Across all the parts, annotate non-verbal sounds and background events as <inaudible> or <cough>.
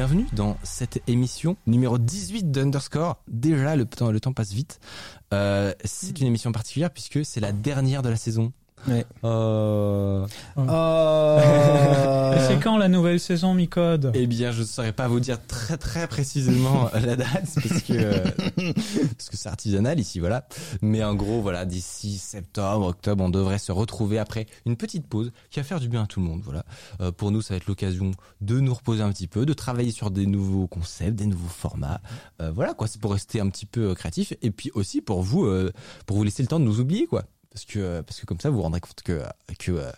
Bienvenue dans cette émission numéro 18 d'Underscore. Déjà, le temps, le temps passe vite. Euh, c'est une émission particulière puisque c'est la dernière de la saison. Ouais. Euh... Euh, <laughs> Et c'est quand la nouvelle saison, Micode? Eh bien, je ne saurais pas vous dire très très précisément <laughs> la date parce que euh, <laughs> parce que c'est artisanal ici, voilà. Mais en gros, voilà, d'ici septembre, octobre, on devrait se retrouver après une petite pause qui va faire du bien à tout le monde. Voilà. Euh, pour nous, ça va être l'occasion de nous reposer un petit peu, de travailler sur des nouveaux concepts, des nouveaux formats. Euh, voilà quoi, c'est pour rester un petit peu euh, créatif et puis aussi pour vous, euh, pour vous laisser le temps de nous oublier quoi. Parce que euh, parce que comme ça, vous vous rendrez compte que que euh,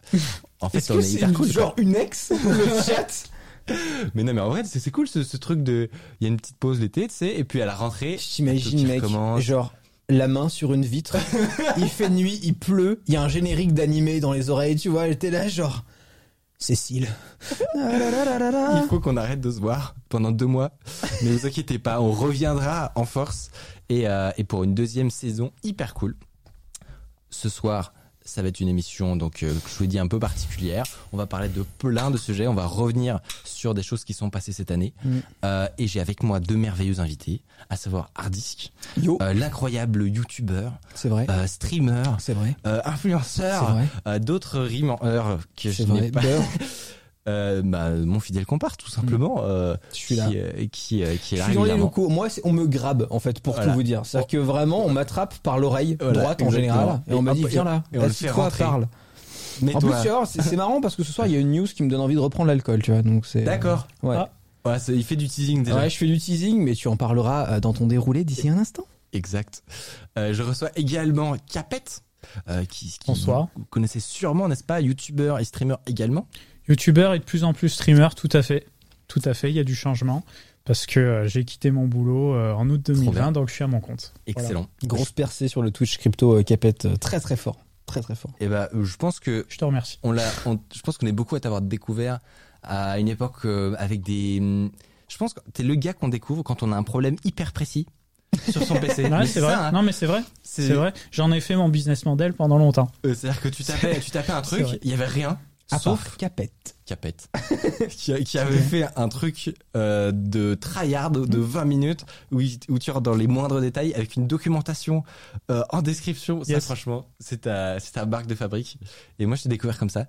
en fait, on est c'est hyper cool. quoi. genre une ex le <laughs> chat Mais non, mais en vrai, c'est cool ce, ce truc de. Il y a une petite pause l'été, tu sais, et puis à la rentrée. Je t'imagine mec, recommence. genre la main sur une vitre, il fait nuit, il pleut, il y a un générique d'animé dans les oreilles, tu vois, elle était là genre Cécile. <laughs> Il faut qu'on arrête de se voir pendant deux mois. Mais vous inquiétez pas, on reviendra en force. Et, euh, et pour une deuxième saison hyper cool. Ce soir, ça va être une émission donc euh, que je vous ai dit un peu particulière. On va parler de plein de sujets. On va revenir sur des choses qui sont passées cette année. Mm. Euh, et j'ai avec moi deux merveilleux invités, à savoir Hardisk, Yo, euh, l'incroyable youtubeur, c'est vrai. euh, streamer, c'est vrai. euh, influenceur, euh, d'autres rimeurs que je n'ai pas. <laughs> Euh, bah, mon fidèle compare, tout simplement. euh, je suis qui, là. euh, qui, euh, qui est Je suis dans les locaux. Moi, c'est- on me grabe en fait pour Voilà. tout vous dire. C'est-à-dire que vraiment, on m'attrape par l'oreille Voilà, droite en général et, Et on m'a dit viens là, et on le fait rentrer. parle. Mais En plus, toi- tu vois, c'est c'est marrant parce que ce soir il y a une news qui me donne envie de reprendre l'alcool, tu vois. Donc c'est. D'accord. Ouais. Ah. Ouais, c'est- il fait du teasing déjà. Ouais, je fais du teasing, mais tu en parleras euh, dans ton déroulé d'ici un instant. Exact. Euh, je reçois également Capette, euh, qui, qui Bonsoir. vous connaissez sûrement, n'est-ce pas, youtubeur et streamer également. YouTubeur et de plus en plus streamer, tout à fait. Tout à fait, il y a du changement. Parce que euh, j'ai quitté mon boulot euh, en août bien. 2020, donc je suis à mon compte. Excellent. Grosse percée sur le Twitch crypto euh, Capette, euh, très très fort, très très fort. Et ben, euh, je pense que Je te remercie. on l'a, on- je pense qu'on est beaucoup à t'avoir découvert à une époque euh, avec des. hum, Je pense que t'es le gars qu'on découvre quand on a un problème hyper précis sur son PC. <laughs> Ouais, Mais c'est vrai. hein. Non, mais c'est vrai. C'est- vrai. J'en ai fait mon business model pendant longtemps. Euh, C'est-à-dire que tu tapais, tu tapais un truc, il y avait rien. À sauf part Capette. Capette, <laughs> qui, avait fait un truc euh, de tryhard de 20 minutes où, il- où tu rentres dans les moindres détails avec une documentation euh, en description. Ça, Yes. franchement, c'est ta, c'est ta marque de fabrique. Et moi, je t'ai découvert comme ça.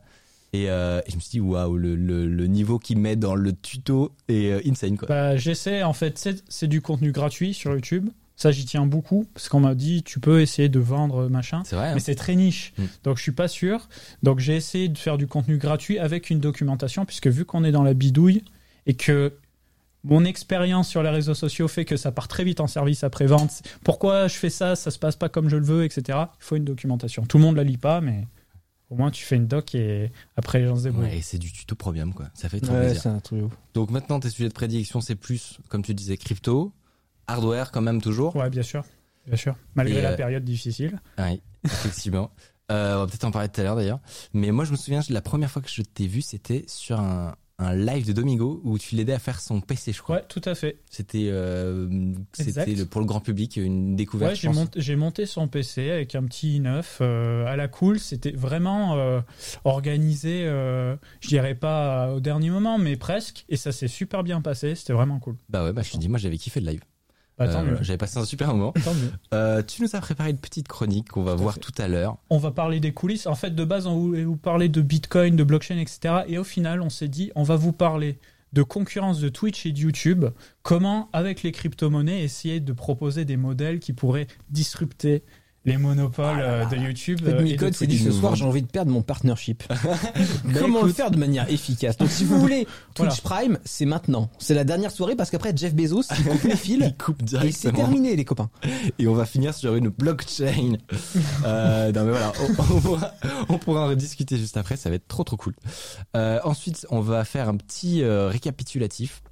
Et, euh, et je me suis dit, waouh, le, le, le niveau qu'il met dans le tuto est insane, quoi. Bah, j'essaie, en fait, c'est c'est du contenu gratuit sur YouTube. Ça, j'y tiens beaucoup. Parce qu'on m'a dit, tu peux essayer de vendre machin. c'est vrai. hein Mais c'est très niche. Mm. Donc je suis pas sûr. Donc j'ai essayé de faire du contenu gratuit avec une documentation, puisque vu qu'on est dans la bidouille et que mon expérience sur les réseaux sociaux fait que ça part très vite en service après-vente, pourquoi je fais ça, ça se passe pas comme je le veux, etc. Il faut une documentation. Tout le monde la lit pas, mais au moins tu fais une doc et après les gens se débrouillent. Ouais, et c'est du tuto premium, quoi. Ça fait trop Ouais, plaisir. c'est un truc. de ouf. Donc maintenant, tes sujets de prédilection, c'est plus, comme tu disais, crypto, hardware quand même toujours. Ouais, bien sûr. Bien sûr. Malgré Et, la euh, période difficile. Oui, effectivement. <laughs> Euh, on va peut-être en parler tout à l'heure d'ailleurs. Mais moi, je me souviens, la première fois que je t'ai vu, c'était sur un, un live de Domingo où tu l'aidais à faire son PC, je crois. Ouais, tout à fait. C'était euh, c'était pour le grand public une découverte. Ouais, j'ai monté, monté son PC avec un petit i9 euh, à la cool. C'était vraiment euh, organisé, je dirais pas au dernier moment, mais presque. Et ça s'est super bien passé. C'était vraiment cool. Bah ouais, bah je te dis, moi j'avais kiffé le live. Bah, Euh. J'avais passé un super moment. Euh, tu nous as préparé une petite chronique qu'on va Tout voir fait. tout à l'heure. On va parler des coulisses. En fait, de base, on voulait vous parler de Bitcoin, de blockchain, etc. Et au final, on s'est dit, on va vous parler de concurrence de Twitch et de YouTube. Comment, avec les crypto-monnaies, essayer de proposer des modèles qui pourraient disrupter les monopoles euh, de YouTube. Euh, et de Micode s'est dit ce soir j'ai envie de perdre mon partnership. <laughs> Bah, Comment le écoute, faire de manière efficace? Donc si vous voulez <laughs> Twitch Voilà. Prime, c'est maintenant. C'est la dernière soirée parce qu'après Jeff Bezos il coupe les fils <laughs> Il coupe et c'est directement. terminé les copains. et on va finir sur une blockchain. euh, non mais voilà, on, on pourra, on pourra en rediscuter juste après, ça va être trop trop cool. Euh, ensuite, on va faire un petit euh, récapitulatif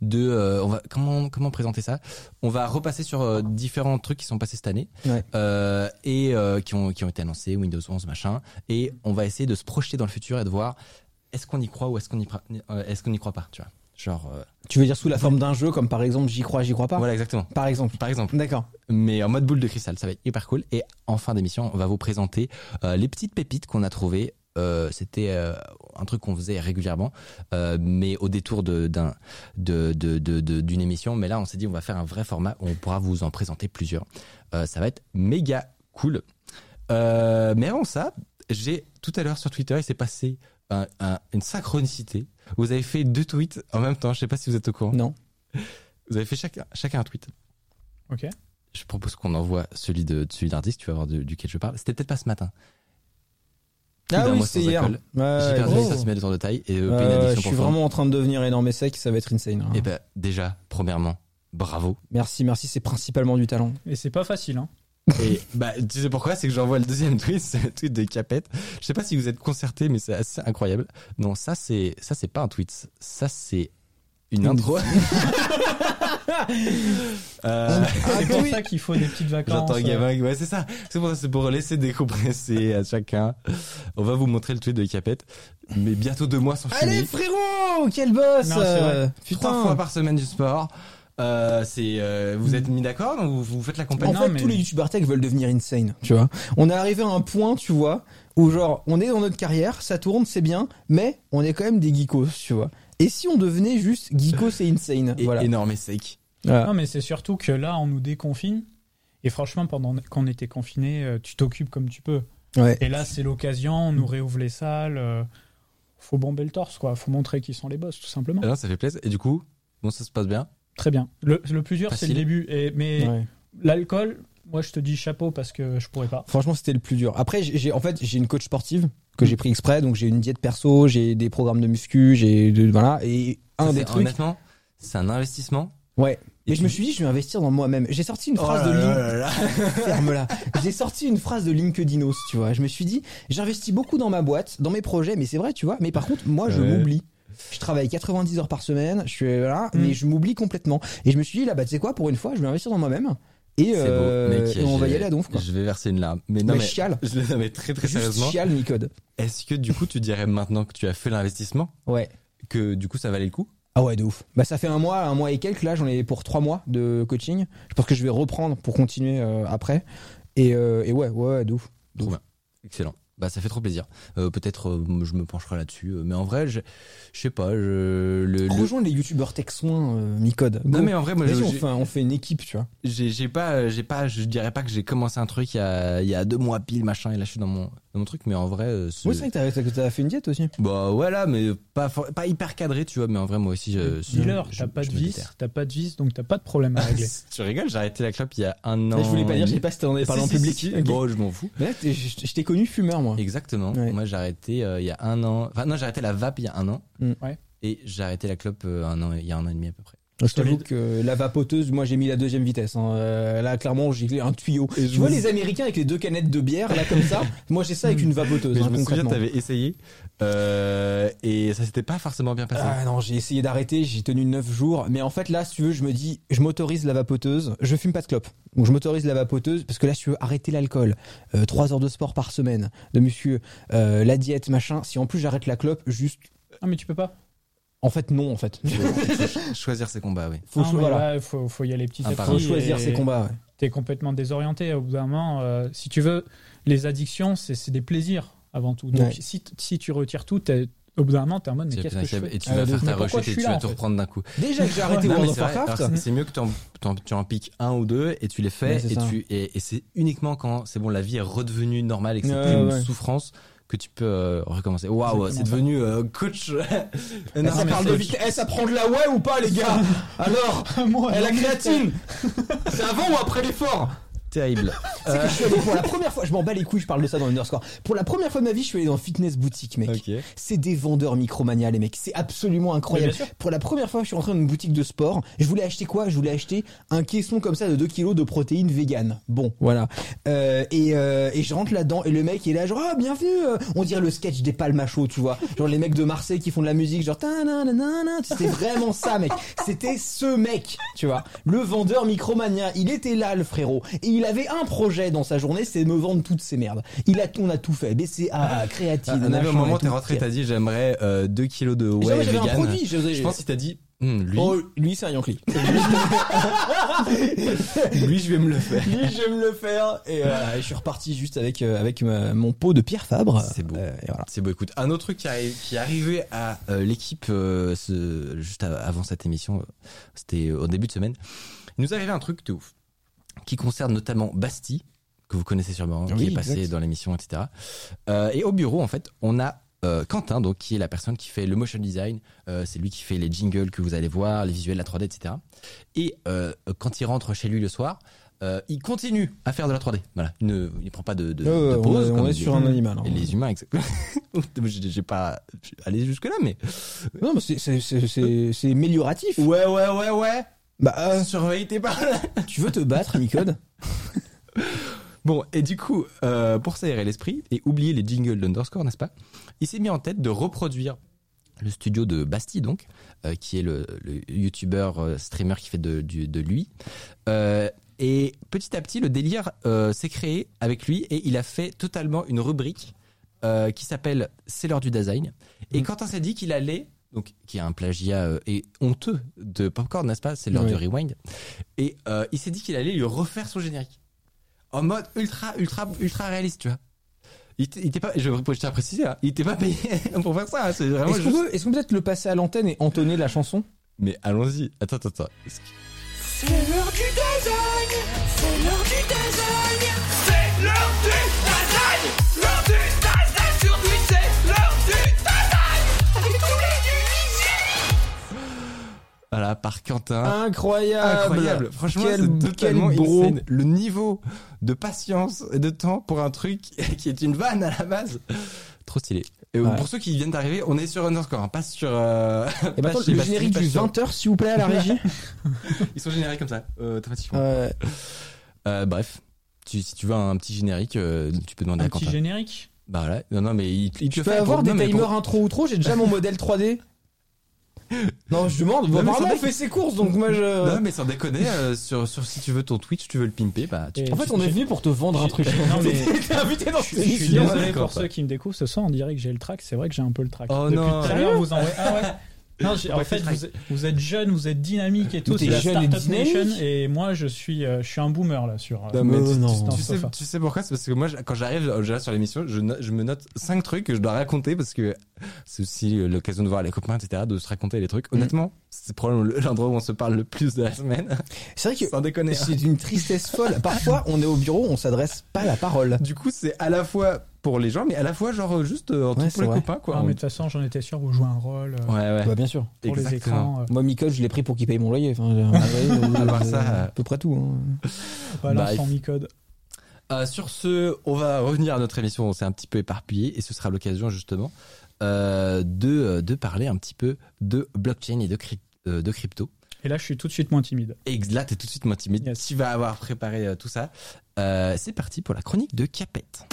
de, euh, on va comment comment présenter ça? On va repasser sur euh, différents trucs qui sont passés cette année Ouais. euh, et qui ont qui ont été annoncés, Windows 11 machin, et on va essayer de se projeter dans le futur et de voir est-ce qu'on y croit ou est-ce qu'on y est-ce qu'on n'y croit pas, tu vois? Genre Tu veux dire sous la forme d'un jeu comme par exemple j'y crois, j'y crois pas? Voilà exactement. Par exemple. Par exemple. D'accord. mais en mode boule de cristal. Ça va être hyper cool. Et en fin d'émission, on va vous présenter les petites pépites qu'on a trouvées. Euh, C'était euh, un truc qu'on faisait régulièrement, euh, mais au détour de- d'un de, de, de- de- d'une émission. Mais là, on s'est dit, on va faire un vrai format où on pourra vous en présenter plusieurs. Ça va être méga cool. Mais avant ça, j'ai tout à l'heure sur Twitter, il s'est passé un- un- une synchronicité. Vous avez fait deux tweets en même temps. Je sais pas si vous êtes au courant. Non. Vous avez fait chacun, chacun un tweet. Ok. Je propose qu'on envoie celui de celui d'artiste, tu vas voir duquel je parle. C'était peut-être pas ce matin. Ah oui, c'est hier. Ouais, J'ai perdu. 6 cm de tour de taille et euh, pas une addiction je suis pour vraiment en train de devenir énorme et sec, ça va être insane. hein. Et ben déjà, premièrement, bravo. Merci, merci, c'est principalement du talent. Et c'est pas facile, hein. Et bah tu sais pourquoi? C'est que j'envoie le deuxième <laughs> tweet, c'est le tweet de Capette. Je sais pas si vous êtes concerté, mais c'est assez incroyable. Non, ça c'est ça c'est pas un tweet, ça c'est une intro. <laughs> Euh, C'est pour ça qu'il faut des petites vacances. J'entends euh, gamin, ouais c'est ça. C'est pour, c'est pour laisser décompresser à chacun. On va vous montrer le tweet de Capette, mais bientôt deux mois sans Allez frérot, quel boss Non, c'est euh, vrai. Putain. Trois fois par semaine du sport. Euh, c'est euh, vous êtes mis d'accord donc vous, vous faites la En compagnie. Non, fait, mais- tous les youtubeurs tech veulent devenir insane, tu vois. On est arrivé à un point, tu vois, où genre, on est dans notre carrière, ça tourne, c'est bien, mais on est quand même des geekos, tu vois. Et si on devenait juste geekos et insane Et Voilà. énorme et sec. Voilà. Non, mais c'est surtout que là, on nous déconfine. Et franchement, pendant qu'on était confiné, euh, tu t'occupes comme tu peux. Ouais. Et là, c'est l'occasion, on nous réouvre les salles. euh, faut bomber le torse, quoi. Faut montrer qui sont les boss, tout simplement. Alors, ça fait plaisir. Et du coup, bon ça se passe bien. Très bien. Le, le plus dur, c'est le début. Et, mais Ouais. l'alcool, moi, je te dis chapeau parce que je pourrais pas. Franchement, c'était le plus dur. Après, j'ai- en fait, j'ai une coach sportive que j'ai pris exprès, donc j'ai une diète perso, j'ai des programmes de muscu, j'ai de- voilà. Et un des trucs, Honnêtement, c'est un investissement. ouais. Et Mais je me suis dit, je vais investir dans moi-même. J'ai sorti une Oh phrase là de là là là. <laughs> Ferme-la. J'ai sorti une phrase de LinkedInos, tu vois. Je me suis dit, j'investis beaucoup dans ma boîte, dans mes projets, mais c'est vrai, tu vois. Mais par contre, moi, je Ouais. m'oublie. Je travaille 90 heures par semaine, je suis voilà, Mm. mais je m'oublie complètement. Et je me suis dit, là, bah, tu sais quoi, pour une fois, je vais investir dans moi-même. Et, euh, beau, mec. et on va y aller à donf, quoi. Je vais verser une larme. Mais non, Mais mais, chiale. <laughs> Je non, mais très très Juste sérieusement. chiale, Nicode. Est-ce que du coup, tu dirais maintenant que tu as fait l'investissement Ouais. que du coup, ça valait le coup? Ah ouais, de ouf. Bah, ça fait un mois, un mois et quelques, là, j'en ai pour trois mois de coaching. Je pense que je vais reprendre pour continuer euh, après. Et, euh, et ouais, ouais, ouais, de ouf. De. Excellent. Bah ça fait trop plaisir. Euh, Peut-être euh, je me pencherai là-dessus. euh, Mais en vrai, je, je sais pas. Je, le, le- Rejoins les youtubeurs tech soins, euh, Micode. Non mais en vrai, moi, Vas-y, j'ai- on, fait, on fait une équipe, tu vois. j'ai j'ai pas, j'ai pas, je dirais pas que j'ai commencé un truc il y a, il y a deux mois pile machin et là je suis dans mon, dans mon truc. Mais en vrai, euh, ce- Oui, c'est vrai que t'as- fait une diète aussi. bah voilà, mais pas, for- pas hyper cadré, tu vois. Mais en vrai, moi aussi, je, je- t'as pas de déterre. t'as pas de vis, donc t'as pas de problème à régler. <laughs> tu rigoles, j'ai arrêté la clope il y a un an. je voulais pas dire, je sais pas si t'en avais parlé en public. Bon, je m'en fous. Mais là, je, t'ai connu fumeur, moi. Exactement. Ouais. Moi, j'ai arrêté euh, il y a un an. Enfin, non, j'ai arrêté la vape il y a un an. Mm. Ouais. Et j'ai arrêté la clope euh, un an, il y a un an et demi à peu près. Je t'avoue que la vapoteuse, moi j'ai mis la deuxième vitesse. hein. Euh, là, clairement, j'ai un tuyau. Et Tu je vois les Américains avec les deux canettes de bière, là comme ça? <laughs> Moi j'ai ça avec une vapoteuse, Mais hein, je me souviens, concrètement. t'avais essayé euh, et ça s'était pas forcément bien passé. Ah non, j'ai essayé d'arrêter, j'ai tenu 9 jours. Mais en fait, là, si tu veux, je me dis, je m'autorise la vapoteuse. Je fume pas de clope. Donc je m'autorise la vapoteuse parce que là, si tu veux arrêter l'alcool, 3 heures de sport par semaine, de monsieur, euh, la diète, machin. Si en plus j'arrête la clope, juste. Ah, mais tu peux pas. En fait, non, en fait. Faut <laughs> choisir ses combats, oui. Faut, Ah, cho- voilà. faut, faut y aller petit Ah, à petit. Faut choisir ses combats, ouais. T'es complètement désorienté au bout d'un moment. euh, si tu veux, les addictions, c'est c'est des plaisirs avant tout. Donc Ouais. si, tu retires tout, t'es- au bout d'un moment, t'es en mode, mais qu'est-ce que je fais Et tu vas de- faire ta rechute je et suis tu là, vas te reprendre d'un coup. Déjà que j'ai arrêté World of c'est Warcraft. mieux que tu en, t'en- tu en piques un ou deux et tu les fais Ouais, et, tu, et, et c'est uniquement quand c'est bon la vie est redevenue normale et que c'est Ouais, plus une souffrance que tu peux euh, recommencer. Waouh, c'est devenu euh, coach. <laughs> Non, ça parle de vitesse. Eh, ça prend de la whey ou pas, les gars? <laughs> Alors Moi, la créatine C'est avant ou après l'effort? Terrible. C'est que je suis allé pour la première fois, je m'en bats les couilles, je parle de ça dans Underscore. Pour la première fois de ma vie, je suis allé dans Fitness Boutique, mec. C'est des vendeurs Micromania, les mecs. C'est absolument incroyable. Pour la première fois, je suis rentré dans une boutique de sport. Je voulais acheter quoi? Je voulais acheter un caisson comme ça de 2 kilos de protéines vegan. Bon, voilà. Euh, et, euh, et je rentre là-dedans et le mec il est là genre ah bienvenue. euh, On dirait le sketch des palmachos, tu vois. Genre les mecs de Marseille qui font de la musique, genre. C'était vraiment ça, mec. C'était ce mec, tu vois. Le vendeur Micromania. Il était là, le frérot. Et il avait un projet dans sa journée, c'est de me vendre toutes ces merdes. Il a, on a tout fait. BCA, créatine. Ah, un machin moment, t'es rentré, t'as dit j'aimerais 2 kilos de whey j'avais un vegan. produit, je- Je pense qu'il t'a dit Hum, lui, Oh, lui c'est un Yankee. <laughs> lui, je vais me le faire. Lui, je vais me le faire. Et voilà, et je suis reparti juste avec euh, avec ma- mon pot de Pierre Fabre. C'est beau. Euh, et voilà. C'est beau. Écoute, un autre truc qui, arri- qui est arrivé à euh, l'équipe euh, ce- juste av- avant cette émission, euh, c'était au début de semaine. Il nous arrivé un truc de ouf qui concerne notamment Bastille, que vous connaissez sûrement, qui Oui, est passé exact. dans l'émission, etc. Euh, et au bureau, en fait, on a euh, Quentin, donc qui est la personne qui fait le motion design. Euh, c'est lui qui fait les jingles que vous allez voir, les visuels, la 3D, etc. Et quand il rentre chez lui le soir. il continue à faire de la 3D. Voilà, il ne il prend pas de, de, de pause. est- on comme est sur un animal, hein. Et les humains, exactement. <laughs> j'ai pas allé jusque là, mais Non, mais c'est c'est c'est c'est c'est amélioratif. ouais, ouais, ouais, ouais. Bah, euh, Surveille tes paroles. tu veux te battre, Micode? <laughs> Bon, et du coup, euh, pour s'aérer l'esprit et oublier les jingles d'Underscore, n'est-ce pas? Il s'est mis en tête de reproduire le studio de Bastille, donc, euh, qui est le, le youtubeur euh, streamer qui fait de, de lui. Et petit à petit, le délire s'est créé avec lui et il a fait totalement une rubrique qui s'appelle C'est l'heure du design. Et Quentin s'est dit qu'il allait, donc qui est un plagiat euh, et honteux de Popcorn, n'est-ce pas? C'est l'heure Oui. du rewind. Et euh, il s'est dit qu'il allait lui refaire son générique. En mode ultra ultra ultra réaliste tu vois. Il était- pas je, tiens à préciser hein, il était pas payé <laughs> pour faire ça hein, Est-ce qu'on juste peut, est-ce qu'on peut peut-être le passer à l'antenne et entonner la chanson? Mais allons-y attends attends attends. C'est l'heure du design C'est l'heure du design voilà par Quentin Incroyable incroyable franchement Quel- c'est totalement quel bro. insane. le niveau de patience et de temps pour un truc <laughs> qui est une vanne à la base trop stylé et Ouais. pour ceux qui viennent d'arriver on est sur Underscore hein, pas sur euh, Et pas chez le générique pas du sur- 20h, s'il vous plaît, à la régie. <laughs> ils sont génériques comme ça euh, automatiquement Euh, Euh, bref tu- si tu veux un petit générique euh, tu peux demander Un à petit Quentin générique? Bah voilà, non, non, mais il, il te peux fait avoir pour- des timers pour- intro outro, j'ai déjà mon modèle 3D. <laughs> Non, je demande. mais apparemment, sans on fait ses courses, donc moi je. Non, mais sans déconner, euh, sur, sur si tu veux ton Twitch, tu veux le pimper, bah tu Et En fait, on est venu pour te vendre un truc. Non, mais- <laughs> T'es invité dans Je cette je suis émission. désolé d'accord, pour ceux qui me découvrent ce soir, on dirait que j'ai le track. C'est vrai que j'ai un peu le track. Oh Depuis non. tout à l'heure, vous envoyez. Ah ouais. Non, j'ai- en fait, vous, êtes- vous êtes jeune, vous êtes dynamique et tout. T'es C'est la jeune et Startup Nation. dynamique. Et moi, je suis, euh, je suis un boomer là sur. euh, Non, mais tu, non. tu- sais, sofa. tu sais pourquoi? C'est parce que moi, je- quand j'arrive euh, déjà sur l'émission, je, no- je me note cinq trucs que je dois raconter parce que c'est aussi euh, l'occasion de voir les copains, etc., de se raconter les trucs. Honnêtement, c'est probablement le- l'endroit où on se parle le plus de la semaine. C'est vrai que Sans déconner. hein. c'est une tristesse folle. Parfois, on est au bureau, on s'adresse pas la parole. Du coup, c'est à la fois pour les gens, mais à la fois genre juste euh, entre Ouais, pour c'est les vrai. copains, quoi. Mais de toute façon, j'en étais sûr, vous jouez un rôle euh, Ouais, ouais. Bah, bien sûr. pour les Exactement. écrans. euh. Moi, Micode, je l'ai pris pour qu'il paye mon loyer. Enfin, <laughs> euh, À part euh, ça, euh, à peu près tout. hein. <laughs> Voilà, Bah, sans il- mi-code. Euh, sur ce, on va revenir à notre émission. On s'est un petit peu éparpillé et ce sera l'occasion justement euh, de euh, de parler un petit peu de blockchain et de, cryp- euh, de crypto. Et là, je suis tout de suite moins timide. Et là, t'es tout de suite moins timide. Yes. Tu vas avoir préparé euh, tout ça. Euh, c'est parti pour la chronique de Capette.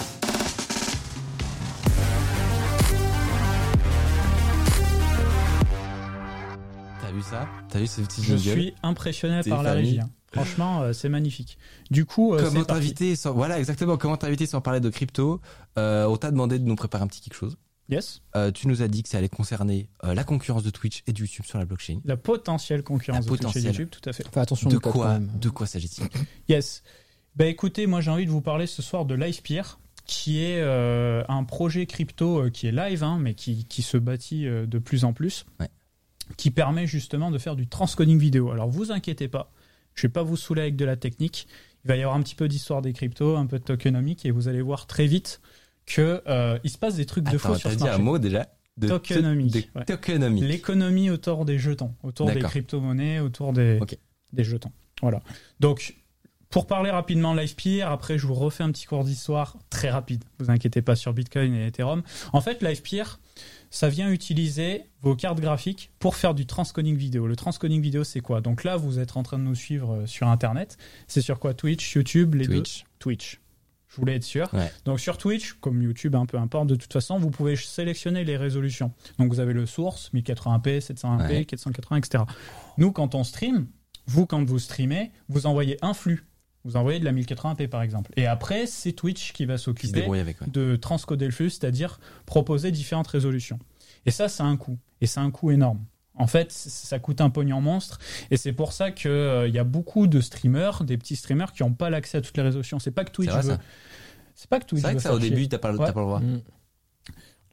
Vu ça? T'as vu ce petit Je jingle suis impressionné T'es par la famille. régie. hein. Franchement, euh, c'est magnifique. Du coup, euh, Comment c'est parti. t'inviter sans... Voilà, exactement. Comment t'inviter sans parler de crypto Euh, On t'a demandé de nous préparer un petit quelque chose. Yes. Euh, tu nous as dit que ça allait concerner euh, la concurrence de Twitch et de YouTube sur la blockchain. La potentielle concurrence La de Twitch et potentielle. YouTube, tout à fait. Fais attention, De quand quoi, même. de quoi s'agit-il? Yes. Bah écoutez, moi j'ai envie de vous parler ce soir de Livepire, qui est euh, un projet crypto euh, qui est live, hein, mais qui, qui se bâtit euh, de plus en plus, Ouais. Qui permet justement de faire du transcoding vidéo. Alors vous inquiétez pas, je vais pas vous saouler avec de la technique. Il va y avoir un petit peu d'histoire des cryptos, un peu de tokenomics, et vous allez voir très vite que euh, il se passe des trucs de Attends, sur ce dit un marché. mot déjà de Tokenomique, de ouais. L'économie autour des jetons, autour des crypto-monnaies, autour des, des jetons. Voilà. Donc, Pour parler rapidement de LivePeer, après je vous refais un petit cours d'histoire très rapide. Vous inquiétez pas sur Bitcoin et Ethereum. En fait, LivePeer, ça vient utiliser vos cartes graphiques pour faire du transcoding vidéo. Le transcoding vidéo, c'est quoi? Donc là, vous êtes en train de nous suivre euh, sur Internet. C'est sur quoi? Twitch, YouTube, les Twitch. deux? Twitch. Je voulais être sûr. Ouais. Donc sur Twitch, comme YouTube, un peu importe, de toute façon, vous pouvez sélectionner les résolutions. Donc vous avez le source, 1080p, 720p, Ouais. 480, etc. Nous, quand on stream, vous, quand vous streamez, vous envoyez un flux. Vous envoyez de la 1080p par exemple. Et après, c'est Twitch qui va s'occuper ouais. de transcoder le flux, c'est-à-dire proposer différentes résolutions. Et ça, c'est un coût. Et c'est un coût énorme. En fait, ça coûte un pognon monstre. Et c'est pour ça qu'il y a beaucoup de streamers, des petits streamers, qui n'ont pas l'accès à toutes les résolutions. C'est pas que Twitch C'est vrai, veut. ça. C'est pas que Twitch C'est vrai veut que ça, au début, t'as pas, le- Ouais. t'as pas le droit. Mm.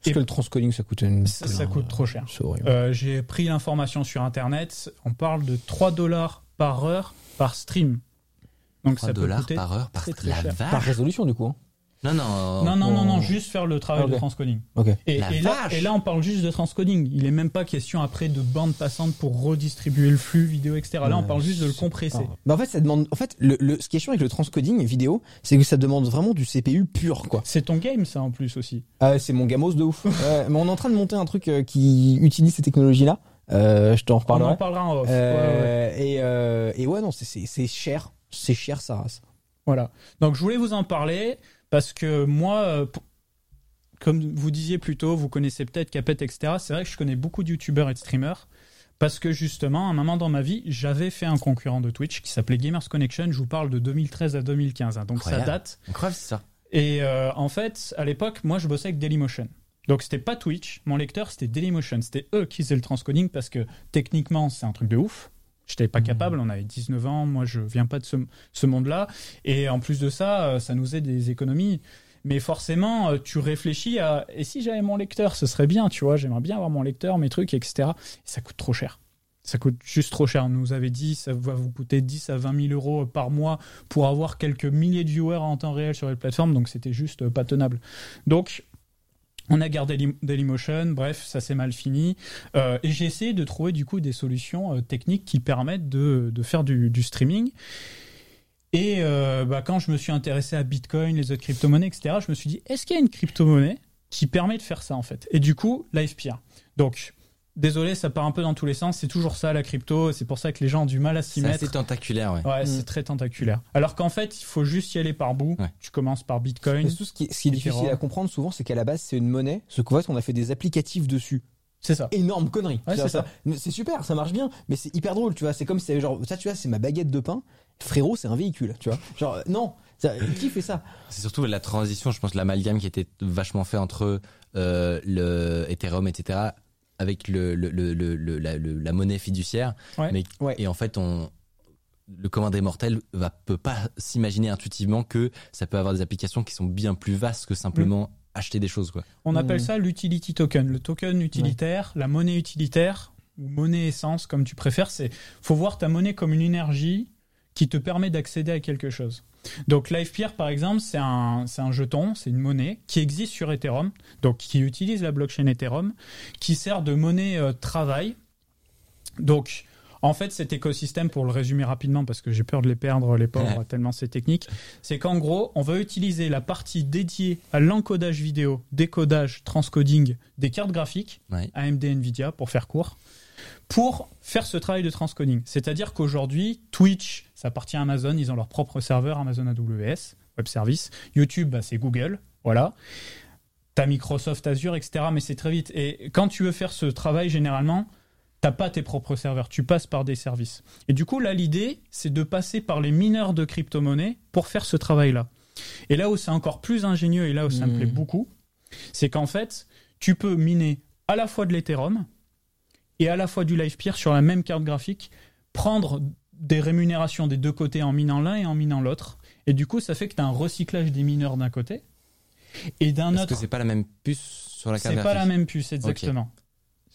Parce que le transcoding, ça coûte une. Ça- ça coûte trop cher. Euh, J'ai pris l'information sur Internet. On parle de 3 dollars par heure par stream. Donc 3 ça peut dollars coûter par heure par très, très la vache. Par résolution, du coup. hein. Non, non. Non, non, non, non, Oh. juste faire le travail de transcoding. Ok. Et, La et là, vache et là, on parle juste de transcoding. Il est même pas question après de bande passante pour redistribuer le flux vidéo, etc. Là, on Ouais, parle juste de le compresser. pas- Bah en fait, ça demande. En fait, le, le- ce qui est chiant avec le transcoding vidéo, c'est que ça demande vraiment du CPU pur, quoi. C'est ton game, ça, en plus aussi. Ah, c'est mon gamos de ouf. <laughs> Ouais, mais on est en train de monter un truc euh, qui utilise ces technologies-là. Euh, je t'en On reparlerai. en parlera en off. Ouais, ouais. Euh, Et, euh, et ouais, non, c'est cher. C'est cher, ça race. Voilà. Donc, je voulais vous en parler parce que moi, euh, comme vous disiez plus tôt, vous connaissez peut-être Capet, etc. C'est vrai que je connais beaucoup de youtubeurs et de streamers parce que justement, à un moment dans ma vie, j'avais fait un concurrent de Twitch qui s'appelait Gamers Connection. Je vous parle de 2013 à 2015. hein. donc, Incroyable. ça date. Incroyable, c'est ça. Et euh, en fait, à l'époque, moi, je bossais avec Dailymotion. Donc, c'était pas Twitch. Mon lecteur, c'était Dailymotion. C'était eux qui faisaient le transcoding parce que techniquement, c'est un truc de ouf. J'étais pas capable. On avait 19 ans. Moi, je viens pas de ce, ce monde-là. Et en plus de ça, euh, ça nous faisait des économies. Mais forcément, euh, tu réfléchis à et si j'avais mon lecteur, ce serait bien, tu vois. J'aimerais bien avoir mon lecteur, mes trucs, etc. Et ça coûte trop cher. Ça coûte juste trop cher. On nous avait dit ça va vous coûter 10 à 20 000 euros par mois pour avoir quelques milliers de viewers en temps réel sur les plateformes, donc c'était juste euh, pas tenable. Donc, on a gardé Daily- Dailymotion, bref, ça s'est mal fini. Euh, et j'ai essayé de trouver du coup des solutions euh, techniques qui permettent de, faire du, du streaming. Et euh, bah, quand je me suis intéressé à Bitcoin, les autres crypto-monnaies, etc., je me suis dit, est-ce qu'il y a une crypto-monnaie qui permet de faire ça en fait? Et du coup, LivePeer. Donc, désolé, ça part un peu dans tous les sens, c'est toujours ça la crypto, c'est pour ça que les gens ont du mal à s'y C'est mettre. assez tentaculaire, ouais. Ouais, Mm. c'est très tentaculaire. Alors qu'en fait, il faut juste y aller par bout. Ouais. Tu commences par Bitcoin. Surtout, ce qui est, ce qui est difficile à comprendre souvent, c'est qu'à la base, c'est une monnaie. Ce qu'en fait, on a fait des applicatifs dessus. C'est ça. Énorme connerie. Ouais, c'est Mais C'est super, ça marche bien, mais c'est hyper drôle, tu vois. C'est comme si genre, ça, tu vois, c'est ma baguette de pain. Frérot, c'est un véhicule, tu vois. Genre, euh, non, ça, qui fait ça? C'est surtout la transition, je pense, l'amalgame qui était vachement fait entre euh, le Ethereum, etc., avec le, le, le, le- le- la, le- la monnaie fiduciaire. Ouais. Mais, Ouais. Et en fait, on, le commun des mortels va, peut pas s'imaginer intuitivement que ça peut avoir des applications qui sont bien plus vastes que simplement acheter des choses. Quoi. On appelle Mm. ça l'utility token. Le token utilitaire, la monnaie utilitaire, ou monnaie essence, comme tu préfères, c'est faut voir ta monnaie comme une énergie qui te permet d'accéder à quelque chose. Donc LivePeer, par exemple, c'est un, un jeton, c'est une monnaie qui existe sur Ethereum, donc qui utilise la blockchain Ethereum, qui sert de monnaie euh, travail. Donc, en fait, cet écosystème, pour le résumer rapidement, parce que j'ai peur de les perdre, les pauvres, tellement c'est technique, c'est qu'en gros, on va utiliser la partie dédiée à l'encodage vidéo, décodage, transcoding des cartes graphiques, Ouais. AMD Nvidia, pour faire court, pour faire ce travail de transcoding. C'est-à-dire qu'aujourd'hui, Twitch, ça appartient à Amazon, ils ont leur propre serveur, Amazon AWS, Web Service. YouTube, bah, c'est Google, voilà. T'as Microsoft Azure, etc. Mais c'est très vite. Et quand tu veux faire ce travail, généralement, t'as pas tes propres serveurs, tu passes par des services. Et du coup, là, l'idée, c'est de passer par les mineurs de crypto-monnaies pour faire ce travail-là. Et là où c'est encore plus ingénieux et là où ça me Mhm. plaît beaucoup, c'est qu'en fait, tu peux miner à la fois de l'Ethereum et à la fois du LivePeer sur la même carte graphique, prendre des rémunérations des deux côtés en minant l'un et en minant l'autre. Et du coup, ça fait que tu as un recyclage des mineurs d'un côté et d'un Parce autre. que c'est pas la même puce sur la carte C'est pas la même puce, exactement.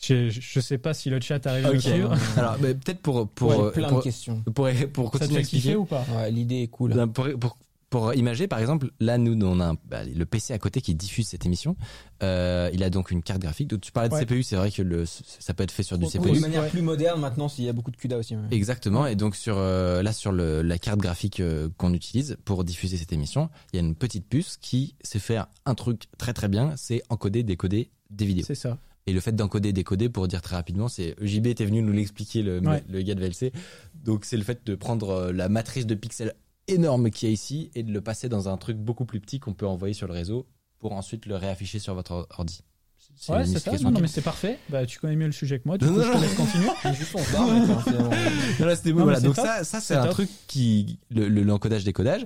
Je, je je sais pas si le chat arrive à suivre. Alors, mais peut-être pour, pour, Ouais, plein pour, de questions. pour, pour continuer à expliquer. ou pas? Ouais, l'idée est cool. Pour, pour pour imager, par exemple, là, nous, on a un- bah, le PC à côté qui diffuse cette émission. Euh, il a donc une carte graphique. Donc, tu parlais de Ouais. CPU, c'est vrai que le, ça peut être fait sur du CPU. De manière Ouais. plus moderne maintenant, s'il y a beaucoup de CUDA aussi. ouais. Exactement. Et donc sur euh, là sur le, la carte graphique euh, qu'on utilise pour diffuser cette émission, il y a une petite puce qui sait faire un truc très très bien, c'est encoder, décoder des vidéos. C'est ça. Et le fait d'encoder, décoder, pour dire très rapidement, c'est JB était venu nous l'expliquer le, Ouais. le gars de VLC. Donc c'est le fait de prendre la matrice de pixels énorme qu'il y a ici et de le passer dans un truc beaucoup plus petit qu'on peut envoyer sur le réseau pour ensuite le réafficher sur votre ordi. C'est Ouais, c'est ça. Non, mais c'est parfait. Bah, tu connais mieux le sujet que moi. Du Non, coup, non, je te laisse continuer. <laughs> Juste on hein, Non, là, c'était mais voilà. Donc top. ça, ça c'est un top. truc qui le le- l'encodage décodage.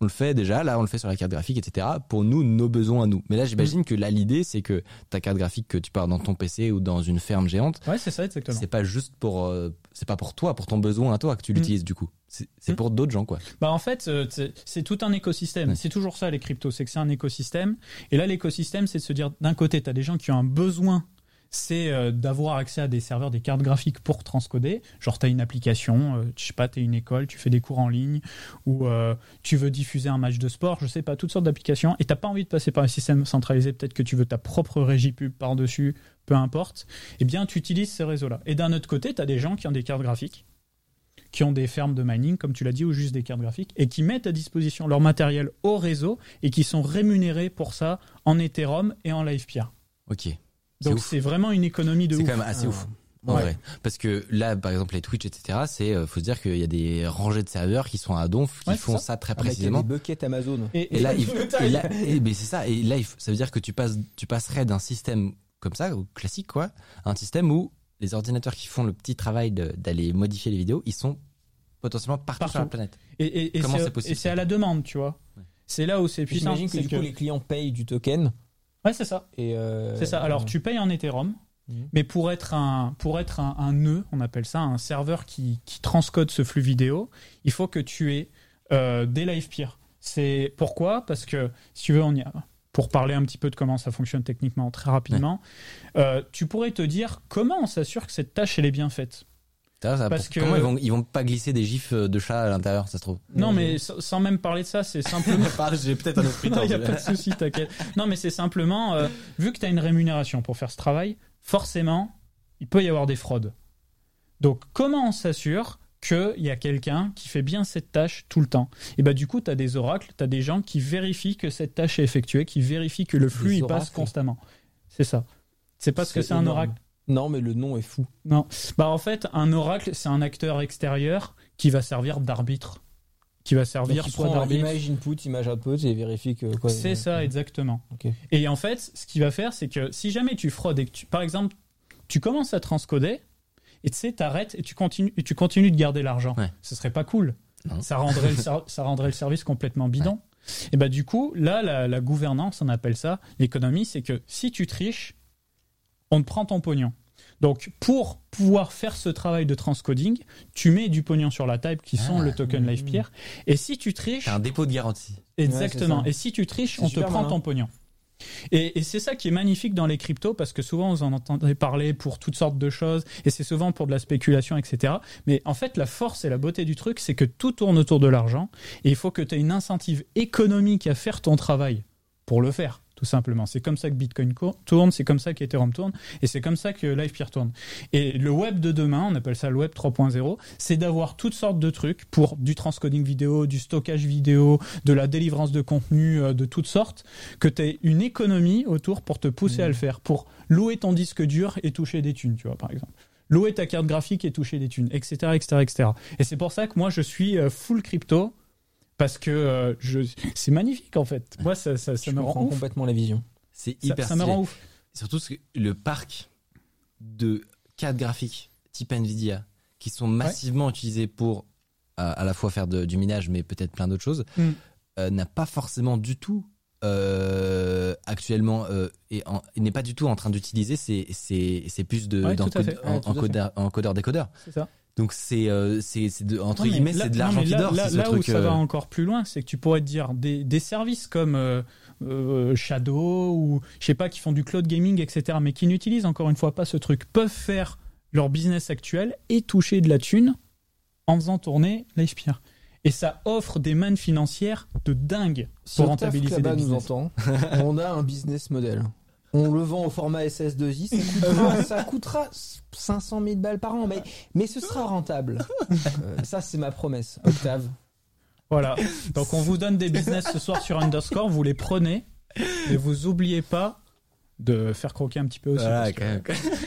On le fait déjà, là on le fait sur la carte graphique, etc. Pour nous, nos besoins à nous. Mais là, j'imagine que là, l'idée, c'est que ta carte graphique que tu pars dans ton PC ou dans une ferme géante, Ouais, c'est ça, exactement. c'est pas juste pour, euh, c'est pas pour toi, pour ton besoin à toi que tu Mm. l'utilises du coup. C'est Mm. pour d'autres gens, quoi. Bah en fait, euh, c'est tout un écosystème. Ouais. C'est toujours ça les cryptos, c'est que c'est un écosystème. Et là, l'écosystème, c'est de se dire d'un côté, tu as des gens qui ont un besoin, c'est euh, d'avoir accès à des serveurs, des cartes graphiques pour transcoder. Genre, tu as une application, euh, je sais pas, tu es une école, tu fais des cours en ligne, ou euh, tu veux diffuser un match de sport, je sais pas, toutes sortes d'applications, et t'as pas envie de passer par un système centralisé, peut-être que tu veux ta propre régie pub par-dessus, peu importe, eh bien, tu utilises ces réseaux-là. Et d'un autre côté, tu as des gens qui ont des cartes graphiques qui ont des fermes de mining, comme tu l'as dit, ou juste des cartes graphiques, et qui mettent à disposition leur matériel au réseau et qui sont rémunérés pour ça en Ethereum et en LivePeer. Ok. C'est Donc c'est vraiment une économie de C'est ouf. quand même assez ouf. En Ouais. vrai. Parce que là, par exemple, les Twitch, etc., c'est, euh, faut se dire qu'il y a des rangées de serveurs qui sont à donf, qui Ouais, c'est font ça. ça, très Ah, mec, il y a précisément. des buckets Amazon. Et, Et là, il, Le et taille. là, et- mais c'est ça. Et là, ça veut dire que tu passes, tu passerais d'un système comme ça, classique quoi, à un système où les ordinateurs qui font le petit travail d'aller modifier les vidéos, ils sont potentiellement partout, Partout. sur la planète. et, et- et Comment c'est- c'est possible, et c'est à la demande, tu vois. Ouais. C'est là où c'est Puis puissant. J'imagine que c'est du que- coup les clients payent du token Ouais, c'est ça. et euh, C'est ça. Alors, tu payes en Ethereum, Mhm. mais pour être un, pour être un, un nœud, on appelle ça un serveur qui, qui transcode ce flux vidéo, il faut que tu aies euh, des live peers. C'est pourquoi? Parce que si tu veux, on y a. Pour parler un petit peu de comment ça fonctionne techniquement très rapidement, euh, tu pourrais te dire comment on s'assure que cette tâche elle est bien faite. Ça, Parce pour- que- Comment ils vont, ils vont pas glisser des gifs euh, de chat à l'intérieur, ça se trouve. Non, mais sans même parler de ça, c'est <laughs> simplement. J'ai peut-être un Non, <laughs> il n'y a pas de souci, t'inquiète. Non, mais c'est simplement, euh, vu que tu as une rémunération pour faire ce travail, forcément, il peut y avoir des fraudes. Donc, comment on s'assure qu'il y a quelqu'un qui fait bien cette tâche tout le temps? Et bah, du coup, tu as des oracles, tu as des gens qui vérifient que cette tâche est effectuée, qui vérifient que le flux il passe constamment. C'est ça. C'est parce que C'est un oracle. Non, mais le nom est fou. Non. Bah, en fait, un oracle, c'est un acteur extérieur qui va servir d'arbitre. Qui va servir soit d'arbitre. image input, image output et vérifie que quoi. C'est ça, exactement. Et en fait, ce qu'il va faire, c'est que si jamais tu fraudes et que tu, par exemple, tu commences à transcoder, et tu sais, t'arrêtes et tu continues, et tu continues de garder l'argent, Ouais. ce serait pas cool. Non. Ça rendrait, le, ser- ça rendrait le service complètement bidon. Et bah du coup, là, la, la gouvernance, on appelle ça, l'économie, c'est que si tu triches, on te prend ton pognon. Donc, pour pouvoir faire ce travail de transcoding, tu mets du pognon sur la table qui sont Ah. le token LivePeer. Et si tu triches, C'est un dépôt de garantie. Exactement. Ouais, et si tu triches, on te prend malin. ton pognon. Et, et c'est ça qui est magnifique dans les cryptos parce que souvent vous en entendez parler pour toutes sortes de choses et c'est souvent pour de la spéculation, etc. Mais en fait, la force et la beauté du truc, c'est que tout tourne autour de l'argent et il faut que tu aies une incentive économique à faire ton travail pour le faire, tout simplement. C'est comme ça que Bitcoin co- tourne, c'est comme ça qu'Ethereum tourne et c'est comme ça que LivePeer tourne. Et le web de demain, on appelle ça le web 3.0, c'est d'avoir toutes sortes de trucs pour du transcoding vidéo, du stockage vidéo, de la délivrance de contenu euh, de toutes sortes, que tu aies une économie autour pour te pousser à le faire, pour louer ton disque dur et toucher des thunes, tu vois, par exemple. Louer ta carte graphique et toucher des thunes, etc., etc., etc. Et c'est pour ça que moi, je suis euh, full crypto, parce que euh, je... c'est magnifique, en fait. Moi, ça, ça, ça Je me rend ouf. complètement la vision. C'est Ça, hyper ça me stylé. rend ouf. Surtout ce que- le parc de cartes graphiques type Nvidia qui sont massivement utilisés pour à, à la fois faire de- du minage mais peut-être plein d'autres choses Mm. euh, n'a pas forcément du tout euh, actuellement euh, et, n'est pas du tout en train d'utiliser ces, ces, ces puces de Ouais, en- encodeur décodeur C'est ça. Donc c'est euh, c'est c'est de- entre Non, guillemets c'est de l'argent qui là- dort Là, c'est ce là où ça euh, va encore plus loin, c'est que tu pourrais te dire des, des services comme euh, euh, Shadow ou je sais pas qui font du cloud gaming, etc. Mais qui n'utilisent encore une fois pas ce truc, peuvent faire leur business actuel et toucher de la thune en faisant tourner l'Icepeer. Et ça offre des mannes financières de dingue pour rentabiliser des nous business. entend, on a un business model. On le vend au format SS2I, ça <laughs> coûtera, ça coûtera 500 000 balles par an, mais, mais ce sera rentable. Euh, ça, c'est ma promesse, Octave. Voilà. Donc on vous donne des business ce soir sur Underscore, vous les prenez, et vous oubliez pas de faire croquer un petit peu aussi. Voilà, parce que- quand même, quand même.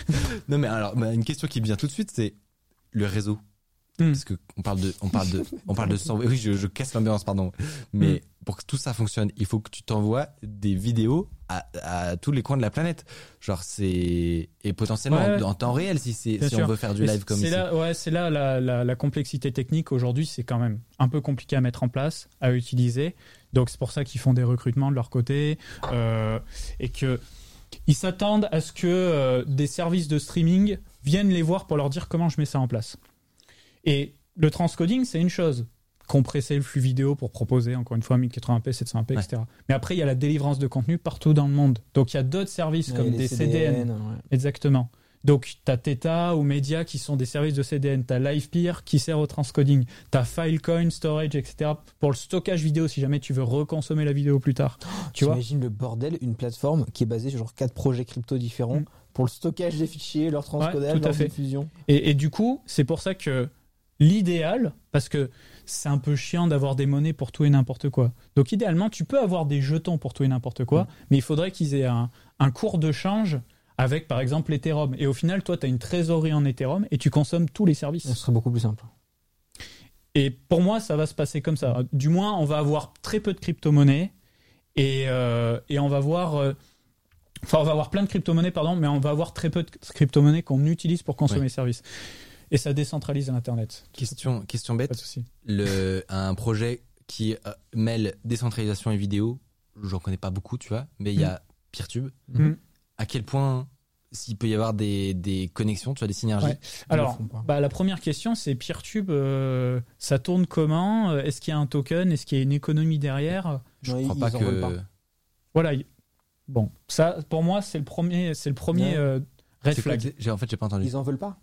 non mais alors bah, une question qui me vient tout de suite c'est le réseau Hmm. parce que on parle de on parle de on parle de sang- oui je, je casse l'ambiance pardon mais Hmm. pour que tout ça fonctionne il faut que tu t'envoies des vidéos à, à tous les coins de la planète genre c'est et potentiellement Ouais. en, en temps réel si c'est Bien si sûr. on veut faire du live comme c'est ici là, ouais, c'est là la, la- la complexité technique aujourd'hui, c'est quand même un peu compliqué à mettre en place, à utiliser. Donc c'est pour ça qu'ils font des recrutements de leur côté euh, et que ils s'attendent à ce que euh, des services de streaming viennent les voir pour leur dire comment je mets ça en place. Et le transcoding, c'est une chose. Compresser le flux vidéo pour proposer, encore une fois, 1080p, 720p, Ouais. etc. Mais après, il y a la délivrance de contenu partout dans le monde. Donc il y a d'autres services comme Ouais, des CDN, ouais. Exactement. Donc, tu as Theta ou Media qui sont des services de CDN. Tu as LivePeer qui sert au transcoding. Tu as Filecoin, Storage, etc. pour le stockage vidéo si jamais tu veux reconsommer la vidéo plus tard. tu vois J'imagine le bordel, une plateforme qui est basée sur genre quatre projets crypto différents Mm. pour le stockage des fichiers, leur transcodage, à leur fait. diffusion. et, et du coup, c'est pour ça que l'idéal, parce que c'est un peu chiant d'avoir des monnaies pour tout et n'importe quoi. Donc, idéalement, tu peux avoir des jetons pour tout et n'importe quoi, Mm. mais il faudrait qu'ils aient un, un cours de change avec, par exemple, l'Ethereum. Et au final, toi, tu as une trésorerie en Ethereum et tu consommes tous les services. Ce serait beaucoup plus simple. Et pour moi, ça va se passer comme ça. Du moins, on va avoir très peu de crypto-monnaies et, euh, et on va voir. euh, Enfin, on va avoir plein de crypto-monnaies, pardon, mais on va avoir très peu de crypto-monnaies qu'on utilise pour consommer Ouais. les services. Et ça décentralise Internet. question question Pas bête de souci. le un projet qui euh, mêle décentralisation et vidéo j'en connais pas beaucoup tu vois mais il y a Peertube Mm. à quel point s'il peut y avoir des, des connexions tu vois des synergies Ouais. Alors, pas. bah, la première question, c'est PeerTube, euh, ça tourne comment? Est-ce qu'il y a un token? Est-ce qu'il y a une économie derrière? Je Non, crois ils- pas que veulent pas. Voilà. il- Bon, ça, pour moi, c'est le premier, c'est le premier Ouais. euh, red quoi flag. en fait j'ai pas entendu Ils en veulent pas?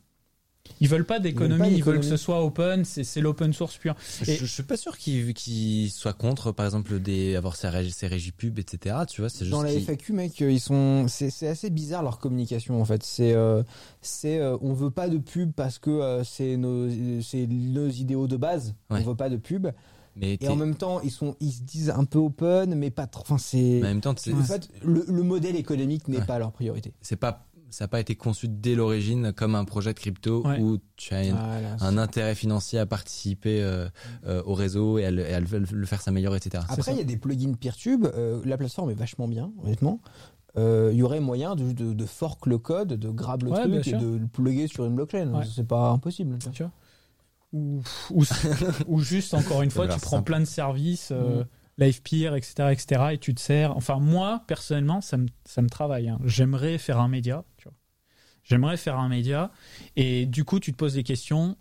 Ils veulent pas d'économie, ils veulent que ce soit open, c'est l'open source pur. Je, Et- je suis pas sûr qu'il qu'il soit contre, par exemple, des, avoir ses, régi- ses régies pub, etc. Tu vois, c'est juste Dans la FAQ, mec, euh, ils sont. C'est assez bizarre leur communication en fait. C'est, euh, c'est, euh, on veut pas de pub parce que euh, c'est nos, c'est nos idéaux de base. Ouais. On veut pas de pub. mais Et en même temps, ils sont, ils se disent un peu open, mais pas trop. Enfin, c'est. en même temps, c'est En fait, le, le modèle économique n'est Ouais. pas leur priorité. c'est pas, ça n'a pas été conçu dès l'origine comme un projet de crypto Ouais. où tu as une- Voilà. un intérêt financier à participer euh, euh, au réseau et à le, et à le- le faire s'améliorer, etc. Après, il y a des plugins Peertube. euh, la plateforme est vachement bien, honnêtement. Euh, Il y aurait moyen de, de, de fork le code, de grab le Ouais, truc et sûr. de le plugger sur une blockchain. Ouais. C'est pas impossible. ou, ou, ou juste, encore une fois, tu prends simple. plein de services, euh, Mm. LivePeer, etc., etc., et tu te sers. Enfin, moi, personnellement, ça me, ça me travaille. hein. J'aimerais faire un média. J'aimerais faire un média, et du coup, tu te poses des questions.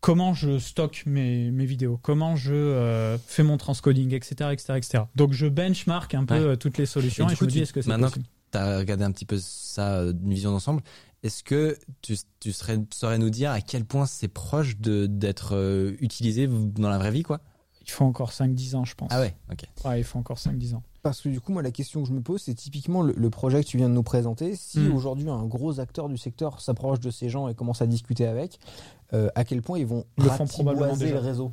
Comment je stocke mes, mes vidéos? Comment je euh, fais mon transcoding, etc., etc., etc. Donc, je benchmark un peu Ouais. euh, toutes les solutions, Et et, du je coup, me dis, est-ce que c'est maintenant possible? Tu as regardé un petit peu ça, euh, une vision d'ensemble. Est-ce que tu, tu serais, saurais nous dire à quel point c'est proche de d'être euh, utilisé dans la vraie vie, quoi? Il faut encore 5-10 ans, je pense. Ah ouais, ok. Ouais, il faut encore 5-10 ans. Parce que du coup, moi, la question que je me pose, c'est typiquement le, le projet que tu viens de nous présenter. Si Mm. aujourd'hui un gros acteur du secteur s'approche de ces gens et commence à discuter avec, euh, à quel point ils vont le font probablement ratiboiser déjà. le réseau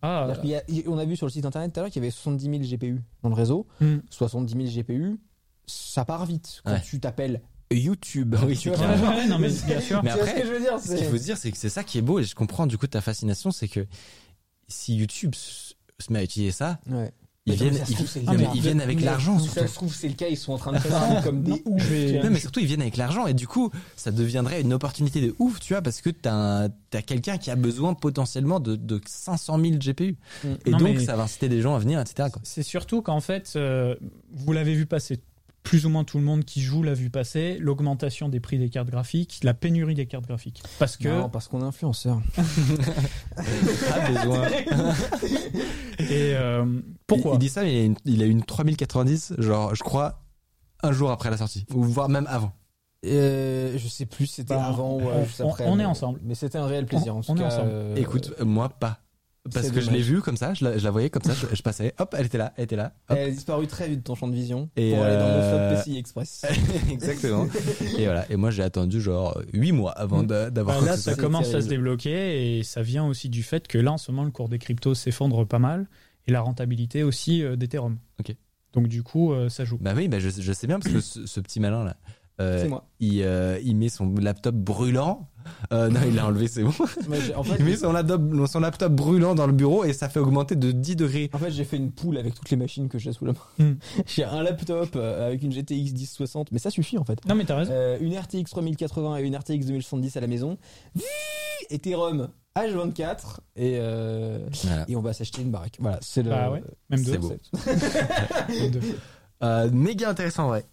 Ah, y a- On a vu sur le site internet tout à l'heure qu'il y avait 70 000 GPU dans le réseau. Hmm. 70 000 GPU, ça part vite quand Ouais. tu t'appelles YouTube. Oui, tu vois. Ouais, non, mais bien sûr. Mais après, ce que je veux dire Ce qu'il c'est- faut se dire, c'est que c'est ça qui est beau, et je comprends du coup ta fascination, c'est que si YouTube se se met à utiliser ça, Ouais. Ils Mais viennent, ils, mais viennent avec Mais l'argent Ça se trouve, c'est le cas, ils sont en train de faire ça comme des ouf. Je vais- Non, mais surtout, ils viennent avec l'argent et du coup, ça deviendrait une opportunité de ouf, tu vois, parce que t'as t'as quelqu'un qui a besoin potentiellement de, de 500 000 GPU. Et Non, donc, mais- ça va inciter des gens à venir, etc. C'est surtout qu'en fait, euh, vous l'avez vu passer, plus ou moins tout le monde qui joue l'a vu passer, l'augmentation des prix des cartes graphiques, la pénurie des cartes graphiques. Parce que, Non, parce qu'on est influenceur. <laughs> Pas besoin. et euh, pourquoi il, il dit ça, mais il a une, il a une 3090, genre, je crois, un jour après la sortie, ou voire même avant. Euh, je sais plus si c'était Bah, avant ou on- euh, juste on- après. on est mais- ensemble. Mais c'était un réel plaisir. On- en tout on est ensemble. euh, Écoute, moi, pas. Parce que je l'ai vue comme ça, je la, je la voyais comme ça, je, je passais, hop, elle était là, elle était là. hop. Elle a disparu très vite de ton champ de vision Et pour aller dans mon euh, flop PCI Express. <laughs> Exactement. Et voilà. Et moi, j'ai attendu genre 8 mois avant d'avoir Bah, là, ça commence à se débloquer et ça vient aussi du fait que là, en ce moment, le cours des cryptos s'effondre pas mal et la rentabilité aussi euh, d'Ethereum. Ok. Donc, du coup, euh, ça joue. Bah oui, bah je, je sais bien parce que ce, ce petit malin là, euh, C'est moi. il, euh, il met son laptop brûlant. Euh, non, il l'a enlevé, c'est bon. En fait, Il met son laptop, son laptop brûlant dans le bureau et ça fait augmenter de 10 degrés. En fait, j'ai fait une poule avec toutes les machines que j'ai sous la main. Hmm. <laughs> j'ai un laptop euh, avec une GTX 1060, mais ça suffit en fait. Non, mais t'as raison. Euh, une RTX 3080 et une RTX 2070 à la maison. Ethereum H24 et, euh, Voilà. et on va s'acheter une baraque. Voilà, c'est le. Bah ouais, même c'est deux. beau. <laughs> Même deux. Euh, méga intéressant, ouais.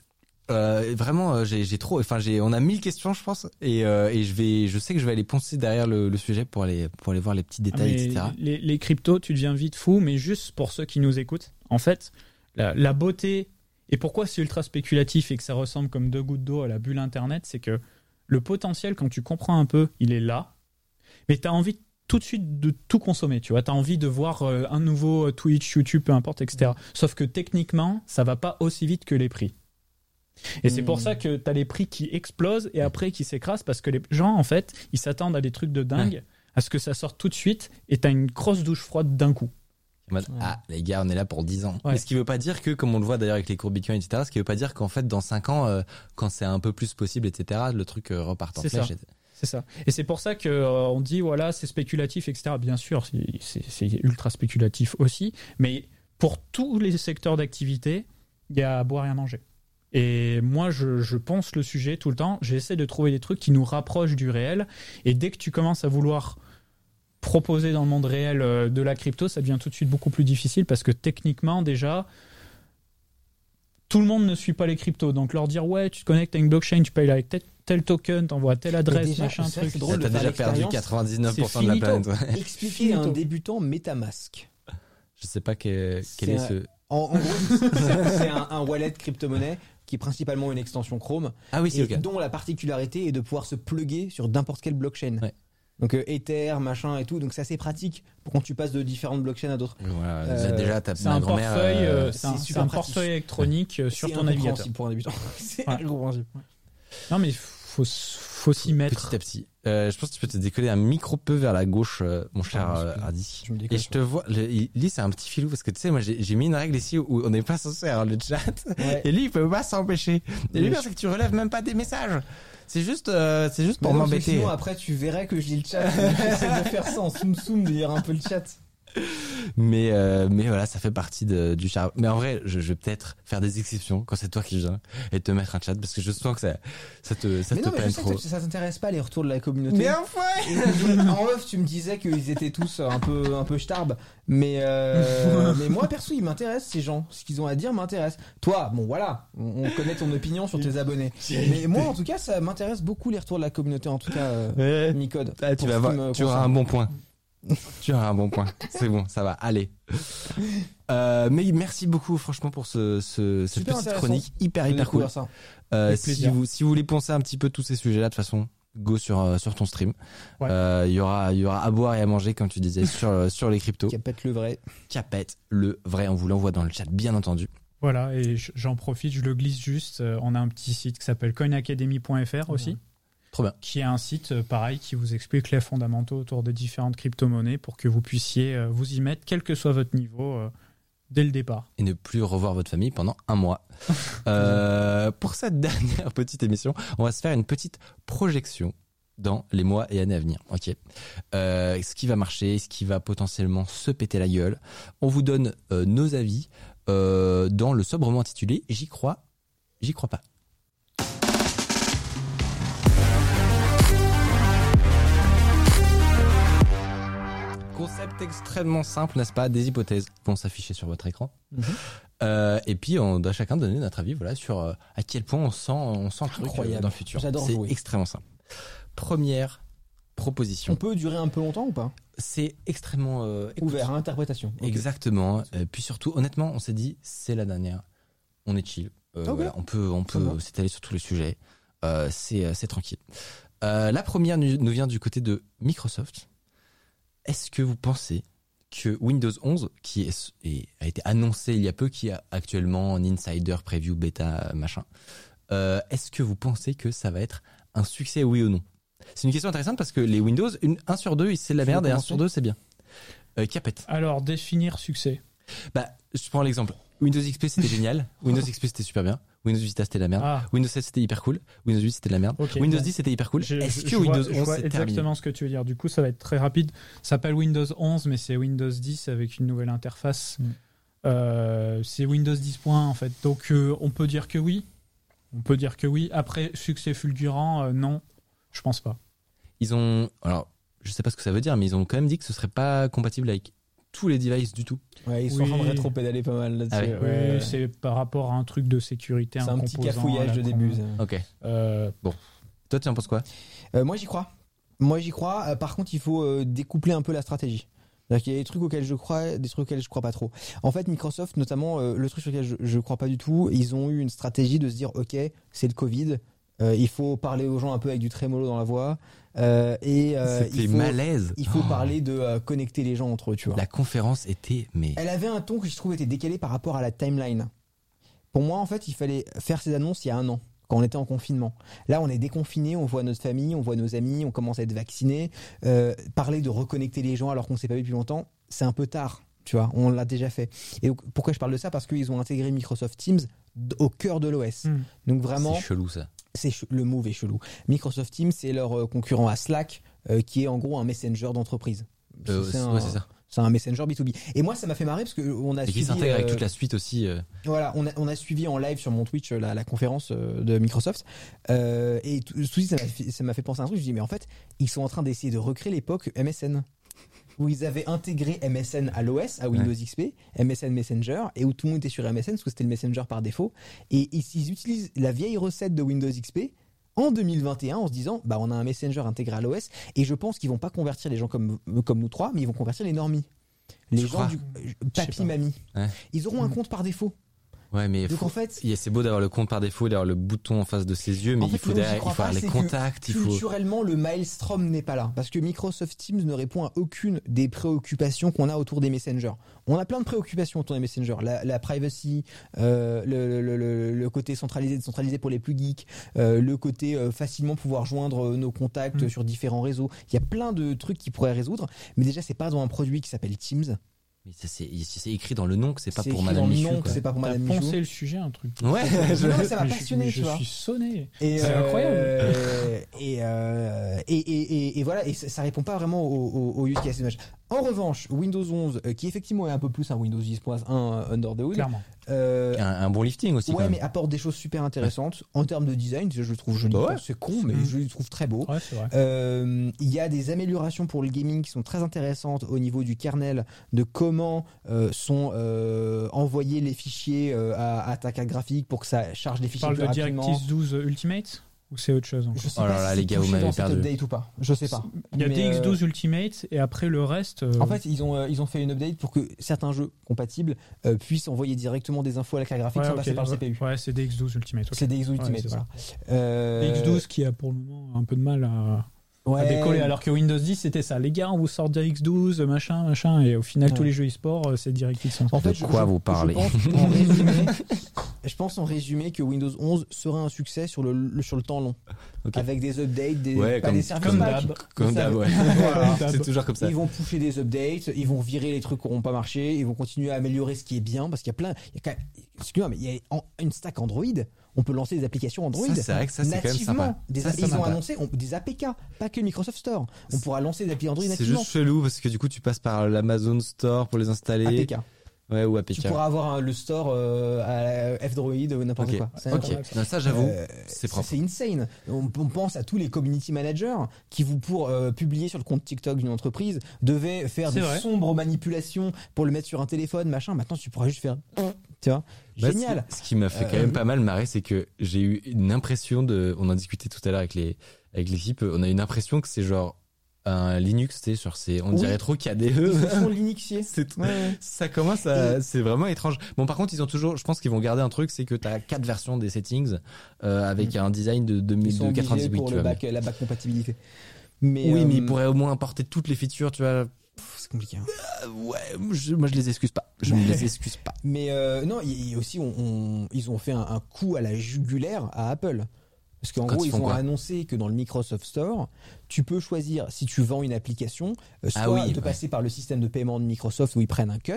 Euh, vraiment, euh, j'ai trop. Enfin, j'ai. On a 1000 questions, je pense, et, euh, et je vais. Je sais que je vais aller poncer derrière le, le sujet pour aller pour aller voir les petits Ah, détails, mais etc. les, les cryptos, tu deviens vite fou, mais juste pour ceux qui nous écoutent, en fait, la, la beauté et pourquoi c'est ultra spéculatif et que ça ressemble comme deux gouttes d'eau à la bulle Internet, c'est que le potentiel, quand tu comprends un peu, il est là, mais tu as envie tout de suite de tout consommer, tu vois, tu as envie de voir euh, un nouveau Twitch, YouTube, peu importe, etc. Sauf que techniquement, ça va pas aussi vite que les prix. Et c'est pour Hmm. ça que tu as les prix qui explosent et après qui s'écrasent parce que les gens, en fait, ils s'attendent à des trucs de dingue, à ce que ça sorte tout de suite et tu as une grosse douche froide d'un coup. Ah, les gars, on est là pour 10 ans. Ouais. Mais ce qui veut pas dire que, comme on le voit d'ailleurs avec les cours Bitcoin, etc., ce qui veut pas dire qu'en fait, dans 5 ans, euh, quand c'est un peu plus possible, etc., le truc euh, repart en C'est flèche. ça. et- C'est ça. Et c'est pour ça que euh, on dit voilà, c'est spéculatif, etc. Bien sûr, c'est ultra spéculatif aussi, mais pour tous les secteurs d'activité, il y a à boire et à manger. Et moi, je, je pense le sujet tout le temps. J'essaie de trouver des trucs qui nous rapprochent du réel. Et dès que tu commences à vouloir proposer dans le monde réel euh, de la crypto, ça devient tout de suite beaucoup plus difficile parce que techniquement, déjà, tout le monde ne suit pas les cryptos. Donc leur dire ouais, tu te connectes à une blockchain, tu payes avec tel, tel token, t'envoies telle adresse, déjà, machin, truc. drôle T'as déjà perdu l'expérience. 99% de la planète. ouais. Expliquer à un débutant MetaMask. Je sais pas que- quel est un- ce. En, en gros, c'est <laughs> c'est un, un wallet crypto-monnaie qui est principalement une extension Chrome Ah oui, et dont la particularité est de pouvoir se plugger sur n'importe quelle blockchain. Ouais. Donc euh, Ether, machin et tout. Donc c'est assez pratique pour quand tu passes de différentes blockchains à d'autres. Voilà, Euh, déjà, t'as C'est ma un grand-mère. portefeuille, euh, euh, c'est un, c'est un portefeuille électronique sur C'est ton navigateur. pour un débutant. <laughs> c'est Ouais. incompréhensible. Non mais faut s- faut s'y mettre. Petit à petit. Euh, je pense que tu peux te décoller un micro peu vers la gauche, euh, mon cher euh. Hardy. Je me décolle Et je te vois, le- lui c'est un petit filou parce que tu sais, moi j'ai mis une règle ici où on n'est pas censé avoir le chat. Ouais. <laughs> Et lui il peut pas s'empêcher. Et lui c'est que tu relèves même pas des messages. C'est juste, euh, c'est juste pour m'embêter. Sinon après tu verrais que je lis le chat. <laughs> J'essaie de faire ça en soum soum, de lire un peu le chat. Mais euh, mais voilà, ça fait partie de, du charme. Mais en vrai, je, je vais peut-être faire des exceptions quand c'est toi qui viens et te mettre un chat parce que je sens que ça, ça te, ça mais te non, mais je sais trop. que ça t'intéresse pas les retours de la communauté. Mais enfin. En off, tu me disais qu'ils étaient tous un peu un peu starbes, mais euh, <laughs> mais moi perso, ils m'intéressent ces gens. Ce qu'ils ont à dire m'intéresse. Toi, bon voilà, on, on connaît ton opinion sur tes abonnés. Mais moi, en tout cas, ça m'intéresse beaucoup les retours de la communauté. En tout cas, euh, Ouais. Micode. Ah, tu vas voir, tu auras un bon point. Tu auras un bon point. C'est bon, ça va. Allez. Euh, mais merci beaucoup, franchement, pour ce, ce cette petite chronique hyper hyper cool. Euh, si vous si vous voulez penser un petit peu tous ces sujets-là, de toute façon, go sur euh, sur ton stream. Ouais. Euh, Il y aura il y aura à boire et à manger, comme tu disais, sur sur les cryptos. Qui pète le vrai. Capette, le vrai, on vous l'envoie dans le chat, bien entendu. Voilà, et j'en profite, je le glisse juste. On a un petit site qui s'appelle coinacademy.fr aussi, Trop bien. qui est un site euh, pareil qui vous explique les fondamentaux autour des différentes crypto-monnaies pour que vous puissiez euh, vous y mettre, quel que soit votre niveau, euh, dès le départ. et ne plus revoir votre famille pendant un mois. <laughs> Euh, pour cette dernière petite émission, on va se faire une petite projection dans les mois et années à venir. Ok? Euh, ce qui va marcher, ce qui va potentiellement se péter la gueule. On vous donne euh, nos avis dans le sobrement intitulé J'y crois, j'y crois pas. Concept extrêmement simple, n'est-ce pas? Des hypothèses vont s'afficher sur votre écran. Mhm. Euh, et puis on doit chacun donner notre avis voilà sur euh, à quel point on sent on sent euh, Incroyable. dans le futur. J'adore C'est jouer. extrêmement simple. Première On proposition. peut durer un peu longtemps ou pas? C'est extrêmement euh, écoute, Ouvert à interprétation. Ok. Exactement. Euh, puis surtout, honnêtement, on s'est dit c'est la dernière. On est chill. Euh, voilà, on peut on peut s'étaler sur tous les sujets. Euh, c'est c'est tranquille. Euh, la première nous vient du côté de Microsoft. Est-ce que vous pensez que Windows 11, qui est, est- a été annoncé il y a peu, qui est actuellement en insider, preview, bêta, machin, euh, est-ce que vous pensez que ça va être un succès, oui ou non? C'est une question intéressante parce que les Windows, une, un sur deux, c'est de la merde et un commencer sur deux, c'est bien. Euh, Capet. Alors, définir succès. Bah, je prends l'exemple. Windows XP c'était <laughs> génial. Windows XP c'était super bien. Windows Vista c'était de la merde. Ah. Windows 7 c'était hyper cool. Windows 8 c'était de la merde. Windows bon. 10 c'était hyper cool. Est-ce que vois- Windows je 11 vois c'est terminé exactement ce que tu veux dire. Du coup, ça va être très rapide. Ça s'appelle Windows 11, mais c'est Windows 10 avec une nouvelle interface. Mm. Euh, c'est Windows 10 points en fait. Donc, euh, on peut dire que oui. On peut dire que oui. Après, succès fulgurant, euh, non, je pense pas. Ils ont alors je sais pas ce que ça veut dire mais ils ont quand même dit que ce serait pas compatible avec tous les devices du tout. Ouais, ils sont Oui. en train de rétro-pédaler pas mal là-dessus. Ah ouais. ouais. Oui, c'est par rapport à un truc de sécurité. C'est un petit cafouillage la de début. ça. Ok. Euh, Toi tu en penses quoi? Euh, moi j'y crois. Moi j'y crois. Euh, par contre, il faut euh, découpler un peu la stratégie. C'est-à-dire qu'il y a des trucs auxquels je crois, des trucs auxquels je crois pas trop. En fait, Microsoft, notamment, euh, le truc sur lequel je, je crois pas du tout, ils ont eu une stratégie de se dire, ok, c'est le Covid, euh, il faut parler aux gens un peu avec du trémolo dans la voix, euh, et euh, C'était il faut, malaise. il faut Oh. parler de euh, connecter les gens entre eux, tu vois. La conférence était mais Elle avait un ton que je trouve était décalé par rapport à la timeline. Pour moi, en fait, il fallait faire ces annonces il y a un an, quand on était en confinement. Là, on est déconfiné, on voit notre famille, on voit nos amis, on commence à être vacciné. Euh, parler de reconnecter les gens alors qu'on ne s'est pas vu depuis longtemps, c'est un peu tard. Tu vois, on l'a déjà fait. Et donc, pourquoi je parle de ça? Parce qu'ils ont intégré Microsoft Teams au cœur de l'OS. Hmm. Donc vraiment, c'est chelou ça. C'est le move est chelou. Microsoft Teams, c'est leur euh, concurrent à Slack, euh, qui est en gros un messenger d'entreprise. Euh, C'est un- ouais, messenger B2B. Et moi, ça m'a fait marrer parce que on a Et qui suivi, s'intègre avec toute la suite aussi. voilà, on a, on a suivi en live sur mon Twitch la, la conférence de Microsoft. Et tout tout de suite, ça m'a fait- ça m'a fait penser à un truc. Je me dis, mais en fait, ils sont en train d'essayer de recréer l'époque MSN. Où ils avaient intégré MSN à l'OS, à Windows XP, MSN Messenger, et où tout le monde était sur MSN, parce que c'était le Messenger par défaut. Et ils, utilisent la vieille recette de Windows XP en 2021 en se disant, bah, on a un Messenger intégré à l'OS, et je pense qu'ils vont pas convertir les gens comme, comme nous trois, mais ils vont convertir les normies. Les gens crois du papy mamie. Ouais. Ils auront un compte par défaut. Ouais, mais Donc faut- en fait, c'est beau d'avoir le compte par défaut, d'avoir le bouton en face de ses yeux, mais En fait, il faut derrière, il avoir les contacts, il faut. Culturellement, le maelstrom n'est pas là. Parce que Microsoft Teams ne répond à aucune des préoccupations qu'on a autour des messengers. On a plein de préoccupations autour des messengers. La, la privacy, euh, le, le- le- le côté centralisé, décentralisé pour les plus geeks, euh, le côté euh, facilement pouvoir joindre nos contacts Mm. sur différents réseaux. Il y a plein de trucs qui pourraient résoudre. Mais déjà, c'est pas dans un produit qui s'appelle Teams. Mais ça, c'est c'est écrit dans le nom que c'est pas pour Madame dans le Michu. nom que quoi. c'est pas pour Madame poncé Michou. le sujet, un truc. Ouais, je- Non, ça m'a <laughs> je- passionné, mais tu je vois. suis sonné. C'est euh, incroyable. Et, euh, et, et, et, et voilà, et ça, ça répond pas vraiment au, au, au use case image. En revanche, Windows 11, euh, qui effectivement est un peu plus un Windows 10.1 euh, under the hood, Clairement. euh, un, un bon lifting aussi. quand ouais, même. mais apporte des choses super intéressantes en termes de design. Je le trouve joli, Bah ouais. c'est con, mais Mm. je le trouve très beau. Ouais, c'est vrai. Euh, Il y a des améliorations pour le gaming qui sont très intéressantes au niveau du kernel, de comment euh, sont euh, envoyés les fichiers euh, à, à ta carte graphique pour que ça charge les Tu fichiers parles plus de. DirectX 12 Ultimate? Ou c'est autre chose encore Je sais Oh là pas là, si les gars, vous m'avez perdu. update ou pas. Je sais pas. Il y a Mais, DX12 euh, Ultimate et après le reste. euh, En fait, ils ont, euh, ils ont fait une update pour que certains jeux compatibles euh, puissent envoyer directement des infos à la carte graphique ouais, sans ok, passer par le CPU. Ouais, c'est DX12 Ultimate. ok. C'est des Ultimate, Ouais, c'est voilà. Euh, DX12 qui a pour le moment un peu de mal à, à ouais, décoller, alors que Windows 10 c'était ça. Les gars, on vous sort DX12, machin, machin, et au final, Ouais. tous les jeux e-sport, euh, c'est DirectX 11. En fait, De je- quoi je- vous je parlez pense en résumé- Je pense en résumé que Windows 11 sera un succès sur le, le- sur le temps long. Avec des updates, des, Ouais, pas comme- des services comme d'hab. Comme d'hab, ouais. Voilà. c'est toujours comme ça. Ils vont pousser des updates, ils vont virer les trucs qui n'auront pas marché, ils vont continuer à améliorer ce qui est bien, parce qu'il y a plein, il y a quand même, excuse-moi, mais il y a en- une stack Android, on peut lancer des applications Android. Ça, c'est vrai que ça, c'est quand même nativement. sympa. Des, Ça, c'est ils ont annoncé on- des APK, pas que Microsoft Store. On pourra lancer des applis Android C'est nativement. juste chelou parce que du coup tu passes par l'Amazon Store pour les installer. APK. Ouais, ou Tu APK. pourras avoir un- le store euh, à F-Droid ou n'importe quoi. C'est ok. Non, ça j'avoue, Euh, c'est propre. C'est insane. On, on pense à tous les community managers qui, vous pour euh, publier sur le compte TikTok d'une entreprise, devaient faire C'est des vrai. sombres manipulations pour le mettre sur un téléphone, machin. Maintenant, tu pourras juste faire. Tu vois Bah, Génial. Ce qui, m'a fait quand Euh, même pas mal marrer, c'est que j'ai eu une impression de. On en discutait tout à l'heure avec les avec l'équipe. On a une impression que c'est genre un Linux, tu sur ces. On Oui. dirait trop KDE. Ils se <laughs> font Linuxier. C'est Ouais, ouais. ça commence à c'est vraiment étrange. Bon par contre ils ont toujours je pense qu'ils vont garder un truc c'est que tu as quatre versions des settings euh, avec un design de, de, Mm. Ils sont de 98 obligés pour tu le vois, back, la back compatibilité. Mais, mais- Oui euh, mais ils pourraient au moins apporter toutes les features tu vois. C'est compliqué. hein. ouais, je- moi je les excuse pas. Je ne les excuse pas. Mais euh, non, y a aussi, on, on- ils ont fait un, un coup à la jugulaire à Apple. Parce qu'en gros, ils ont annoncé que dans le Microsoft Store, tu peux choisir si tu vends une application, euh, soit Ah oui, de ouais. passer par le système de paiement de Microsoft où ils prennent un cut,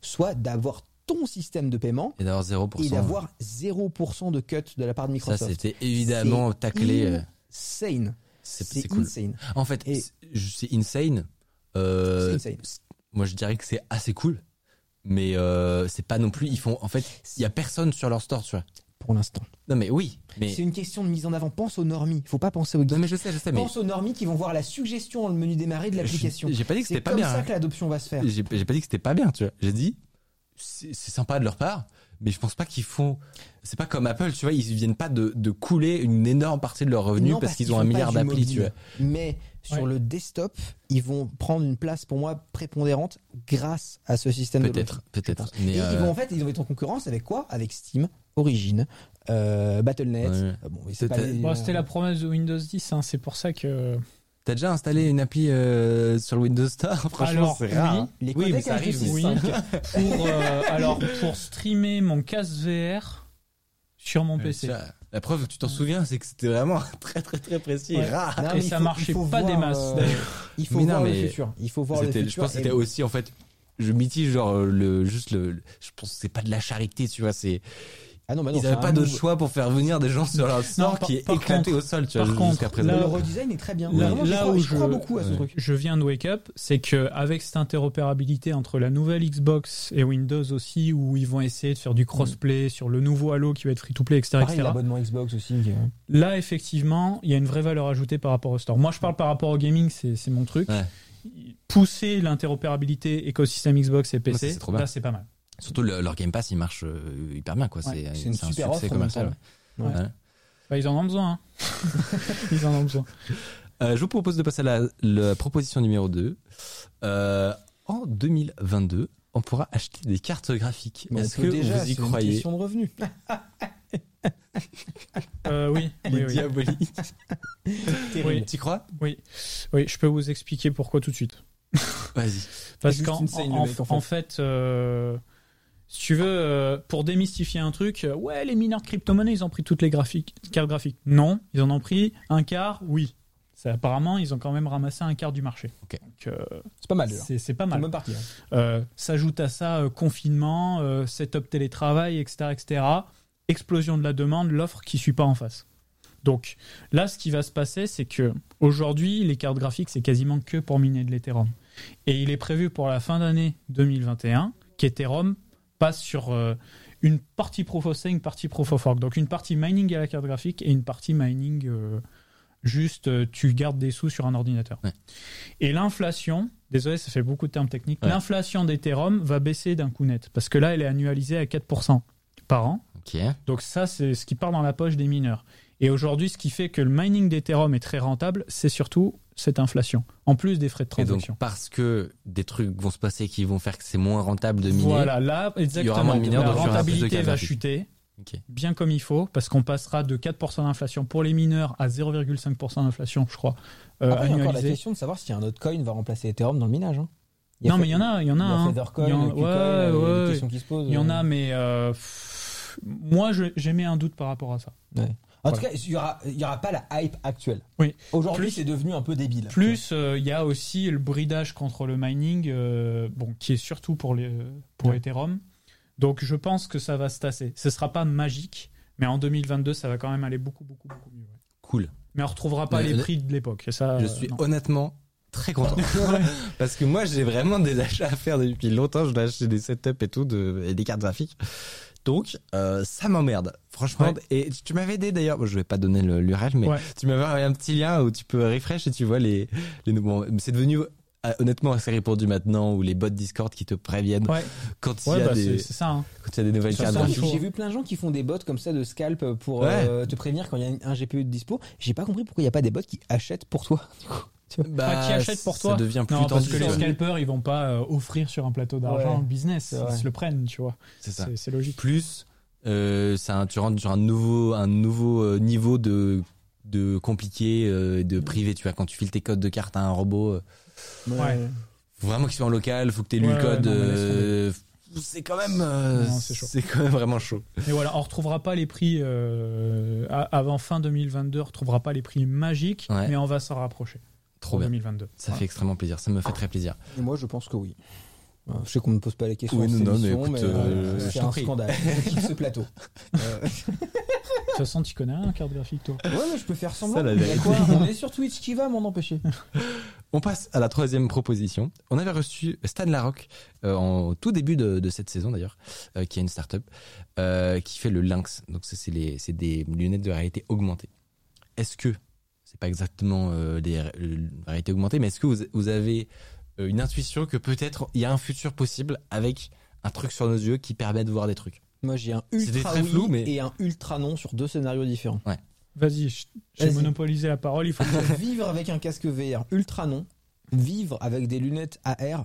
soit d'avoir ton système de paiement Et d'avoir 0%. et d'avoir 0% de cut de la part de ça, Microsoft. c'était évidemment taclé. euh, Insane. C'est C'est c'est cool. insane. En fait, Et- c'est insane. Euh, C'est Moi, je dirais que c'est assez cool. Mais euh, c'est pas non plus. Ils font. En fait, il y a personne sur leur store, tu vois. Pour l'instant. Non, mais oui. Mais C'est une question de mise en avant. Pense aux normies. Faut pas penser aux geeks. non, mais je sais, je sais. Mais Pense aux normies qui vont voir la suggestion dans le menu démarrer de l'application. J'ai pas dit que C'est c'était pas comme bien. ça hein. que l'adoption va se faire. J'ai pas dit que c'était pas bien, tu vois. J'ai dit c'est c'est sympa de leur part, mais je pense pas qu'ils font. C'est pas comme Apple, tu vois. Ils viennent pas de, de couler une énorme partie de leurs revenus Non, parce, qu'ils ont un milliard d'applis, tu vois. Mais sur Ouais. le desktop, ils vont prendre une place pour moi prépondérante grâce à ce système de Peut-être, peut-être. Et euh, ils vont en fait, ils vont être en concurrence avec quoi? Avec Steam, Origin, euh, Battle.net. Ouais. Euh, Bon, C'était- les- Bon, C'était la promesse de Windows 10, hein, c'est pour ça que. T'as déjà installé une appli euh, sur le Windows Store <laughs> Franchement, Alors, c'est rare. oui. hein. Les Oui, mais ça arrive. HTC5. Oui. pour, euh, alors, pour streamer mon casque VR sur mon Euh, PC. La preuve que tu t'en souviens, c'est que c'était vraiment <laughs> très très très précis, Ouais. rare. Non, Et mais ça faut- marchait pas des masses, euh, d'ailleurs. Il faut Mais non, voir le futur. Il faut voir le futur. je pense que c'était aussi en fait je mitige genre le juste le, le- je pense que c'est pas de la charité tu vois c'est Ah non, bah non, ils c'est avaient un pas de choix pour faire venir des gens sur leur store par- qui est éclaté contre- au sol tu vois par jusqu'à contre, présent là- Le redesign est très bien. Là- Vraiment, là crois- où je crois beaucoup à ce Ouais. truc. je viens de Wake Up, c'est que avec cette interopérabilité entre la nouvelle Xbox et Windows aussi, où ils vont essayer de faire du crossplay sur le nouveau Halo qui va être free-to-play, etc., Pareil, etc. l'abonnement Xbox aussi. Là, effectivement, il y a une vraie valeur ajoutée par rapport au store. Moi, je parle par rapport au gaming, c'est c'est mon truc. Ouais. Pousser l'interopérabilité écosystème Xbox et PC, là, c'est pas mal. Surtout le- leur Game Pass il marche euh, hyper bien quoi Ouais, c'est une un super succès offre en même commercial temps. ouais. Ouais. Ouais. Bah, ils en ont besoin. hein. <laughs> ils en ont besoin. Euh, je vous propose de passer à la, la proposition numéro 2 euh, en 2022 on pourra acheter des cartes graphiques est-ce que déjà, vous y c'est une croyez question de revenus. Euh, oui, <laughs> oui, oui. diaboliques. <laughs> Oui. tu crois oui. Oui, je peux vous expliquer pourquoi tout de suite. vas-y Parce qu'en en, en fait. en fait, euh, si tu veux, euh, pour démystifier un truc, euh, ouais, les mineurs de crypto-monnaies, ils ont pris toutes les graphiques, cartes graphiques. Non, ils en ont pris un quart, oui. C'est apparemment, ils ont quand même ramassé un quart du marché. Ok. Donc, euh, C'est pas mal c'est c'est pas mal. bonne partie. hein. S'ajoute à ça confinement, setup télétravail, etc., etc. Explosion de la demande, l'offre qui suit pas en face. Donc là, ce qui va se passer, c'est que aujourd'hui, les cartes graphiques, c'est quasiment que pour miner de l'Ethereum. Et il est prévu pour la fin d'année 2021 qu'Ethereum passe sur euh, une partie proof of stake, une partie proof of work. Donc une partie mining à la carte graphique et une partie mining euh, juste euh, tu gardes des sous sur un ordinateur. Ouais. Et l'inflation, désolé, ça fait beaucoup de termes techniques, Ouais. l'inflation d'Ethereum va baisser d'un coup net parce que là, elle est annualisée à 4% par an. Donc ça, c'est ce qui part dans la poche des mineurs. Et aujourd'hui, ce qui fait que le mining d'Ethereum est très rentable, c'est surtout cette inflation, en plus des frais de Et donc, transaction. parce que des trucs vont se passer qui vont faire que c'est moins rentable de miner. Voilà, là, exactement. moins de mineurs, la donc rentabilité va chuter, bien comme il faut, parce qu'on passera de 4% d'inflation pour les mineurs à 0,5% d'inflation, je crois, euh, Après, il y a encore la question de savoir si un autre coin va remplacer Ethereum dans le minage. hein. Il y a Non, mais il y en a, il y en a. Il y a hein. Il y en- ouais, a ouais. des questions qui se posent. Il y en a, mais euh, pff, moi, j'émets un doute par rapport à ça. En Voilà. tout cas, il y aura, y aura pas la hype actuelle. Oui. Aujourd'hui, c'est devenu un peu débile. Plus, euh, il y a aussi le bridage contre le mining, euh, bon, qui est surtout pour, les, pour Ouais. Ethereum. Donc, je pense que ça va se tasser. Ce sera pas magique, mais en 2022, ça va quand même aller beaucoup, beaucoup, beaucoup mieux. ouais. Cool. Mais on retrouvera pas Mais les le- prix de l'époque. Ça, Je suis non. honnêtement très content. <laughs> <laughs> Parce que moi, j'ai vraiment des achats à faire depuis longtemps. Je dois acheter des setups et tout, de, et des cartes graphiques. Donc, euh, ça m'emmerde. Franchement. Ouais. Et tu m'avais aidé d'ailleurs. Bon, je vais pas donner l'URL, mais Ouais. tu m'avais envoyé un petit lien où tu peux refresh et tu vois les, les nouveaux. C'est devenu, euh, honnêtement, assez répandu maintenant où les bots Discord qui te préviennent Ouais, quand il ouais y a bah, des, c'est c'est ça. hein. quand il y a des nouvelles cartes graphiques. J'ai vu plein de gens qui font des bots comme ça de scalp pour Ouais. euh, te prévenir quand il y a un GPU de dispo. J'ai pas compris pourquoi il n'y a pas des bots qui achètent pour toi. Tu vois. Bah, Ah, qui achète pour toi Ça devient plus Non, parce que les scalpers, ils vont pas euh, offrir sur un plateau d'argent Ouais. le business. Vrai. Ils se le prennent, tu vois. C'est ça. C'est logique. plus euh, un- tu rentres sur un nouveau un nouveau euh, niveau de de compliqué euh, de privé tu vois quand tu files tes codes de carte à un robot euh, Ouais. Faut vraiment qu'il soit en local, faut que t'aies lu Ouais, le code. non, euh, c'est quand même, euh, c'est quand même vraiment chaud. Et voilà, on retrouvera pas les prix euh, avant fin 2022, on retrouvera pas les prix magiques, Ouais. mais on va s'en rapprocher. Trop pour bien. 2022. Ça fait extrêmement plaisir. Ça me fait très plaisir. Et moi, je pense que oui. Je sais qu'on ne me pose pas la question Oui, non, non, mais écoute, mais, euh, euh, je c'est un prie. scandale. <laughs> Ce plateau. Euh, De toute façon, tu connais rien, carte graphique, toi? ouais, mais je peux faire semblant. Ça, quoi? On est sur Twitch, qui va m'en empêcher <laughs> On passe à la troisième proposition. On avait reçu Stan Larocque euh, en tout début de, de cette saison d'ailleurs, euh, qui est une startup euh, qui fait le Lynx. Donc ça, c'est les- c'est des lunettes de réalité augmentée. Est-ce que c'est pas exactement euh, des ré- euh, réalités augmentées, mais est-ce que vous, vous avez euh, une intuition que peut-être il y a un futur possible avec un truc sur nos yeux qui permet de voir des trucs? Moi, j'ai un ultra très oui flou, mais- et un ultra non sur deux scénarios différents. Vas-y, je- j'ai Vas-y. monopolisé la parole, il faut que vivre avec un casque VR ultra non, vivre avec des lunettes AR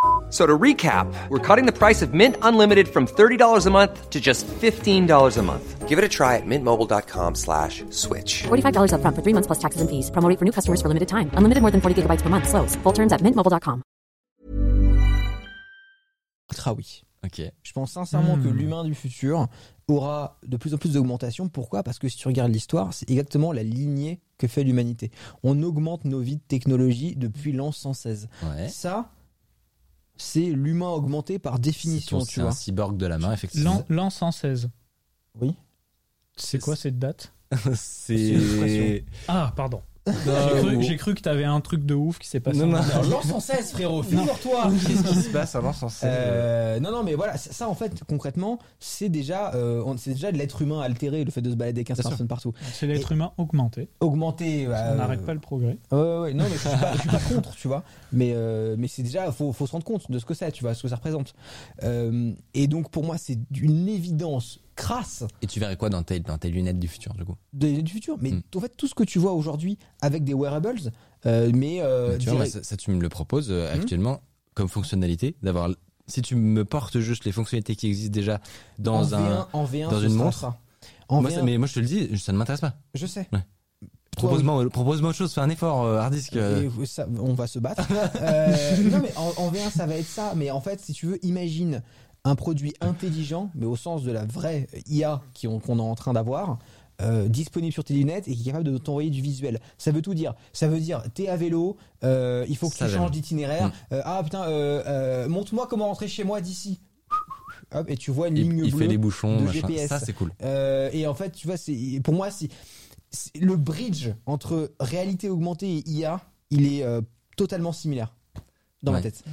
So to recap, we're cutting the price of Mint Unlimited from $30 a month to just $15 a month. Give it a try at mintmobile.com slash switch. $45 upfront for three months plus taxes and fees. Promo for new customers for limited time. Unlimited more than 40 gigabytes per month. Slows. Full terms at mintmobile.com. ultra oui. Ok. Je pense sincèrement Hmm. que l'humain du futur aura de plus en plus d'augmentation. Pourquoi? Parce que si tu regardes l'histoire, c'est exactement la lignée que fait l'humanité. On augmente nos vies de technologie depuis l'an 116. Ouais. Ça, c'est l'humain augmenté par définition, ton- tu c'est un cyborg de la main, effectivement. L'an l'an 116. Oui. C'est quoi cette date <laughs> C'est une expression. c'est. Ah, pardon. J'ai cru, j'ai cru que t'avais un truc de ouf qui s'est passé. Non, non. Alors, 116, frérot, figure-toi Qu'est-ce qui se passe avant sans Euh, non, non, mais voilà, ça, ça, en fait, concrètement, c'est déjà, euh, on- c'est déjà de l'être humain altéré, le fait de se balader avec un Bien sûr. smartphone partout. C'est l'être humain augmenté. Augmenter, On euh, n'arrête pas le progrès. Ouais, ouais, non, mais je suis pas, je suis pas contre, tu vois. Mais, euh, mais c'est déjà, faut, faut se rendre compte de ce que c'est, tu vois, ce que ça représente. Euh, et donc, pour moi, c'est d'une évidence crasse Et tu verrais quoi dans tes, dans tes lunettes du futur, du coup de- du futur. Mais Mm. en fait, tout ce que tu vois aujourd'hui avec des wearables, euh, mais euh, Tu vois, moi, direct- ça, ça, tu me le proposes euh, Mhm. actuellement comme fonctionnalité, d'avoir. Si tu me portes juste les fonctionnalités qui existent déjà en dans un. V1, en V1, dans ce une sera montre. ça. En Moi, V1, ça- mais moi, je te le dis, ça ne m'intéresse pas. je sais. Ouais. Propose-moi propose autre chose, fais un effort, euh, hard disk. euh. Et ça, on va se battre. <laughs> Euh, non, mais en, en V1, ça va être ça. Mais en fait, si tu veux, imagine un produit intelligent, mais au sens de la vraie IA qui- qu'on est en train d'avoir. euh, disponible sur tes lunettes et qui est capable de t'envoyer du visuel. Ça veut tout dire. Ça veut dire, t'es à vélo, euh, il faut que Ça, tu changes d'itinéraire. Mm. Euh, ah putain, euh, euh, montre-moi comment rentrer chez moi d'ici. Hop, et tu vois une il, ligne il bleue. fait les bouchons, de machin. GPS. Ça, c'est cool. Euh, et en fait, tu vois, c'est pour moi, c'est c'est- le bridge entre réalité augmentée et IA, il est euh, totalement similaire dans ma tête.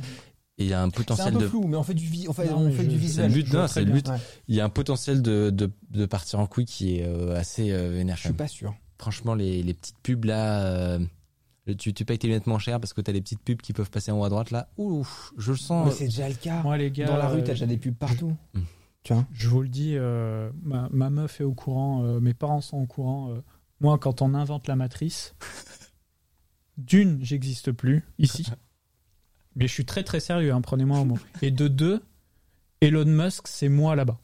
Et il y a un C'est un potentiel peu de. flou, mais on fait du vi- on fait, Non, on mais fait je- du c'est visuel. le but, Je non, c'est le but. Ouais. Il y a un potentiel de, de, de partir en couille qui est euh, assez euh, vénère. Je suis pas sûr. Franchement, les, les petites pubs là, euh, tu, tu payes tes lunettes moins cher parce que t'as les petites pubs qui peuvent passer en haut à droite là. Ouf, je le sens. Mais c'est déjà le cas. Moi, les gars. Dans la rue, euh, t'as déjà des pubs partout. Mm. Tu vois Je vous le dis, euh, ma, ma meuf est au courant, euh, mes parents sont au courant. euh, moi, quand on invente la matrice, <laughs> d'une, j'existe plus ici. Mais je suis très très sérieux, hein, prenez-moi au mot. Et de deux, Elon Musk, c'est moi là-bas.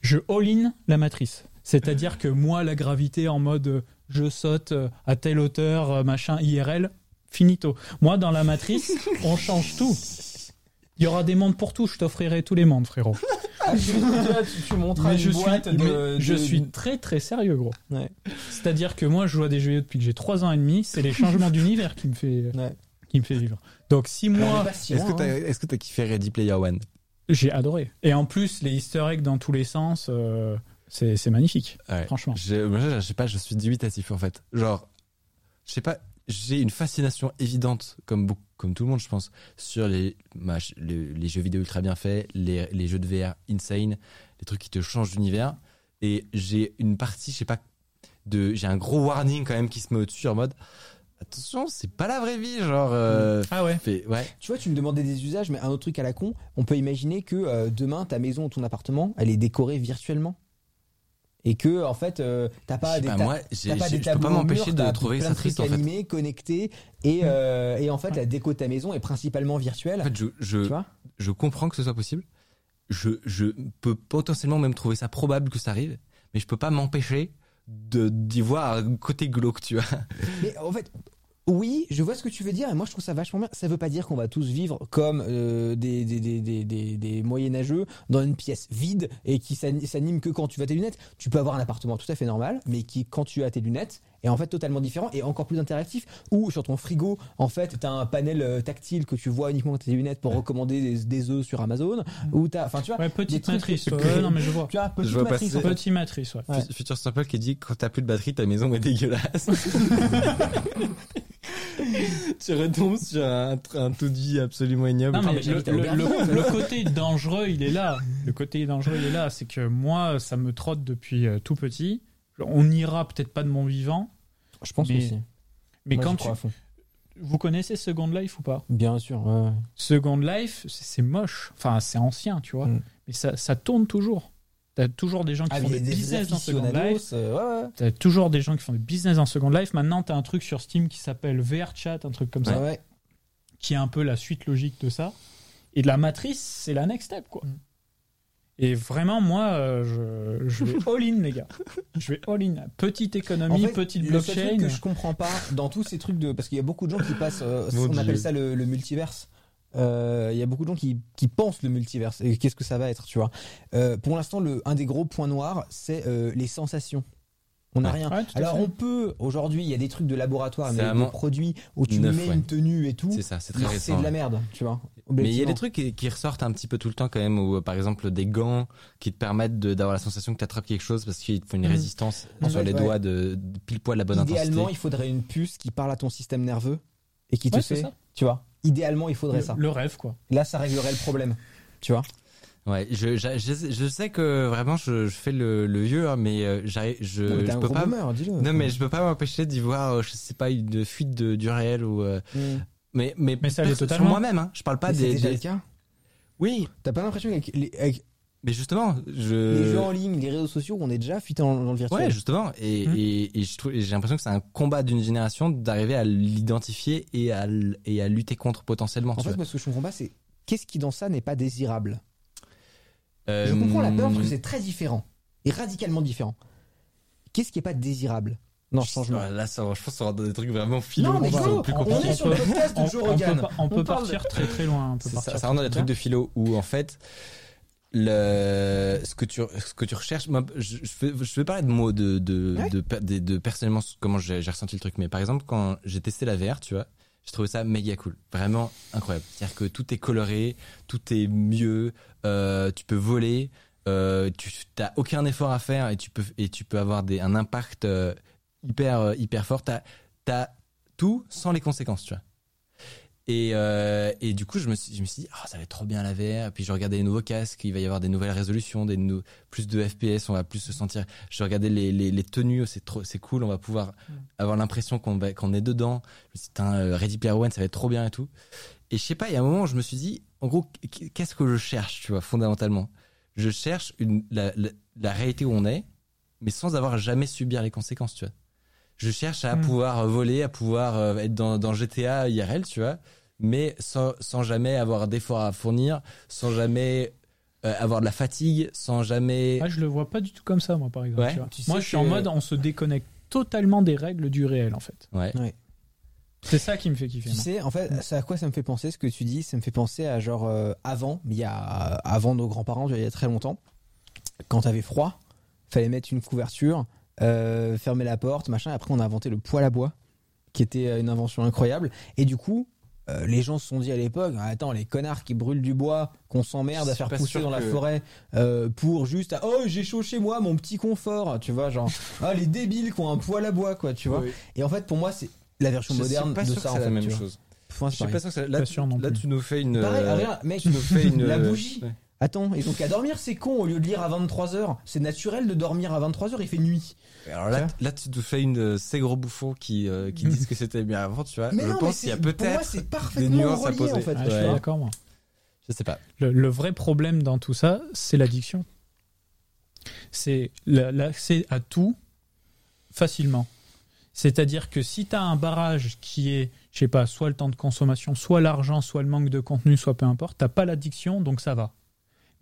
Je all-in la matrice. C'est-à-dire que moi, la gravité en mode euh, je saute euh, à telle hauteur, euh, machin, IRL, finito. Moi, dans la matrice, on change tout. Il y aura des mondes pour tout, je t'offrirai tous les mondes, frérot. Ah, tu, une je suis, boîte de, mais je de- suis très très sérieux, gros. Ouais. C'est-à-dire que moi, je joue à des jeux vidéo depuis que j'ai 3 ans et demi. C'est les changements d'univers qui me fait Ouais. Qui me fait vivre. Donc si On est moi, si Est-ce que t'as hein. est-ce que t'as kiffé Ready Player One? J'ai adoré. Et en plus, les Easter eggs dans tous les sens, euh, c'est c'est magnifique. Ouais. Franchement. Je, moi, je, je sais pas, je suis dubitatif en fait. Genre, je sais pas, j'ai une fascination évidente, comme, beaucoup- comme tout le monde, je pense, sur les, bah, je- le- les jeux vidéo ultra bien faits, les, les jeux de VR insane, les trucs qui te changent d'univers. Et j'ai une partie, je sais pas, de, j'ai un gros warning quand même qui se met au-dessus en mode, attention, c'est pas la vraie vie, genre. euh, Ah ouais. fait- ouais. Tu vois, tu me demandais des usages, mais un autre truc à la con, on peut imaginer que euh, demain, ta maison ou ton appartement, elle est décorée virtuellement. et que en fait euh, t'as pas Je sais des pas, ta- moi, t'as pas des je peux pas m'empêcher de trouver plein ça triste, en fait. animés, connectés et euh, et en fait la déco de ta maison est principalement virtuelle. En fait, je, je, tu vois? je comprends que ce soit possible. Je, je peux potentiellement même trouver ça probable que ça arrive, mais je peux pas m'empêcher de d'y voir un côté glauque, tu vois. Mais en fait, oui, je vois ce que tu veux dire, et moi je trouve ça vachement bien. Ça veut pas dire qu'on va tous vivre comme euh, des, des, des, des, des, des moyenâgeux dans une pièce vide et qui s'ani- s'anime que quand tu as tes lunettes. Tu peux avoir un appartement tout à fait normal, mais qui, quand tu as tes lunettes, est en fait totalement différent et encore plus interactif. Ou sur ton frigo, en fait, t'as un panel euh, tactile que tu vois uniquement avec tes lunettes pour recommander des, des œufs sur Amazon. Ou t'as, enfin tu vois, Ouais, petite trucs- matrice. ouais, ouais, non, mais je vois. tu vois, petite Je vois matrice, passer- en fait. Petit matrice, ouais. Ouais. Future Simple qui dit quand t'as plus de batterie, ta maison est dégueulasse. <laughs> <laughs> tu retombes sur un, un tout dit absolument ignoble. Non, mais mais le, côté dangereux, il est là. Le côté dangereux, il est là. C'est que moi, ça me trotte depuis euh, tout petit. On n'ira peut-être pas de mon vivant, Je pense Mais- aussi. mais Moi, quand tu... Vous connaissez Second Life ou pas? Bien sûr, ouais. Second Life, c'est c'est moche. Enfin, c'est ancien, tu vois. Mm. Mais ça, ça tourne toujours. T'as toujours des gens qui Ah, font des, des business dans Second Life. aficionados, euh, ouais, ouais. T'as toujours des gens qui font des business dans Second Life. Maintenant, t'as un truc sur Steam qui s'appelle VR Chat, un truc comme ça, Ouais, qui est un peu la suite logique de ça. Et de la matrice, c'est la next step, quoi. Et vraiment, moi, euh, je, je vais <laughs> all-in, les gars. Je vais all-in. Petite économie, En fait, petite le seul blockchain. truc que je comprends pas dans tous ces trucs de parce qu'il y a beaucoup de gens qui passent euh, on Dieu. appelle ça le, le multiverse Euh, il y a beaucoup de gens qui, qui pensent le multiverse et qu'est-ce que ça va être tu vois? Euh, pour l'instant un des gros points noirs c'est euh, les sensations on n'a Ouais. rien Ouais, alors on peut aujourd'hui il y a des trucs de laboratoire mais des produits où tu mets ouais. une tenue et tout C'est ça, c'est très récent. c'est de la merde tu vois Mais il y a des trucs qui, qui ressortent un petit peu tout le temps quand même, euh, par exemple des gants qui te permettent d'avoir la sensation que tu attrapes quelque chose parce qu'ils te font une Mhm. résistance En sur les doigts de, de pile poil la bonne idéalement intensité. il faudrait une puce qui parle à ton système nerveux et qui te fait ça. tu vois idéalement il faudrait le, ça le rêve, quoi. là ça réglerait le problème tu vois Ouais, je, je, je, je sais que vraiment je, je fais le, le vieux, hein, mais euh, j'arrive, je, Non, mais je peux pas. boomer, dis-le. Non, mais je peux pas m'empêcher d'y voir, euh, je sais pas, une fuite de, du réel ou. euh, Mm. mais mais, Mais ça l'est totalement. moi-même, hein. Je parle pas Mais c'est des. déjà des- le cas. Oui, T'as pas l'impression qu'avec mais justement, je. les jeux en ligne, les réseaux sociaux, on est déjà fuité dans, dans le virtuel Ouais, justement, et, Hmm. et, et je trouve, et j'ai l'impression que c'est un combat d'une génération d'arriver à l'identifier et à l- et à lutter contre potentiellement. En fait, vois. moi, ce que je comprends pas, c'est qu'est-ce qui dans ça n'est pas désirable? Euh, Je comprends la peur parce que c'est très différent et radicalement différent. Qu'est-ce qui est pas désirable? Dans ce changement Ouais, Là, ça, je pense que ça va dans des trucs vraiment philo. Non, mais go plus On est sur le podcast on, de Joe on peut, on de- partir très très loin. On peut C'est partir ça, ça rentre dans des trucs de philo où en fait le ce que tu ce que tu recherches. Moi je, je vais je vais parler de mots de de Ouais. de, de, de personnellement comment j'ai ressenti le truc. Mais par exemple quand j'ai testé la VR tu vois j'ai trouvé ça méga cool. Vraiment incroyable. C'est à dire que tout est coloré tout est mieux euh, tu peux voler euh, tu t'as aucun effort à faire et tu peux et tu peux avoir des un impact euh, hyper euh, hyper fort. T'as t'as tout sans les conséquences tu vois et, euh, et du coup, je me suis, je me suis dit, ah, ça va être trop bien la VR. Puis je regardais les nouveaux casques, il va y avoir des nouvelles résolutions, des nou- plus de FPS, on va plus se sentir. Je regardais les, les, les tenues, c'est trop, c'est cool, on va pouvoir avoir l'impression qu'on qu'on est dedans. Je me suis dit, euh, Ready Player One, ça va être trop bien et tout. Et je sais pas, il y a un moment où je me suis dit, en gros, qu- qu'est-ce que je cherche, tu vois, fondamentalement? Je cherche une, la, la, la réalité où on est, mais sans avoir jamais subir les conséquences, tu vois. Je cherche à Hmm. pouvoir voler, à pouvoir euh, être dans, dans GTA IRL, tu vois, mais sans, sans jamais avoir d'efforts à fournir, sans jamais euh, avoir de la fatigue, sans jamais. Ah, je le vois pas du tout comme ça, moi, par exemple. Ouais. tu vois. Tu moi, je suis en mode, on se déconnecte totalement des règles du réel, en fait. Ouais. C'est ça qui me fait kiffer. Tu moi. sais, en fait, ça à quoi ça me fait penser ce que tu dis Ça me fait penser à genre euh, avant, il y a avant nos grands-parents, il y a très longtemps, quand t'avais froid, fallait mettre une couverture, euh, fermer la porte, machin. Après, on a inventé le poêle à bois, qui était euh, une invention incroyable. Et du coup, euh, les gens se sont dit à l'époque, Ah, attends, les connards qui brûlent du bois, qu'on s'emmerde à faire pousser dans la forêt euh, pour juste, ah, oh j'ai chaud chez moi, mon petit confort, tu vois, genre, <laughs> ah les débiles qui ont un poêle à bois, quoi, tu vois. Oui. Et en fait, pour moi, c'est la version Je moderne suis pas de sûr ça. c'est la fait, même chose. Moi, Je suis pas sûr que c'est- là, Pas tu- sûr non là plus. tu nous fais une. Pareil, regarde, mec, tu nous fais <laughs> une. La bougie. ouais. Attends, ils ont qu'à dormir, c'est con, au lieu de lire à 23h. C'est naturel de dormir à 23h, il fait nuit. Alors là, là, tu nous fais une euh, ces gros bouffons qui euh, qui <laughs> disent que c'était bien avant, tu vois. Mais je non, mais pense qu'il y a c'est- pour moi, peut-être c'est des parfaitement nuances à relié, poser. en fait. Ah, je suis d'accord, moi. Je sais pas. Le, le vrai problème dans tout ça, c'est l'addiction. c'est la- l'accès à tout facilement. C'est-à-dire que si tu as un barrage qui est, je sais pas, soit le temps de consommation, soit l'argent, soit le manque de contenu, soit peu importe, t'as pas l'addiction, donc ça va.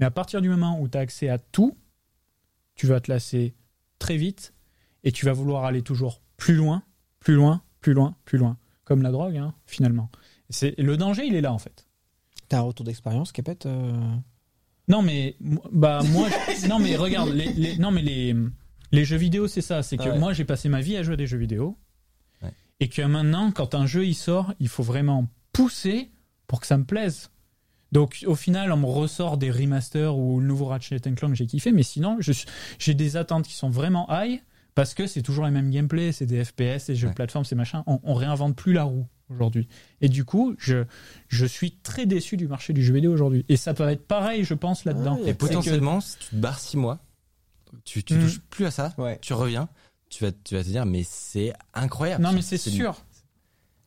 Mais à partir du moment où tu as accès à tout, tu vas te lasser très vite et tu vas vouloir aller toujours plus loin, plus loin, plus loin, plus loin. Comme la drogue, hein, finalement. C'est Le danger, il est là, en fait. T'as un retour d'expérience, Capette euh? Non mais bah moi je- non mais regarde les, les- non mais les les jeux vidéo c'est ça c'est que Ah ouais. moi j'ai passé ma vie à jouer à des jeux vidéo Ouais. et que maintenant quand un jeu il sort il faut vraiment pousser pour que ça me plaise donc au final on me ressort des remasters ou le nouveau Ratchet Clank que j'ai kiffé mais sinon j'ai des attentes qui sont vraiment high parce que c'est toujours les mêmes gameplays c'est des FPS des jeux de Ouais. plateforme c'est machin on, on réinvente plus la roue aujourd'hui et du coup je je suis très déçu du marché du jeu vidéo aujourd'hui. Et ça peut être pareil, je pense, là-dedans. Ah, Et C'est potentiellement, si tu te barres six mois, tu, tu Mm. touches plus à ça, Ouais. tu reviens, tu vas, tu vas te dire, mais c'est incroyable. Non, mais c'est C'est- sûr.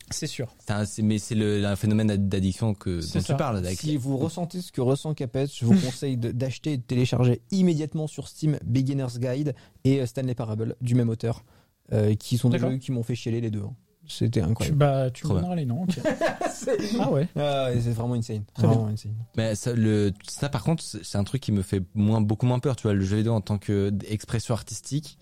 C'est sûr. un- mais c'est le, un phénomène d'addiction que dont ça. tu parles. Si vous ressentez ce que ressent Capet, je vous <laughs> conseille d'acheter et de télécharger immédiatement sur Steam Beginner's Guide et euh, Stanley Parable du même auteur, euh, qui sont des jeux qui m'ont fait chialer les deux. hein. C'était Tu, incroyable. bah, tu me les noms. ok. <laughs> ah ouais. Ah, et c'est vraiment insane. Très Vraiment insane. Mais ça, le, ça, par contre, c'est c'est un truc qui me fait moins, beaucoup moins peur. Tu vois, le jeu vidéo en tant qu'expression artistique,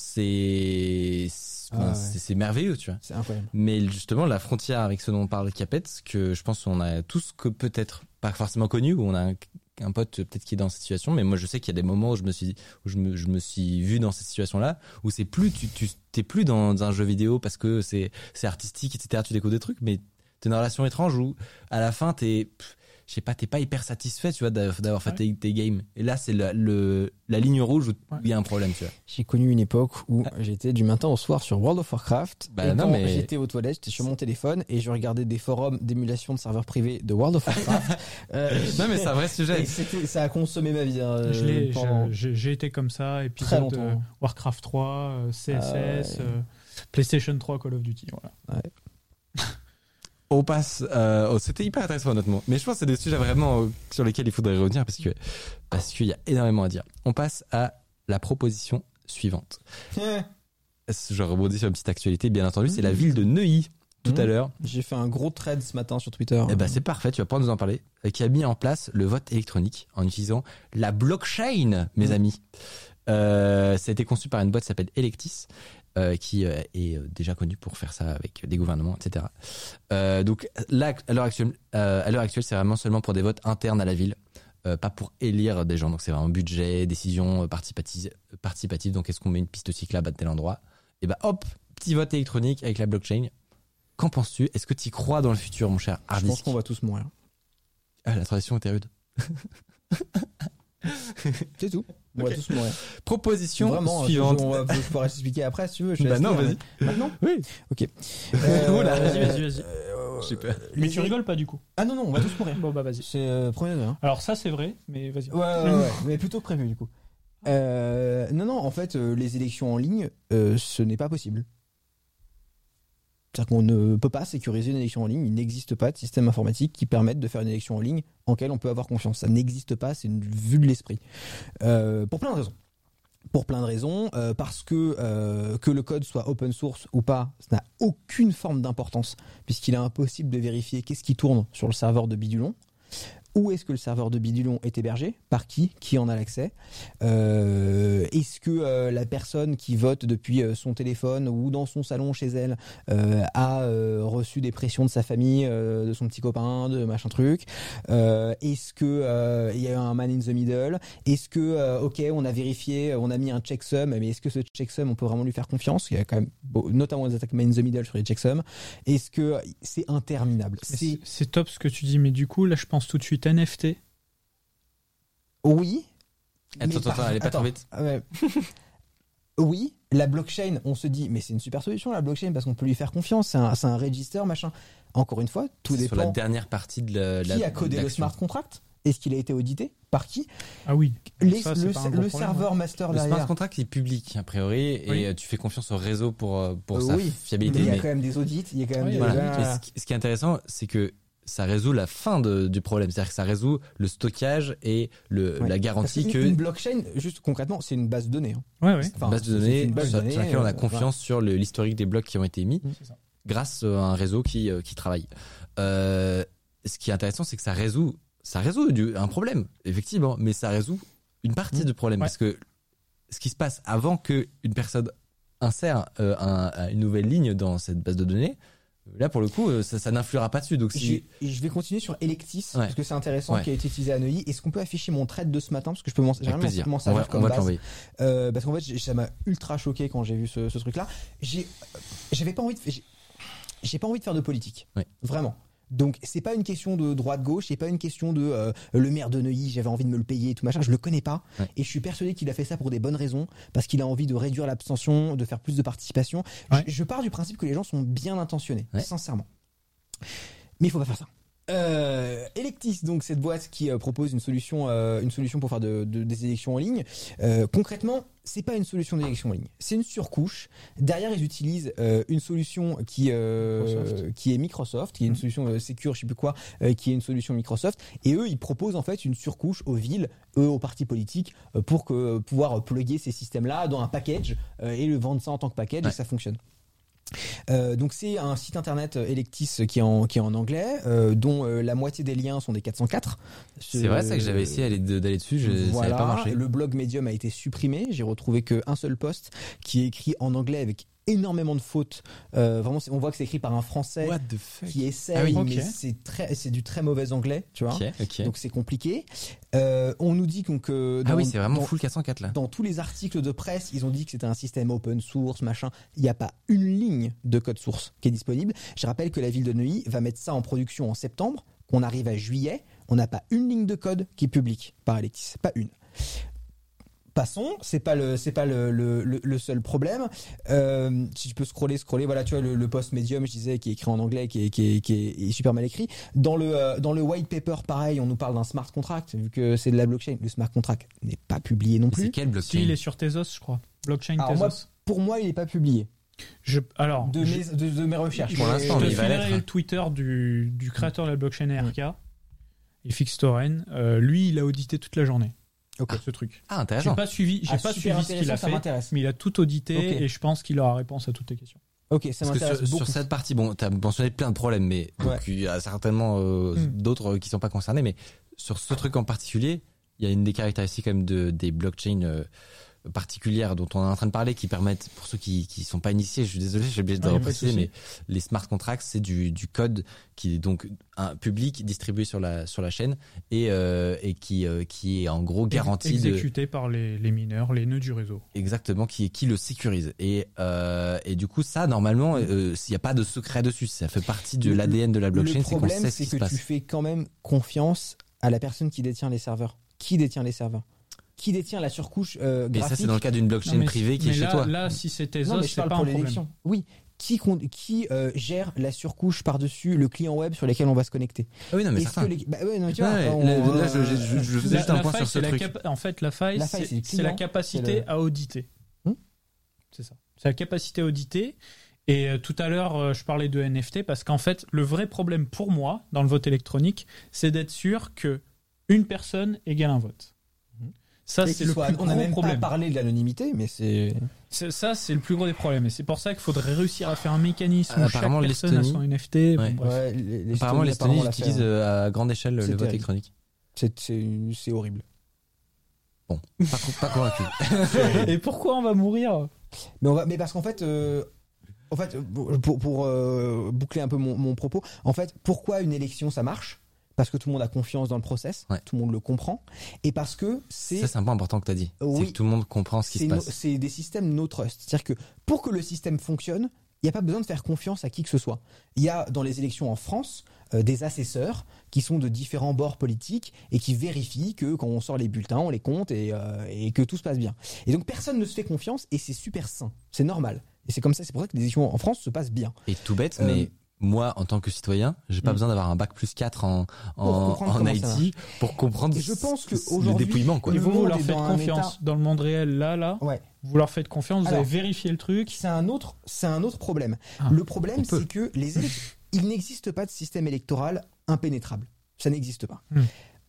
c'est Ah ouais. c'est merveilleux, tu vois. C'est incroyable. Mais justement, la frontière avec ce dont on parle Capet, que je pense qu'on a tous que peut-être pas forcément connu, où on a un, un pote peut-être qui est dans cette situation, mais moi je sais qu'il y a des moments où je me suis, où je me, je me suis vu dans cette situation-là, où c'est plus, tu, tu t'es plus dans un jeu vidéo parce que c'est, c'est artistique, etc. Tu découvres des trucs, mais t'es dans une relation étrange où à la fin t'es, pff, je sais pas, t'es pas hyper satisfait, tu vois, d'avoir fait Ouais. tes, tes games. Et là, c'est la, le, la ligne rouge où il y a un problème, tu vois. J'ai connu une époque où j'étais du matin au soir sur World of Warcraft. Bah et non, mais- j'étais aux toilettes, j'étais sur mon téléphone et je regardais des forums d'émulation de serveurs privés de World of Warcraft. <laughs> Euh, Non, mais c'est un vrai et sujet. ça a consommé ma vie. hein, Je l'ai- pendant- je- j'ai été comme ça. Très Épisode longtemps. euh, Warcraft 3, euh, CSS, Ah ouais. euh, PlayStation 3, Call of Duty. Voilà. On passe. Euh, oh, C'était hyper intéressant honnêtement. Mais je pense que c'est des sujets vraiment euh, sur lesquels il faudrait revenir parce que parce qu'il y a énormément à dire. On passe à la proposition suivante. Je rebondis sur une petite actualité, bien entendu. C'est la ville de Neuilly tout à Mmh. l'heure. J'ai fait un gros thread ce matin sur Twitter. Eh ben c'est parfait. Tu vas pouvoir nous en parler. euh, Qui a mis en place le vote électronique en utilisant la blockchain, mes Mmh. amis. Euh, ça a été conçu par une boîte qui s'appelle Electis. euh, qui euh, est déjà connue pour faire ça avec des gouvernements, etc. Donc là, à l'heure actuelle, à l'heure actuelle, c'est vraiment seulement pour des votes internes à la ville, pas pour élire des gens. Donc c'est vraiment budget, décision participative. participative. Donc est-ce qu'on met une piste cyclable à tel endroit? Et ben hop, petit vote électronique avec la blockchain. Qu'en penses-tu? Est-ce que tu y crois dans le futur, mon cher je pense Hardisk? qu'on va tous mourir. Ah, la tradition était rude. <laughs> C'est tout. On va tous mourir. Proposition Vraiment, suivante. Je, on va, pourrais expliquer après si tu veux. Je Bah non, vas-y. mais- Maintenant Oui. Ok. <laughs> Oula. Vas-y, vas-y, vas-y. euh, Super. Mais tu rigoles pas du coup. Ah non, non, on va tous mourir. Bon bah vas-y. C'est euh, premier degré. hein. Alors ça c'est vrai, mais vas-y. Ouais, ouais, ouais, mais plutôt que prévu du coup. Euh, non, non, en fait, euh, les élections en ligne, euh, ce n'est pas possible. C'est-à-dire qu'on ne peut pas sécuriser une élection en ligne. Il n'existe pas de système informatique qui permette de faire une élection en ligne en quelle on peut avoir confiance. Ça n'existe pas, c'est une vue de l'esprit. Euh, pour plein de raisons. Pour plein de raisons, euh, parce que euh, que le code soit open source ou pas, ça n'a aucune forme d'importance, puisqu'il est impossible de vérifier qu'est-ce qui tourne sur le serveur de Bidulon. Où est-ce que le serveur de Bidulon est hébergé? Par qui? Qui en a l'accès? Euh, Est-ce que euh, la personne qui vote depuis euh, son téléphone ou dans son salon chez elle a reçu des pressions de sa famille, de son petit copain, de machin truc? Est-ce que il y a un man in the middle? Est-ce que ok, on a vérifié, on a mis un checksum, mais est-ce que ce checksum on peut vraiment lui faire confiance? Il y a quand même notamment des attaques man in the middle sur les checksums. Est-ce que c'est interminable? C'est top ce que tu dis, mais du coup là je pense tout de suite NFT. Oui. Attends, attends, par- attends, allez pas attends. trop vite. Ah ouais. <laughs> oui, la blockchain, on se dit, mais c'est une super solution la blockchain parce qu'on peut lui faire confiance. C'est un, c'est un register, machin. Encore une fois, tout C'est sur la dépend. dernière partie de la. Qui a codé de le smart contract Est-ce qu'il a été audité Par qui? Ah oui. Les- Ça, Le, le problème, hein. serveur master Le smart derrière. contract est public a priori et Oui. euh, tu fais confiance au réseau pour euh, pour Euh, sa oui, mais fiabilité. il y a mais- quand même des audits, il y a quand même Oui, des. Voilà. voilà. Ce qui est intéressant, c'est que ça résout la fin de- du problème. C'est-à-dire que ça résout le stockage et le, Ouais. la garantie qu'une- que une blockchain, juste concrètement, c'est une base de données. hein. Ouais, ouais. Enfin, base de c'est- données c'est une base de données, sur laquelle on a euh, confiance sur le- l'historique des blocs qui ont été émis grâce à un réseau qui, euh, qui travaille. Euh, ce qui est intéressant, c'est que ça résout, ça résout du- un problème, effectivement, mais ça résout une partie Mmh. du problème Ouais. parce que ce qui se passe avant que une personne insère euh, un- un- une nouvelle ligne dans cette base de données, là pour le coup, euh, ça, ça n'influera pas dessus. Donc si je vais continuer sur Electis Ouais. parce que c'est intéressant Ouais. qui a été utilisé à Neuilly. Est-ce qu'on peut afficher mon trade de ce matin? Parce que je peux m'en servir comme va base. Euh, parce qu'en fait, ça m'a ultra choqué quand j'ai vu ce, ce truc-là. J'ai, j'avais pas envie de, j'ai, j'ai pas envie de faire de politique. Ouais. Vraiment. Donc c'est pas une question de droite gauche, c'est pas une question de euh, le maire de Neuilly, j'avais envie de me le payer et tout machin. Je le connais pas Ouais. et je suis persuadé qu'il a fait ça pour des bonnes raisons, parce qu'il a envie de réduire l'abstention, de faire plus de participation. Ouais. Je, je pars du principe que les gens sont bien intentionnés, Ouais. sincèrement. Mais il faut pas faire ça. Euh, Electis, donc cette boîte qui euh, propose une solution, euh, une solution pour faire de, de- des élections en ligne. Concrètement, c'est pas une solution d'élection en ligne, c'est une surcouche. Derrière, ils utilisent une solution qui qui est Microsoft, qui est une Mhm. solution secure, je sais plus quoi, qui est une solution Microsoft. Et eux, ils proposent en fait une surcouche aux villes, eux aux partis politiques, pour que pouvoir plugger ces systèmes-là dans un package et le vendre ça en tant que package Ouais. et ça fonctionne. Euh, donc c'est un site internet euh, Electis qui est en, qui est en anglais, euh, dont euh, la moitié des liens sont des 404. C'est vrai, ça que j'avais essayé d'aller- de- d'aller dessus, je, ça voilà, pas marché. le blog Medium a été supprimé. J'ai retrouvé qu'un seul post qui est écrit en anglais avec énormément de fautes. Euh, vraiment, on voit que c'est écrit par un Français qui essaye, Ah oui. Mais c'est très, c'est du très mauvais anglais, tu vois. Donc c'est compliqué. Euh, on nous dit donc que ah dans- oui, c'est vraiment dans- full 404 là. dans tous les articles de presse, ils ont dit que c'était un système open source, machin. Il n'y a pas une ligne de code source qui est disponible. Je rappelle que la ville de Neuilly va mettre ça en production en septembre, qu'on arrive à juillet. On n'a pas une ligne de code qui est publique par Alexis. Pas une. Passons, c'est pas le c'est pas le, le, le- le seul problème. Euh, si tu peux scroller, scroller, voilà, tu vois le, le post Medium, je disais, qui est écrit en anglais, qui est, qui est, qui est, est super mal écrit. Dans le euh, dans le white paper, pareil, on nous parle d'un smart contract, vu que c'est de la blockchain. Le smart contract n'est pas publié non C'est plus. quel Si, blockchain il est sur Tezos, je crois. Blockchain Alors Tezos. moi, pour moi, il n'est pas publié. Je, alors, De, je, mes, de, de mes recherches. Pour l'instant, je mais te il va l'être, le Twitter du, du créateur de la blockchain RK, et Fixtoren. Euh, lui, il a audité toute la journée. Ok. Ce truc. Ah, J'ai intéressant. pas suivi, j'ai Ah, pas suivi ce qu'il a fait, m'intéresse. mais il a tout audité et je pense qu'il aura réponse à toutes tes questions. Ok, ça m'intéresse sur, sur cette partie, bon, tu as mentionné plein de problèmes, mais donc, il y a certainement euh, Mm. d'autres qui sont pas concernés, mais sur ce truc en particulier, il y a une des caractéristiques quand même de, des blockchains euh, particulières dont on est en train de parler qui permettent, pour ceux qui qui sont pas initiés, je suis désolé, j'ai oublié de le repréciser, mais les smart contracts, c'est du, du code qui est donc un public distribué sur la sur la chaîne et euh, et qui euh, qui est en gros garanti de Exécuté par les, les mineurs, les nœuds du réseau. Exactement, qui, qui le sécurise. Et, euh, et du coup, ça, normalement, euh, s'il n'y a pas de secret dessus, ça fait partie de l'ADN de la blockchain, le c'est qu'on problème, c'est se que passe. tu fais quand même confiance à la personne qui détient les serveurs. Qui détient les serveurs? Qui détient la surcouche euh, Mais ça, graphique c'est dans le cas d'une blockchain Non, mais- privée qui mais est chez toi. Là, si c'est Non, Tezos, mais je c'est parle pas pour un problème. Oui. Qui, euh, gère la surcouche par-dessus le client web sur lequel on va se connecter? Ah oui, non, mais certain. que les- bah ouais, non, mais tu Ouais, vois, ouais, on- là, là, je- euh, je- je- je faisais La, juste un point faille, sur ce c'est la truc. en fait, la faille, c'est la capacité le- à auditer. Hmm? C'est ça. C'est la capacité à auditer. Et euh, tout à l'heure, euh, je parlais de NFT parce qu'en fait, le vrai problème pour moi dans le vote électronique, c'est d'être sûr que une personne égale un vote. Ça, c'est le plus on n'a gros même problème. pas parlé de l'anonymité, mais c'est. Ça, c'est le plus gros des problèmes. Et c'est pour ça qu'il faudrait réussir à faire un mécanisme où chaque Apparemment, personne a son l'Estonie- NFT. Bon, Ouais. les- Apparemment, les Estoniens, Estoniens l'a utilisent fait, hein. euh, à grande échelle le vote électronique. C'est- horrible. Bon, pas, pas convaincu. <laughs> Et pourquoi on va mourir? Mais on va, mais parce qu'en fait, euh, en fait, pour, pour euh, boucler un peu mon, mon propos, en fait, pourquoi une élection ça marche? Parce que tout le monde a confiance dans le process, Ouais. tout le monde le comprend, et parce que c'est Ça, c'est un point important que tu as dit. C'est Oui. que tout le monde comprend ce qui se no- passe. c'est des systèmes no trust. C'est-à-dire que pour que le système fonctionne, il n'y a pas besoin de faire confiance à qui que ce soit. Il y a dans les élections en France euh, des assesseurs qui sont de différents bords politiques et qui vérifient que quand on sort les bulletins, on les compte et, euh, et que tout se passe bien. Et donc personne ne se fait confiance et c'est super sain, c'est normal. Et c'est comme ça, c'est pour ça que les élections en France se passent bien. Et tout bête, Euh, mais moi, en tant que citoyen, j'ai pas Mm. besoin d'avoir un bac plus 4 en, Pour en, comprendre en IT pour comprendre Et je pense que le aujourd'hui, dépouillement, quoi. Et Le vous, vous leur faites dans confiance état- dans le monde réel, là, là. Ouais. Vous leur faites confiance, vous Alors, avez vérifié le truc. C'est un autre, c'est un autre problème. Ah, le problème, c'est que les il n'existe pas de système électoral impénétrable. Ça n'existe pas. Hmm.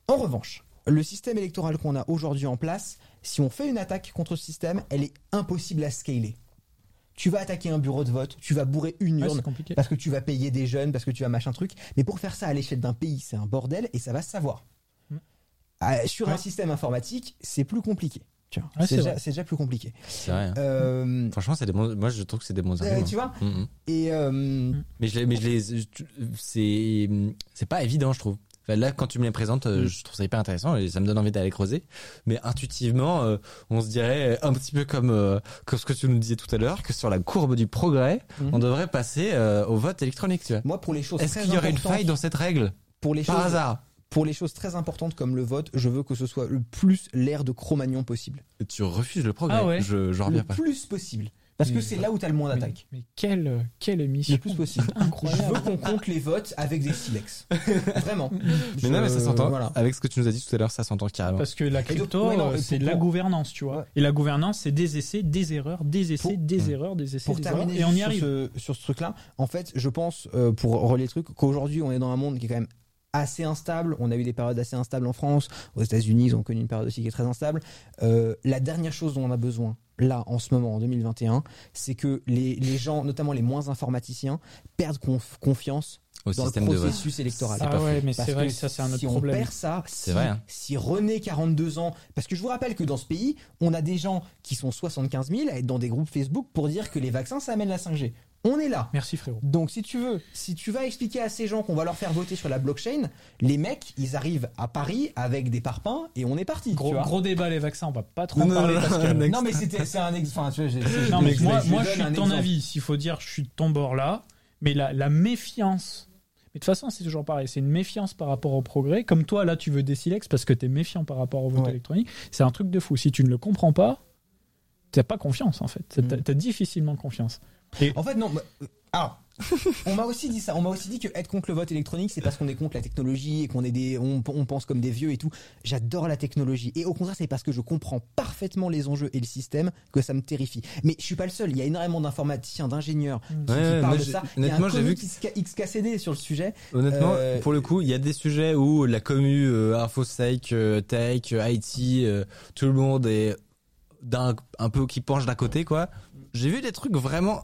En revanche, le système électoral qu'on a aujourd'hui en place, si on fait une attaque contre ce système, elle est impossible à scaler. Tu vas attaquer un bureau de vote, tu vas bourrer une urne compliqué. parce que tu vas payer des jeunes, parce que tu vas machin truc. Mais pour faire ça à l'échelle d'un pays, c'est un bordel et ça va se savoir. Mm. Ah, sur un système informatique, c'est plus compliqué. Ouais, c'est déjà, plus compliqué. Vrai. hein. Euh, Franchement, c'est des bons. Moi, je trouve que c'est des bons euh, arguments. tu vois Mm, mm. Et euh, Mais je mais je les, c'est pas évident, je trouve. Enfin, là, quand tu me les présentes, euh, Mm. je trouve ça hyper intéressant et ça me donne envie d'aller creuser. Mais intuitivement, euh, on se dirait un petit peu comme, euh, comme ce que tu nous disais tout à l'heure, que sur la courbe du progrès, Mhm. on devrait passer euh, au vote électronique. Tu vois. moi, pour les choses Est-ce qu'il y aurait une faille dans cette règle pour les par choses, hasard pour les choses très importantes comme le vote, je veux que ce soit le plus l'ère de Cro-Magnon possible. Tu refuses le progrès. Ah ouais Je, je le reviens pas. plus possible. Parce que Mais- c'est là où t'as le moins Mais, d'attaques. mais quelle, quelle émission Le plus possible. <laughs> Je Incroyable. veux qu'on compte les votes avec des silex. <laughs> Vraiment. Mais non, mais ça Je- s'entend. Voilà. Avec ce que tu nous as dit tout à l'heure, ça s'entend carrément. Parce que la crypto, ouais, euh, c'est la gouvernance, tu vois. Ouais. Et la gouvernance, c'est des essais, des erreurs, des essais, Pour- des Mm. erreurs, des essais, Pour des terminer erreurs. Et on y arrive. sur ce, sur ce truc-là, en fait, je pense, euh, pour relier le truc, qu'aujourd'hui, on est dans un monde qui est quand même assez instable. On a eu des périodes assez instables en France. Aux États-Unis, ils ont connu une période aussi qui est très instable. Euh, la dernière chose dont on a besoin, là, en ce moment, en 2021, c'est que les, les gens, notamment les moins informaticiens, perdent conf- confiance Au dans le système de vote. processus électoral. C'est Ah ouais, mais c'est vrai que ça, c'est un autre si problème. on perd ça, si, vrai, hein. si René, 42 ans, parce que je vous rappelle que dans ce pays, on a des gens qui sont 75 000 à être dans des groupes Facebook pour dire que les vaccins, ça amène la 5G. On est là. Merci frérot. Donc si tu veux, si tu vas expliquer à ces gens qu'on va leur faire voter sur la blockchain, les mecs, ils arrivent à Paris avec des parpaings et on est parti. Gros, tu vois. gros débat les vaccins, on va pas trop en Non, parler non, parce que. non, non mais c'était c'est un exemple. Enfin, tu vois, j'ai- j'ai- Non mais je- moi, je moi donne je suis de ton exemple. avis. S'il faut dire, je suis de ton bord là. Mais la, la méfiance. Mais de toute façon, c'est toujours pareil. C'est une méfiance par rapport au progrès. Comme toi, là, tu veux des silex parce que t'es méfiant par rapport au vote Ouais. électronique. C'est un truc de fou. Si tu ne le comprends pas, t'as pas confiance en fait. T'as Mm. t'as difficilement confiance. En fait, non. bah, euh, Alors, <laughs> on m'a aussi dit ça. On m'a aussi dit que être contre le vote électronique, c'est parce qu'on est contre la technologie et qu'on est des, on, on pense comme des vieux et tout. J'adore la technologie. Et au contraire, c'est parce que je comprends parfaitement les enjeux et le système que ça me terrifie. Mais je suis pas le seul. Il y a énormément d'informaticiens, d'ingénieurs qui, qui Ouais, ouais, parlent de ça. Honnêtement, j'ai vu XKCD sur le sujet. Honnêtement, Euh, pour le coup, il y a des sujets où la commu, euh, infosec, euh, tech, IT, tout le monde est d'un un peu qui penche d'un côté, quoi. J'ai vu des trucs vraiment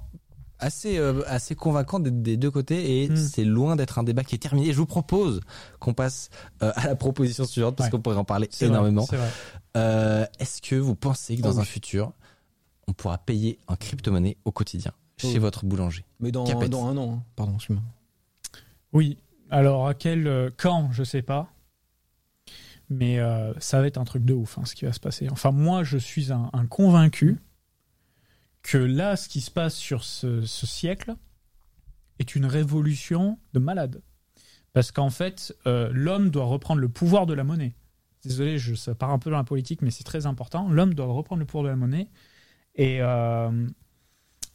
assez euh, assez convaincants des, des deux côtés et Mm. c'est loin d'être un débat qui est terminé. Je vous propose qu'on passe euh, à la proposition suivante parce Ouais. qu'on pourrait en parler C'est vrai, énormément. C'est vrai. Euh, Est-ce que vous pensez que dans Oh un oui. futur, on pourra payer en crypto-monnaie au quotidien chez Oh. votre boulanger? Mais dans, dans un an. hein. Pardon, excuse-moi. Oui. Alors à quel euh, quand, je sais pas. Mais euh, ça va être un truc de ouf, hein, ce qui va se passer. Enfin, moi, je suis un, un convaincu que là, ce qui se passe sur ce, siècle est une révolution de malade. Parce qu'en fait, euh, l'homme doit reprendre le pouvoir de la monnaie. Désolé, je, ça part un peu dans la politique, mais c'est très important. L'homme doit reprendre le pouvoir de la monnaie. Et euh,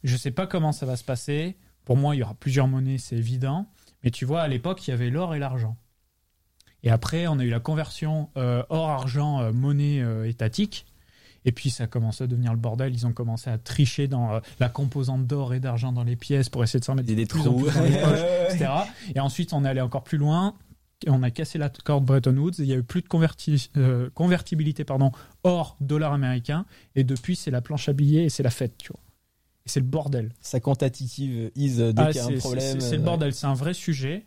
je sais pas comment ça va se passer. Pour moi, il y aura plusieurs monnaies, c'est évident. Mais tu vois, à l'époque, il y avait l'or et l'argent. Et après, on a eu la conversion euh, or-argent, monnaie euh, étatique. Et puis, ça a commencé à devenir le bordel. Ils ont commencé à tricher dans euh, la composante d'or et d'argent dans les pièces pour essayer de s'en mettre des de plus en trous. plus dans les <laughs> poches, etc. Et ensuite, on est allé encore plus loin. Et on a cassé la corde Bretton Woods. Il y a eu plus de converti- euh, convertibilité pardon, or, dollar américain. Et depuis, c'est la planche à billets et c'est la fête, tu vois. Et c'est le bordel. Sa quantitative is dès Ah, qu'il y a un c'est- problème. c'est- le euh, bordel, c'est un vrai sujet.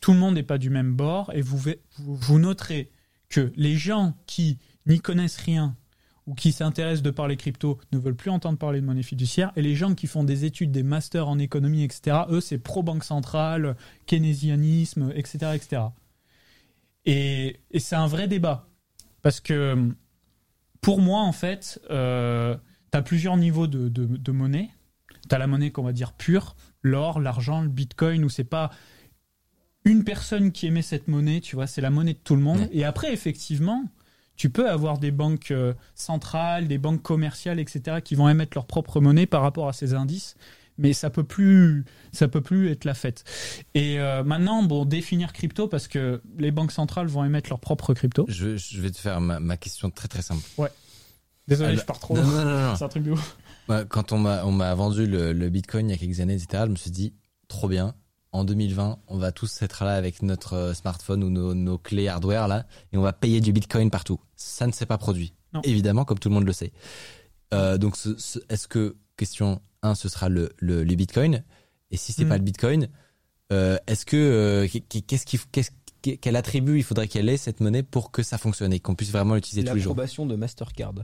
Tout le monde n'est pas du même bord et vous, ve- vous, vous noterez que les gens qui n'y connaissent rien ou qui s'intéressent de par les cryptos ne veulent plus entendre parler de monnaie fiduciaire et les gens qui font des études, des masters en économie, etc., eux, c'est pro-banque centrale, keynésianisme, etc., etc. Et, et c'est un vrai débat parce que pour moi, en fait, euh, tu as plusieurs niveaux de, de, de monnaie. Tu as la monnaie qu'on va dire pure, l'or, l'argent, le bitcoin, où c'est pas une personne qui émet cette monnaie, tu vois, c'est la monnaie de tout le monde. Et après, effectivement, tu peux avoir des banques euh, centrales, des banques commerciales, etc., qui vont émettre leur propre monnaie par rapport à ces indices. Mais ça peut plus, ça peut plus être la fête. Et euh, maintenant, bon, définir crypto parce que les banques centrales vont émettre leur propre crypto. Je, je vais te faire ma, ma question très très simple. Désolé, Ah, je pars trop. Non, non, non. C'est un truc de ouf. Ouais, Quand on m'a on m'a vendu le, le Bitcoin il y a quelques années, etc., je me suis dit trop bien. En 2020, on va tous être là avec notre euh, smartphone ou nos, nos clés hardware là, et on va payer du Bitcoin partout. Ça ne s'est pas produit, Non. évidemment, comme tout le monde le sait. Euh, donc, ce- ce- est-ce que question 1, ce sera le, le, le Bitcoin? Et si c'est Mm. pas le Bitcoin, euh, est-ce que euh, qu'est-ce qu'il qu'est-ce quel attribut il faudrait qu'elle ait cette monnaie pour que ça fonctionne et qu'on puisse vraiment l'utiliser tous les jours? L'approbation de Mastercard.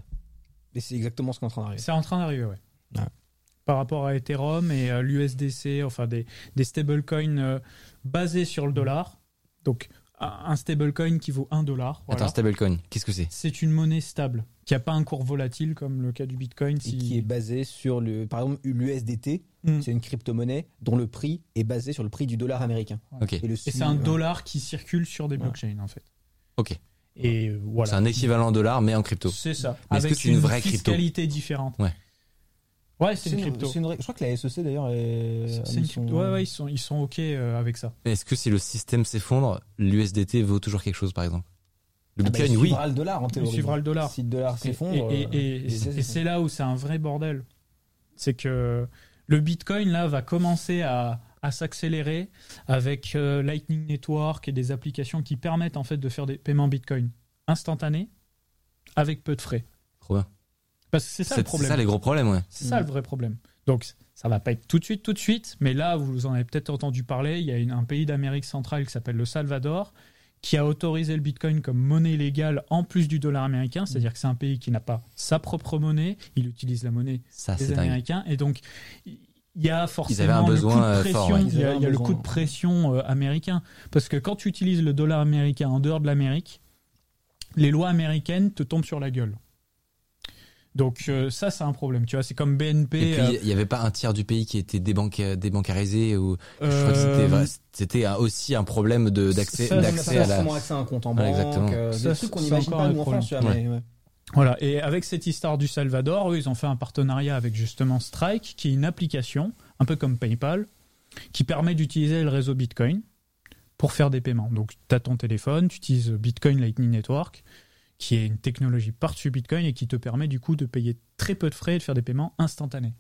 Et c'est exactement ce qu'on est en train d'arriver. C'est en train d'arriver, ouais. Ouais. Par rapport à Ethereum et euh, l'USDC, enfin des, des stablecoins euh, basés sur le dollar. Donc, un stablecoin qui vaut 1 dollar. voilà. Attends, stablecoin, qu'est-ce que c'est? C'est une monnaie stable, qui n'a pas un cours volatile comme le cas du Bitcoin. Et qui est basé sur le, par exemple, l'USDT, Mm. c'est une crypto-monnaie dont le prix est basé sur le prix du dollar américain. Ok, Et, le Et c'est un dollar qui circule sur des blockchains, en fait. ok. Et euh, voilà. C'est un équivalent dollar mais en crypto. C'est ça. Mais est-ce Avec que c'est une vraie crypto? fiscalité différente. Ouais. Ouais, c'est une crypto. c'est une Je crois que la SEC d'ailleurs est. C'est une ils sont- crypto. Ouais, ouais, ils sont, ils sont OK euh, avec ça. Est-ce que si le système s'effondre, l'USDT vaut toujours quelque chose, par exemple? Le Ah bah, Bitcoin, il oui. suivra le dollar en Il théorie. suivra le dollar. Si le dollar Et, s'effondre. et- et- euh, et- les et c'est là où c'est un vrai bordel. C'est que le Bitcoin, là, va commencer à, à s'accélérer avec euh, Lightning Network et des applications qui permettent, en fait, de faire des paiements Bitcoin instantanés avec peu de frais. Trop bien. Parce que c'est ça le c'est problème. ça les gros problèmes, ouais. C'est ça le vrai problème. Donc ça va pas être tout de suite, tout de suite, mais là vous en avez peut-être entendu parler. Il y a une- un pays d'Amérique centrale qui s'appelle le Salvador qui a autorisé le Bitcoin comme monnaie légale en plus du dollar américain. C'est-à-dire que c'est un pays qui n'a pas sa propre monnaie, il utilise la monnaie Ça, des dingue. Américains et donc il y a forcément le besoin, coup de pression. fort, ouais. Il y a, Ils avaient il y a un le besoin. coup de pression euh, américain parce que quand tu utilises le dollar américain en dehors de l'Amérique, les lois américaines te tombent sur la gueule. Donc euh, ça c'est un problème, tu vois, c'est comme BNP. Et puis, euh, il n'y avait pas un tiers du pays qui était débanca- débancarisé ou je Euh, crois que c'était aussi un problème de- d'accès Ça, On n'a d'accès pas à la forcément accès à un compte en banque. exactement. euh, Ça, des trucs qu'on n'imagine pas nous en France. tu vois, problème. mais, ouais. Voilà, et avec cette histoire du Salvador, eux, ils ont fait un partenariat avec justement Strike, qui est une application, un peu comme PayPal, qui permet d'utiliser le réseau Bitcoin pour faire des paiements. Donc, tu as ton téléphone, tu utilises Bitcoin Lightning Network, qui est une technologie par-dessus Bitcoin et qui te permet du coup de payer très peu de frais et de faire des paiements instantanés.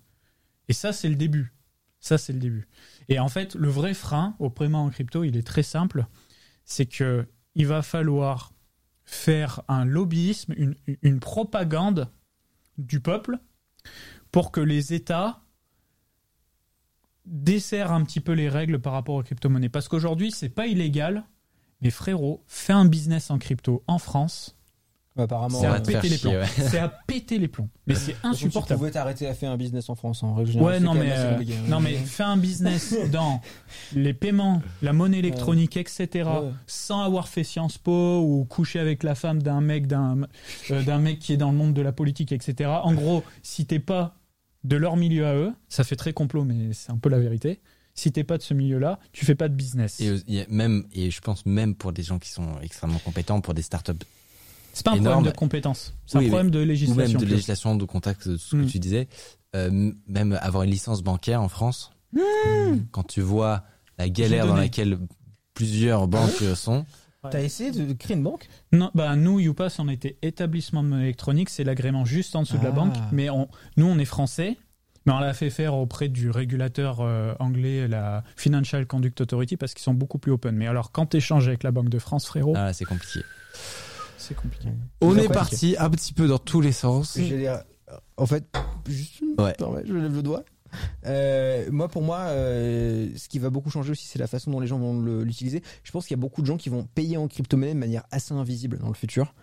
Et ça, c'est le début. Ça, c'est le début. Et en fait, le vrai frein au paiement en crypto, il est très simple. C'est que il va falloir faire un lobbyisme, une, une propagande du peuple pour que les États desserrent un petit peu les règles par rapport aux crypto-monnaies. Parce qu'aujourd'hui, c'est pas illégal, mais frérot, fais un business en crypto en France, Apparemment, c'est on à péter les plombs. ouais. C'est à péter les plombs. Mais c'est Tu insupportable. pouvais t'arrêter à faire un business en France en règle. Ouais, non mais, euh, hein. non, mais fais un business <laughs> dans les paiements, la monnaie électronique, etc., Ouais. sans avoir fait Sciences Po ou coucher avec la femme d'un mec, d'un euh, d'un mec qui est dans le monde de la politique, etc. En gros, si t'es pas de leur milieu à eux, ça fait très complot, mais c'est un peu la vérité. Si t'es pas de ce milieu-là, tu fais pas de business. et, euh, même et je pense même pour des gens qui sont extrêmement compétents pour des startups C'est pas un énorme. problème de compétence, c'est Oui, un problème de ou même législation. de législation de contact de ce que Mm. tu disais euh, même avoir une licence bancaire en France quand tu vois la galère dans laquelle plusieurs banques euh, sont T'as essayé de créer une banque? Non, bah nous, YouPass, on était établissement de monnaie électronique, c'est l'agrément juste en dessous de la Ah. banque. Mais on, nous, on est français, mais on l'a fait faire auprès du régulateur euh, anglais, la Financial Conduct Authority, parce qu'ils sont beaucoup plus open. Mais alors, quand tu échanges avec la Banque de France, frérot, ah, c'est compliqué c'est compliqué. on est parti un petit peu dans tous les sens En fait, juste. Ouais. Permets, je lève le doigt. Euh, moi, pour moi, euh, ce qui va beaucoup changer aussi, c'est la façon dont les gens vont l'utiliser. Je pense qu'il y a beaucoup de gens qui vont payer en crypto-monnaie de manière assez invisible dans le futur.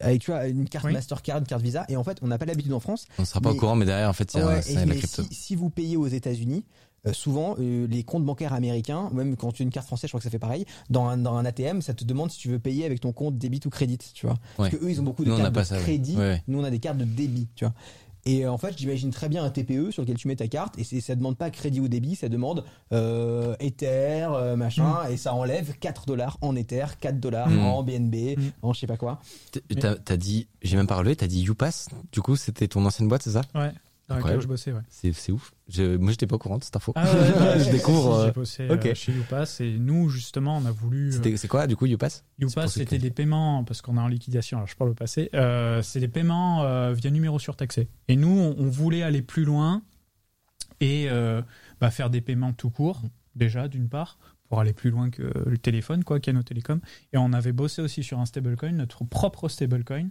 Avec, tu vois, une carte Oui. Mastercard, une carte Visa. Et en fait, on n'a pas l'habitude en France. on sera pas Mais- au courant mais derrière en fait il y a, Ouais, ça, et- il y a la crypto si, si vous payez aux États-Unis, euh, souvent euh, les comptes bancaires américains, ou même quand tu as une carte française, je crois que ça fait pareil. Dans un, dans un ATM, ça te demande si tu veux payer avec ton compte débit ou crédit, tu vois. Parce que eux, ils ont beaucoup de Nous, cartes de ça, crédit. Ouais, ouais. Nous, on a des cartes de débit, tu vois. Et euh, en fait, j'imagine très bien un TPE sur lequel tu mets ta carte et ça demande pas crédit ou débit, ça demande euh, Ether, euh, machin, et ça enlève 4 dollars en Ether, 4 dollars Mm. en BNB, Mm. en je sais pas quoi. T'as dit j'ai même pas relevé t'as dit YouPass du coup c'était ton ancienne boîte c'est ça? Ouais, dans laquelle Incroyable. je bossais, ouais. c'est ouf je, moi j'étais pas au courant de cette info Ah ouais, <laughs> je découvre si, euh, J'ai bossé euh, chez YouPass et nous, justement, on a voulu. euh, c'est quoi du coup YouPass? YouPass, c'était des paiements, parce qu'on est en liquidation, alors je parle au passé, euh, c'est des paiements euh, via numéro surtaxé. Et nous, on, on voulait aller plus loin et euh, bah, faire des paiements tout court, déjà d'une part, pour aller plus loin que le téléphone, quoi, Cano Télécom. Et on avait bossé aussi sur un stablecoin, notre propre stablecoin,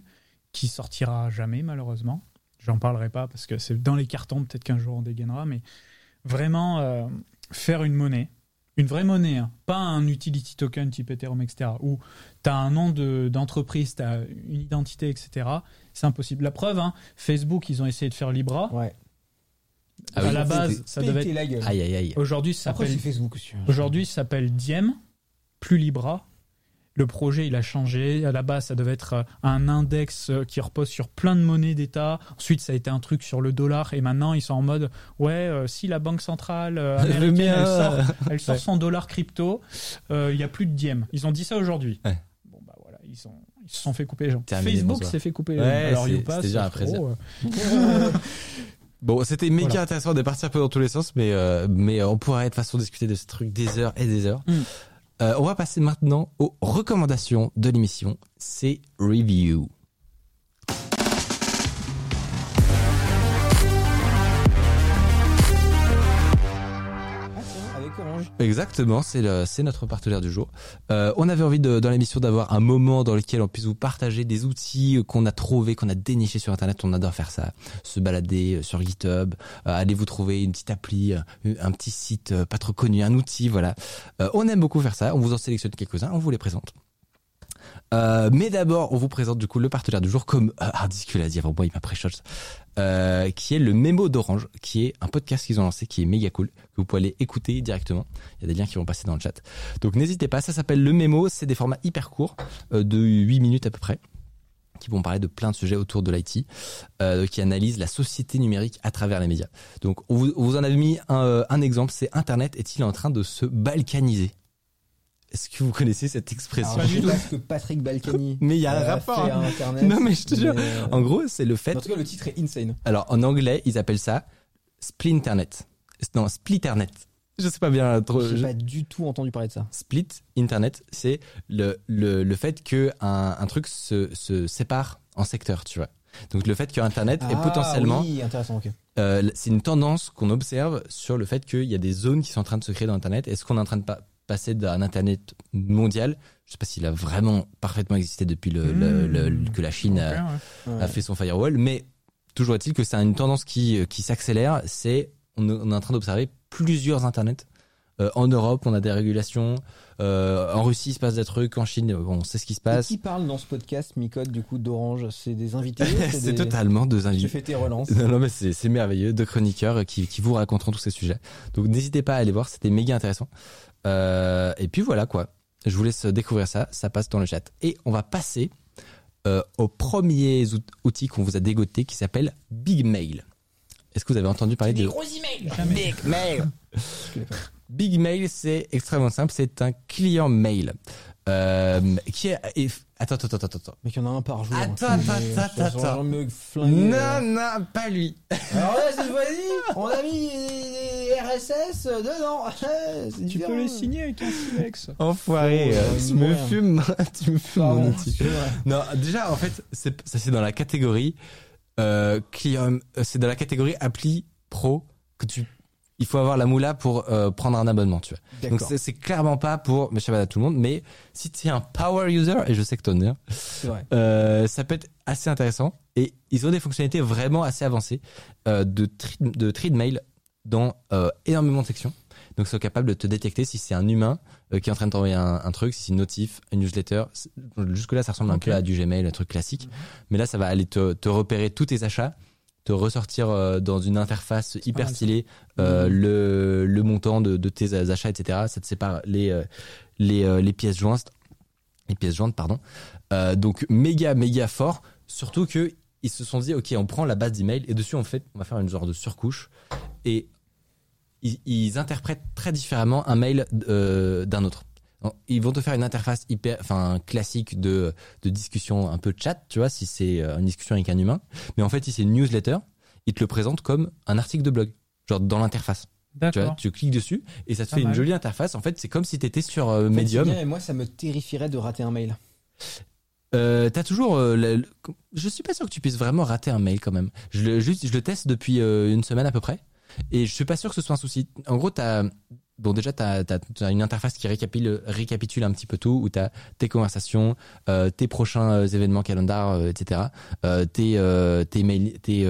qui sortira jamais malheureusement. J'en parlerai pas parce que c'est dans les cartons, peut-être qu'un jour on dégainera, mais vraiment euh, faire une monnaie, une vraie monnaie, hein, pas un utility token type Ethereum, etc., où tu as un nom de- d'entreprise, tu as une identité, etc., c'est impossible. La preuve, hein, Facebook, ils ont essayé de faire Libra. Ouais. Ah à oui. la base, ça devait être. Ah, Aïe, aïe, aïe. Aujourd'hui, ça s'appelle hein. Aujourd'hui, ça s'appelle Diem, plus Libra. Le projet, il a changé. À la base, ça devait être euh, un index euh, qui repose sur plein de monnaies d'État. Ensuite, ça a été un truc sur le dollar. Et maintenant, ils sont en mode, ouais, euh, si la banque centrale euh, <laughs> américaine, elle sort, elle sort Ouais. son dollar crypto, euh, il n'y a plus de Diem. Ils ont dit ça aujourd'hui. Ouais. Bon, bah voilà, ils, sont, ils se sont fait couper les jambes. Facebook s'est fait couper les Ouais, jambes. Alors, déjà un euh, <laughs> Bon, c'était méga Voilà. intéressant de partir un peu dans tous les sens, mais euh, mais on pourrait de toute façon discuter de ce truc des heures et des heures. Mm. Euh, on va passer maintenant aux recommandations de l'émission. C'est review. Exactement, c'est notre partenaire du jour. Euh, on avait envie de, dans l'émission d'avoir un moment dans lequel on puisse vous partager des outils qu'on a trouvés, qu'on a dénichés sur Internet. On adore faire ça, se balader euh, sur GitHub, euh, aller vous trouver une petite appli, euh, un petit site euh, pas trop connu, un outil, voilà. Euh, on aime beaucoup faire ça. On vous en sélectionne quelques-uns, on vous les présente. Euh, mais d'abord, on vous présente du coup le partenaire du jour, comme euh, Hardisque l'a dit avant moi, il m'a pré-shot, euh, qui est le Mémo d'Orange, qui est un podcast qu'ils ont lancé, qui est méga cool, que vous pouvez aller écouter directement. Il y a des liens qui vont passer dans le chat. Donc n'hésitez pas, ça s'appelle le Mémo, c'est des formats hyper courts, euh, de 8 minutes à peu près qui vont parler de plein de sujets autour de l'IT, euh, qui analysent la société numérique à travers les médias. Donc on vous, on vous en avait mis un, euh, un exemple, c'est Internet est-il en train de se balkaniser? Est-ce que vous connaissez cette expression Alors, je pas ce que <laughs> Patrick Balkany. Mais il y a un euh, rapport. fait à Internet. Non mais je te jure. euh, En gros, c'est le fait. En tout cas, le titre est insane. Alors en anglais, ils appellent ça Splinternet. Non, Splitternet. Je sais pas bien trop. J'ai je- pas du tout entendu parler de ça. Split Internet, c'est le, le, le fait que un, un truc se, se sépare en secteurs, tu vois. Donc le fait que Internet est Ah, potentiellement, Oui, intéressant, ok. euh, c'est une tendance qu'on observe sur le fait qu'il y a des zones qui sont en train de se créer dans Internet. Est-ce qu'on est en train de pa- passer d'un Internet mondial Je sais pas s'il a vraiment parfaitement existé depuis le, le- le- Mmh. que la Chine a, ouais. Fait son firewall, mais toujours est-il que c'est une tendance qui, qui s'accélère. C'est on, est- on est en train d'observer plusieurs internets. Euh, en Europe, on a des régulations. Euh, en Russie, il se passe des trucs. En Chine, bon, on sait ce qui se Et passe. qui parle dans ce podcast, Micode, du coup, d'Orange? C'est des invités <laughs> c'est des- totalement deux Tu invités. fais tes relances. Non, <laughs> non, mais c'est c'est merveilleux. Deux chroniqueurs qui, qui vous raconteront tous ces sujets. Donc n'hésitez pas à aller voir, c'était méga intéressant. Euh, et puis voilà quoi. Je vous laisse découvrir ça, ça passe dans le chat. Et on va passer euh, au premier out- outil qu'on vous a dégoté qui s'appelle Big Mail. Est-ce que vous avez entendu parler de Big Mail <laughs> Big Mail, c'est extrêmement simple, c'est un client mail. Euh, qui est... et- Attends, attends, attends, attends, attends. Mais qu'il y en a un par jour. Attends, hein. attends, Mais, attends, genre, attends. genre me flinguer, Non, euh. non, pas lui. Alors là, cette <laughs> fois-ci, on a mis des RSS dedans. <laughs> Tu différent. peux les signer avec un silex. Enfoiré, Oh, euh, tu me fumes, <laughs> tu me fumes Pardon, mon outil. Non, déjà, en fait, c'est, ça c'est dans la catégorie euh, client, euh, c'est dans la catégorie appli pro que tu, il faut avoir la moula pour euh, prendre un abonnement, tu vois. Donc c'est, c'est clairement pas pour monsieur à tout le monde, mais si tu es un power user et je sais que t'en es, euh, ça peut être assez intéressant et ils ont des fonctionnalités vraiment assez avancées euh, de tri, de tri de mail dans énormément de sections. Donc, ils sont capables de te détecter si c'est un humain qui est en train de t'envoyer un, un truc, si c'est une notif, une newsletter. Jusque-là, ça ressemble un peu à du Gmail, un truc classique. Mais là, ça va aller te, te repérer tous tes achats, te ressortir euh, dans une interface hyper ça. stylée euh, le, le montant de, de tes achats, etc. Ça te sépare les, euh, les, les pièces jointes. Les pièces jointes, pardon. Donc, méga, méga fort. Surtout que ils se sont dit, OK, on prend la base d'email et dessus, en fait, on va faire une genre de surcouche. Et ils, ils interprètent très différemment un mail d'un autre. Ils vont te faire une interface hyper, enfin classique de, de discussion un peu chat, tu vois, si c'est euh, une discussion avec un humain. Mais en fait, si c'est une newsletter, ils te le présentent comme un article de blog, genre dans l'interface. Tu vois, D'accord. tu cliques dessus et ça te fait une jolie interface. En fait, c'est comme si tu étais sur euh, Medium. c'est bien, et moi, ça me terrifierait de rater un mail. Euh, t'as toujours, euh, le- le- je suis pas sûr que tu puisses vraiment rater un mail quand même. Je le, juste, je le teste depuis euh, une semaine à peu près. Et je suis pas sûr que ce soit un souci. En gros, t'as bon déjà t'as as, une interface qui récapitule, récapitule un petit peu tout, où t'as tes conversations, euh, tes prochains euh, événements calendar, euh, etc. Tes tes mails, tes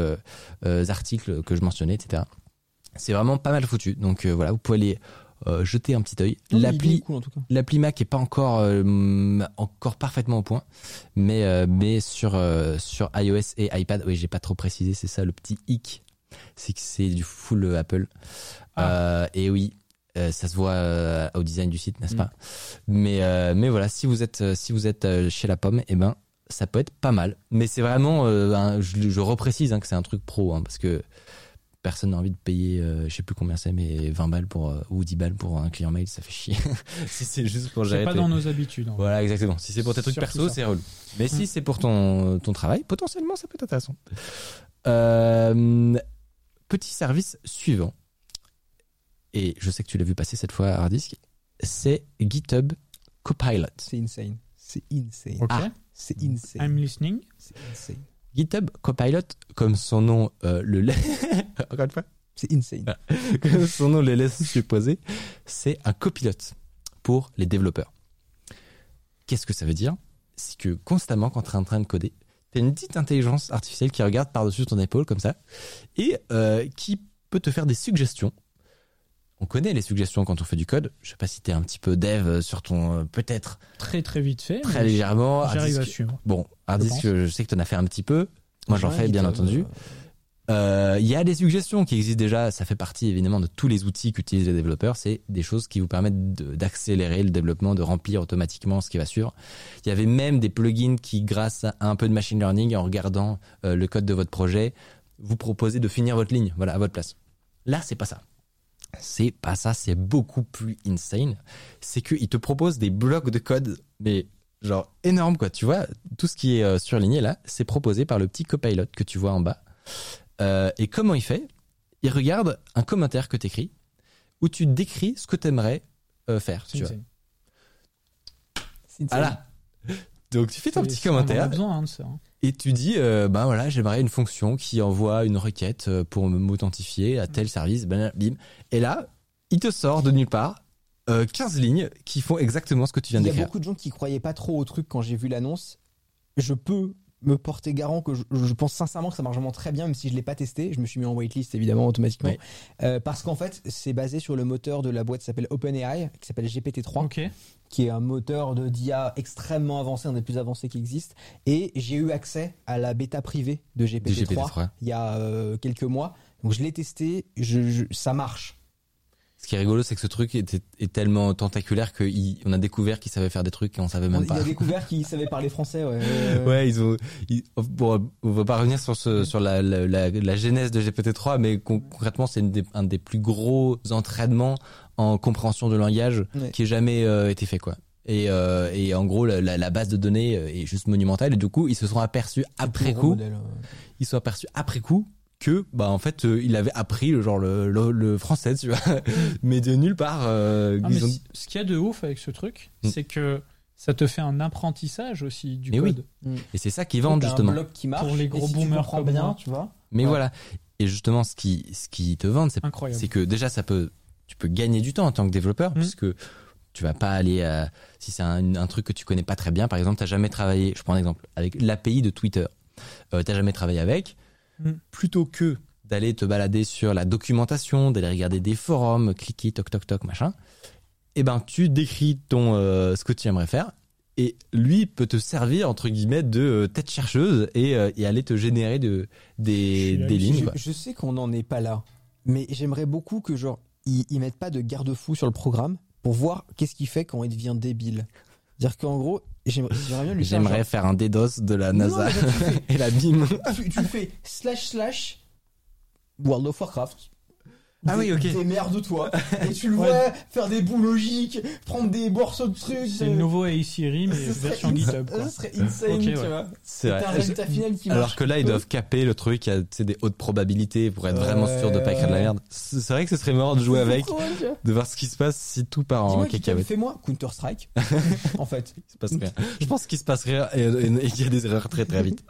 articles que je mentionnais, etc. C'est vraiment pas mal foutu. Donc voilà, vous pouvez aller jeter un petit œil. L'appli cool en tout cas. L'appli Mac est pas encore encore parfaitement au point, mais mais sur sur iOS et iPad, oui, j'ai pas trop précisé, c'est ça le petit hic, c'est que c'est du full euh, Apple. Euh, et oui, euh, ça se voit euh, au design du site, n'est-ce pas? Mais euh, mais voilà, si vous êtes si vous êtes chez la pomme, eh ben ça peut être pas mal. Mais c'est vraiment, un- je, je reprécise hein, que c'est un truc pro, hein, parce que personne n'a envie de payer, je sais plus combien c'est, mais 20 balles pour ou 10 balles pour un client mail, ça fait chier. <laughs> si c'est juste pour C'est pas dans nos habitudes. en Voilà, exactement. Si c'est pour tes trucs perso, c'est relou. Mais si Mm. c'est pour ton, ton travail, potentiellement, ça peut être intéressant. Euh, petit service suivant. Et je sais que tu l'as vu passer cette fois, Hardisk. C'est GitHub Copilot. C'est insane. C'est insane. Ok. Ah. C'est insane. I'm listening. C'est insane. GitHub Copilot, comme son nom euh, le lait, <laughs> encore une fois, C'est insane. <laughs> comme son nom le laisse supposer, c'est un copilote pour les développeurs. Qu'est-ce que ça veut dire? C'est que constamment, quand tu es en train de coder, tu as une petite intelligence artificielle qui regarde par-dessus ton épaule comme ça et euh, qui peut te faire des suggestions. On connaît les suggestions quand on fait du code. Je sais pas si tu es un petit peu dev sur ton... euh, Peut-être Très très vite fait. très légèrement. J'arrive à suivre. Bon, Hardisk, pense. je sais que tu en as fait un petit peu. Moi, j'en fais, bien GitHub, Euh, Il y a des suggestions qui existent déjà. Ça fait partie évidemment de tous les outils qu'utilisent les développeurs. C'est des choses qui vous permettent d'accélérer le développement, de remplir automatiquement ce qui va suivre. Il y avait même des plugins qui, grâce à un peu de machine learning, en regardant euh, le code de votre projet, vous proposez de finir votre ligne, voilà, à votre place. Là, c'est pas ça. C'est pas ça. C'est beaucoup plus insane. C'est qu'il te propose des blocs de code, mais genre énorme quoi. Tu vois, tout ce qui est euh, surligné là, c'est proposé par le petit copilot que tu vois en bas. Euh, et comment il fait? Il regarde un commentaire que tu écris où tu décris ce que tu aimerais faire. C'est Tu vois. Voilà. Donc tu fais ton petit commentaire besoin hein, de ça. hein. et tu dis euh, ben voilà j'aimerais une fonction qui envoie une requête euh, pour me- m'authentifier à tel service ben, bim et là il te sort de nulle part euh, 15 lignes qui font exactement ce que tu viens Il y a d'écrire. beaucoup de gens qui croyaient pas trop au truc quand j'ai vu l'annonce. Je peux me porter garant que je, je pense sincèrement que ça marche vraiment très bien, même si je l'ai pas testé. Je me suis mis en waitlist évidemment automatiquement, Oui. Euh, parce qu'en fait c'est basé sur le moteur de la boîte qui s'appelle OpenAI, qui s'appelle GPT-3, Ok. qui est un moteur de d'IA extrêmement avancé, un des plus avancés qui existent. Et j'ai eu accès à la bêta privée de GPT-3, GPT-3. il y a euh, quelques mois. Donc je l'ai testé, je, je- ça marche. Ce qui est rigolo, c'est que ce truc était, est tellement tentaculaire qu'on a découvert qu'ils savaient faire des trucs et on savait On, même pas. a découvert qu'il savait parler français. Ouais, Euh, <laughs> Ouais, ils ont. Ils, bon, on va pas revenir sur ce, sur la, la, la, la genèse de GPT-3, mais con- concrètement, c'est un des plus gros entraînements en compréhension de langage Ouais. qui ait jamais euh, été fait, quoi. Et, euh, et en gros, la, la, base de données euh, est juste monumentale. Et du coup, ils se sont aperçus après coup, modèle, ouais. ils se sont aperçus après coup que, bah, en fait, euh, il avait appris le genre le, le, le français, tu vois, <laughs> mais de nulle part. euh, Ah, ils ont- ce qu'il y a de ouf avec ce truc, Mm. c'est que ça te fait un apprentissage aussi du Mais oui. code. Et c'est ça qu'ils vendent T'as justement. Un bloc qui marche. Pour les gros si tu boomers comme bien, moi. tu vois. Mais Ouais. voilà. Et justement, ce qui, ce qui te vendent, c'est que déjà, ça peut, tu peux gagner du temps en tant que développeur, Mhm. puisque tu vas pas aller à, si c'est un, un truc que tu connais pas très bien, par exemple, t'as jamais travaillé, je prends un exemple, avec l'API de Twitter, euh, t'as jamais travaillé avec, Mhm. plutôt que d'aller te balader sur la documentation, d'aller regarder des forums, cliquer, toc toc toc, machin, eh ben, tu décris ton, euh, ce que tu aimerais faire, et lui peut te servir, entre guillemets, de euh, tête chercheuse et, euh, et aller te générer de, des, des lignes, Je, quoi. je sais qu'on n'en est pas là, mais j'aimerais beaucoup que genre ils, ils mettent pas de garde-fou sur le programme pour voir qu'est-ce qu'il fait quand il devient débile. Dire qu'en gros, j'aimerais j'aimerais bien lui faire J'aimerais genre- faire un DDoS de la NASA <laughs> et la BIM. tu, tu fais slash slash World of Warcraft. Ah oui, ok. Démerde-toi. <laughs> Et tu le vois faire des bouts logiques, prendre des morceaux de trucs. C'est le nouveau AI Siri, mais version GitHub. quoi. Ce serait insane, Ok, tu ouais. vois. C'est T'as un résultat final qui Alors marche. que là, ils doivent caper le truc, il y a tu sais, des hautes probabilités pour être vraiment sûr de pas écrire de la merde. C'est vrai que ce serait marrant de jouer avec, de voir ce qui se passe si tout part en cacahuète. fais-moi Counter-Strike. <laughs> en fait. Il se passe rien. <laughs> Je pense qu'il se passe rien et, qu'il y a des erreurs très très vite.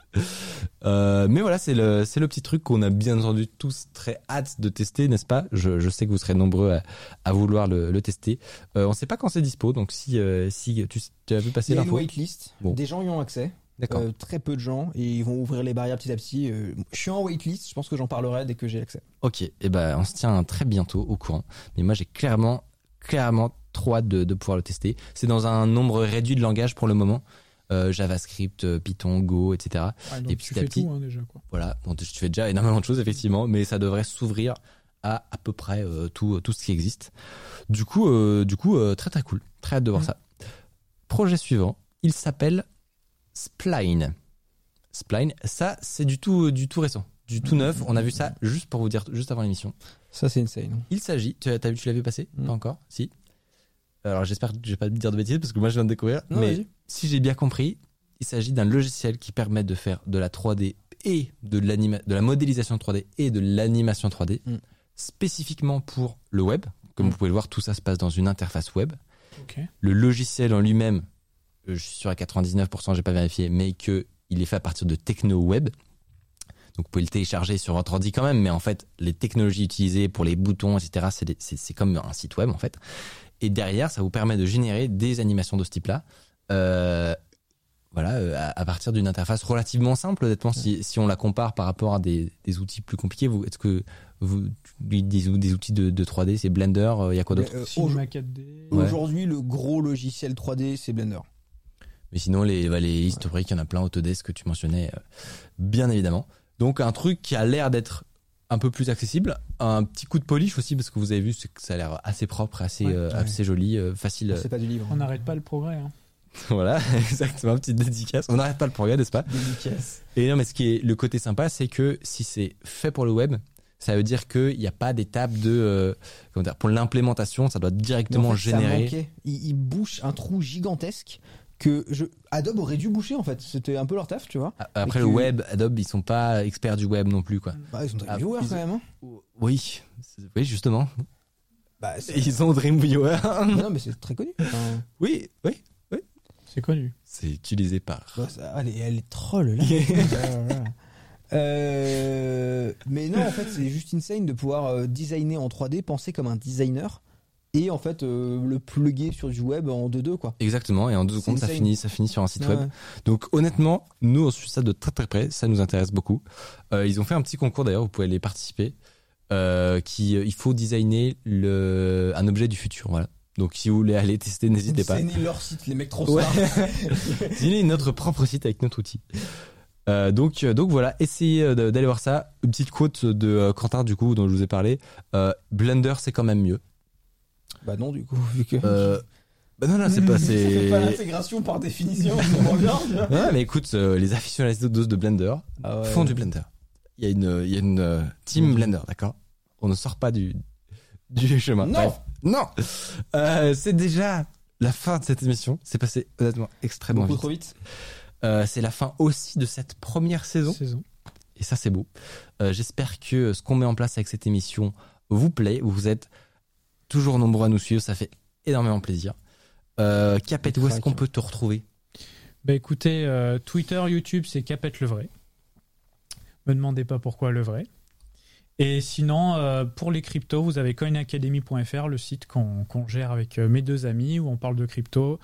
Euh, mais voilà, c'est le c'est le petit truc qu'on a bien entendu tous très hâte de tester, n'est-ce pas? Je, je sais que vous serez nombreux à, à vouloir le, le tester. Euh, on sait pas quand c'est dispo, donc si euh, si tu, tu as vu passer Il y a une l'info. waitlist. Bon. Des gens y ont accès. D'accord. Euh, très peu de gens et ils vont ouvrir les barrières petit à petit. Euh, je suis en waitlist. Je pense que j'en parlerai dès que j'ai accès. Ok, et ben on se tient très bientôt au courant. Mais moi j'ai clairement, clairement trop hâte de, de pouvoir le tester. C'est dans un nombre réduit de langages pour le moment. Euh, JavaScript, Python, Go, etc. Donc Et tu petit à fais petit- tout hein, déjà quoi. Voilà, bon, tu fais déjà énormément de choses effectivement, mais ça devrait s'ouvrir à à peu près euh, tout, tout ce qui existe. Du coup, euh, du coup, euh, très très cool, très hâte de voir Mm. ça. Projet suivant, il s'appelle Spline. Spline, ça c'est du tout, du tout récent, du tout neuf. On a vu ça juste pour vous dire, juste avant l'émission. Ça, c'est insane. Il s'agit, tu, as, vu, tu l'as vu passer? Mm. Pas encore? Si. Alors j'espère que je vais pas te dire de bêtises parce que moi je viens de découvrir. Non, mais si j'ai bien compris, il s'agit d'un logiciel qui permet de faire de la 3D et de, de la modélisation 3D et de l'animation 3D Mm. Spécifiquement pour le web. Comme Mm. vous pouvez le voir, tout ça se passe dans une interface web. Le logiciel en lui-même, euh, je suis sûr à 99%, j'ai pas vérifié, mais que il est fait à partir de techno web. Donc vous pouvez le télécharger sur votre ordi quand même, mais en fait les technologies utilisées pour les boutons, etc. c'est comme un site web en fait. Et derrière, ça vous permet de générer des animations de ce type-là. Euh, voilà, euh, à, à partir d'une interface relativement simple, honnêtement, si, si on la compare par rapport à des, des outils plus compliqués, est-ce que vous, des, des outils de, de 3D, c'est Blender, il y a quoi d'autre? euh, Cinema 4D. Ouais. Aujourd'hui, le gros logiciel 3D, c'est Blender. Mais sinon, les, bah, les historiques, il y en a plein, Autodesk que tu mentionnais, euh, bien évidemment. Donc, un truc qui a l'air d'être un peu plus accessible. Un petit coup de polish aussi, parce que vous avez vu, c'est que ça a l'air assez propre, assez, Ouais. euh, Ouais. assez joli, euh, facile. C'est pas du livre. On n'arrête pas le progrès. hein. <laughs> voilà, <laughs> exactement, petite dédicace. On n'arrête pas le progrès, n'est-ce pas? Dédicace. Et non, mais ce qui est le côté sympa, c'est que si c'est fait pour le web, ça veut dire qu'il n'y a pas d'étape de. euh, comment dire, pour l'implémentation, ça doit directement en fait, générer. Il, il bouche un trou gigantesque que je... Adobe aurait dû boucher en fait. C'était un peu leur taf, tu vois. Après, le que- web, Adobe, ils sont pas experts du web non plus, quoi. Bah, ils sont Ah, viewers ils- quand même. Hein. Oui, oui, justement. Bah, Ils ont Dreamweaver. non, mais c'est très connu. Enfin, oui, oui. C'est connu. C'est utilisé par. bah, ça- est, elle est troll là. <laughs> Euh, mais non, en fait, c'est juste insane de pouvoir euh, designer en 3D, penser comme un designer et en fait euh, le plugger sur du web en 2-2 quoi. Exactement, et en deux C'est secondes, ça finit, ça finit sur un site web. Donc honnêtement, nous on suit ça de très très près, ça nous intéresse beaucoup. Euh, ils ont fait un petit concours d'ailleurs, vous pouvez aller participer. Euh, qui, il faut designer le, un objet du futur, voilà. Donc si vous voulez aller tester, n'hésitez pas. Designer leur site, les mecs trop Ouais. <laughs> Designer notre propre site avec notre outil. Euh, donc, euh, donc voilà, essayez euh, de- d'aller voir ça. Une petite quote de euh, Quentin du coup dont je vous ai parlé. Euh, Blender c'est quand même mieux. Bah non, du coup, vu que. Euh, bah non non c'est pas c'est. pas l'intégration par définition, bien, tu vois. Ouais, mais écoute, euh, les aficionados de Blender Ah ouais. font du Blender. Il y a une, il y a une team Blender, d'accord? On ne sort pas du, du chemin. Non. Bref. non Euh, C'est déjà la fin de cette émission. C'est passé honnêtement extrêmement Beaucoup vite. trop vite. Euh, c'est la fin aussi de cette première saison. Saison. Et ça, c'est beau. Euh, J'espère que ce qu'on met en place avec cette émission vous plaît. Vous êtes toujours nombreux à nous suivre. Ça fait énormément plaisir. Euh, Capet, où est-ce qu'on peut te retrouver? Bah écoutez, euh, Twitter, YouTube, c'est Capette le vrai. Me demandez pas pourquoi le vrai. Et sinon, euh, pour les cryptos, vous avez coinacademy.fr, le site qu'on gère avec mes deux amis, où on parle de crypto.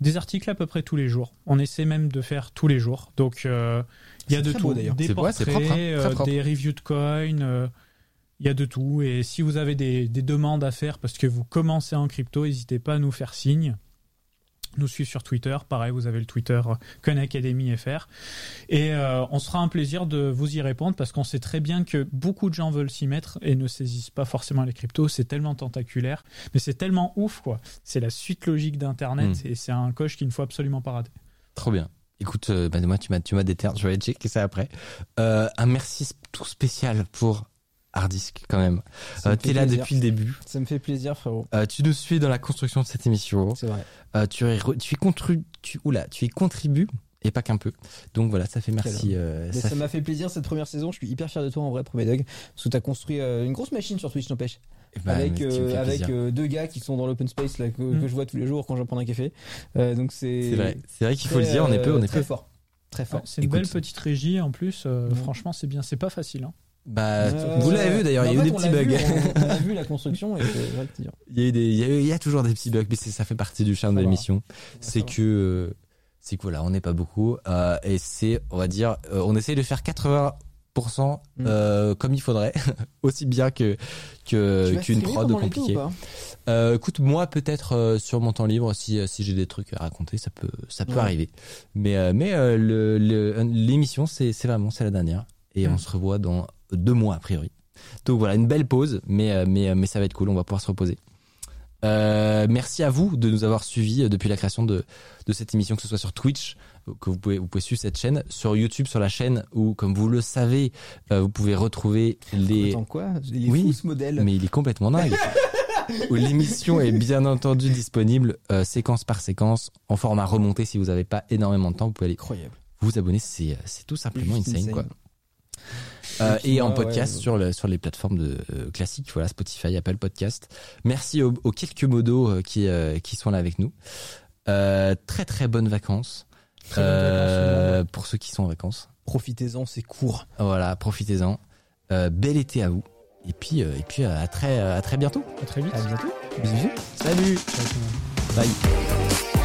Des articles à peu près tous les jours. On essaie même de faire tous les jours. Donc, euh, il y a de tout. beau. Des portraits, propre, hein. Très euh, des reviews de coins. euh, il y a de tout. Et si vous avez des, des demandes à faire parce que vous commencez en crypto, n'hésitez pas à nous faire signe. Nous suivre sur Twitter. Pareil, vous avez le Twitter euh, Coin Academy FR. Et euh, on sera un plaisir de vous y répondre parce qu'on sait très bien que beaucoup de gens veulent s'y mettre et ne saisissent pas forcément les cryptos. C'est tellement tentaculaire, mais c'est tellement ouf, quoi. C'est la suite logique d'Internet Mm. et c'est un coche qu'il ne faut absolument pas rater. Trop bien. Écoute, euh, bah, moi, tu m'as, tu m'as déterre. Je vais aller checker ça après. Euh, un merci tout spécial pour Hardisk quand même. Euh, T'es là plaisir. depuis le début. Ça me fait plaisir, frérot. Euh, tu nous suis dans la construction de cette émission. C'est vrai. Euh, tu, es re- tu, y contru- tu, oula, tu y contribues et pas qu'un peu. Donc voilà, ça fait merci. euh, ça m'a fait plaisir cette première saison. Je suis hyper fier de toi en vrai, premier Doug. Parce que t'as construit euh, une grosse machine sur Twitch, n'empêche. fait- bah, avec euh, avec euh, deux gars qui sont dans l'open space là, que, Mm. que je vois tous les jours quand je vais prendre un café. Euh, donc c'est. C'est vrai, qu'il faut le dire, on est peu, on est très peu. fort. Très fort. Ouais, c'est une Écoute. belle petite régie en plus. euh, Ouais. Franchement, c'est bien. C'est pas facile. hein. Bah, Euh, vous l'avez vu d'ailleurs, il y a eu des petits bugs. vu, on, on a vu la <laughs> construction et c'est vrai que c'est dur. Il y a eu des, il y a, eu- il y a toujours des petits bugs, mais ça fait partie du charme de l'émission. C'est que, euh, c'est que voilà, on n'est pas beaucoup, euh, et c'est, on va dire, euh, on essaye de faire 80% Mm. euh, comme il faudrait, <laughs> aussi bien que qu'une streamer prod compliquée. Euh, écoute, moi peut-être euh, sur mon temps libre, si si j'ai des trucs à raconter, ça peut ça peut Ouais. arriver. Mais euh, mais euh, le- le- l'émission, c'est c'est vraiment c'est la dernière, et Mm. on se revoit dans deux mois a priori. Donc voilà, une belle pause, mais euh, mais euh, mais ça va être cool, on va pouvoir se reposer. Euh, merci à vous de nous avoir suivis depuis la création de, de cette émission, que ce soit sur Twitch, que vous pouvez, vous pouvez suivre cette chaîne, sur YouTube, sur la chaîne où, comme vous le savez, euh, vous pouvez retrouver les. Attends quoi? Il est Oui, fou ce modèle. Mais il est complètement dingue. <laughs> où l'émission est bien entendu disponible euh, séquence par séquence en format remonté. Si vous n'avez pas énormément de temps, vous pouvez aller Incroyable. vous abonner. C'est tout simplement insane, insane. quoi. Euh, Et en podcast ouais, sur, le, sur les plateformes de, euh, classiques, voilà, Spotify, Apple Podcast. Merci aux, aux quelques modos euh, qui, euh, qui sont là avec nous. Euh, très très bonnes vacances. Très bonnes vacances, Euh, pour ceux qui sont en vacances. Profitez-en, c'est court. Voilà, profitez-en. Euh, bel été à vous. Et puis, euh, et puis euh, à, très, à très bientôt. À très vite. À bientôt. Bisous. Salut. Bye.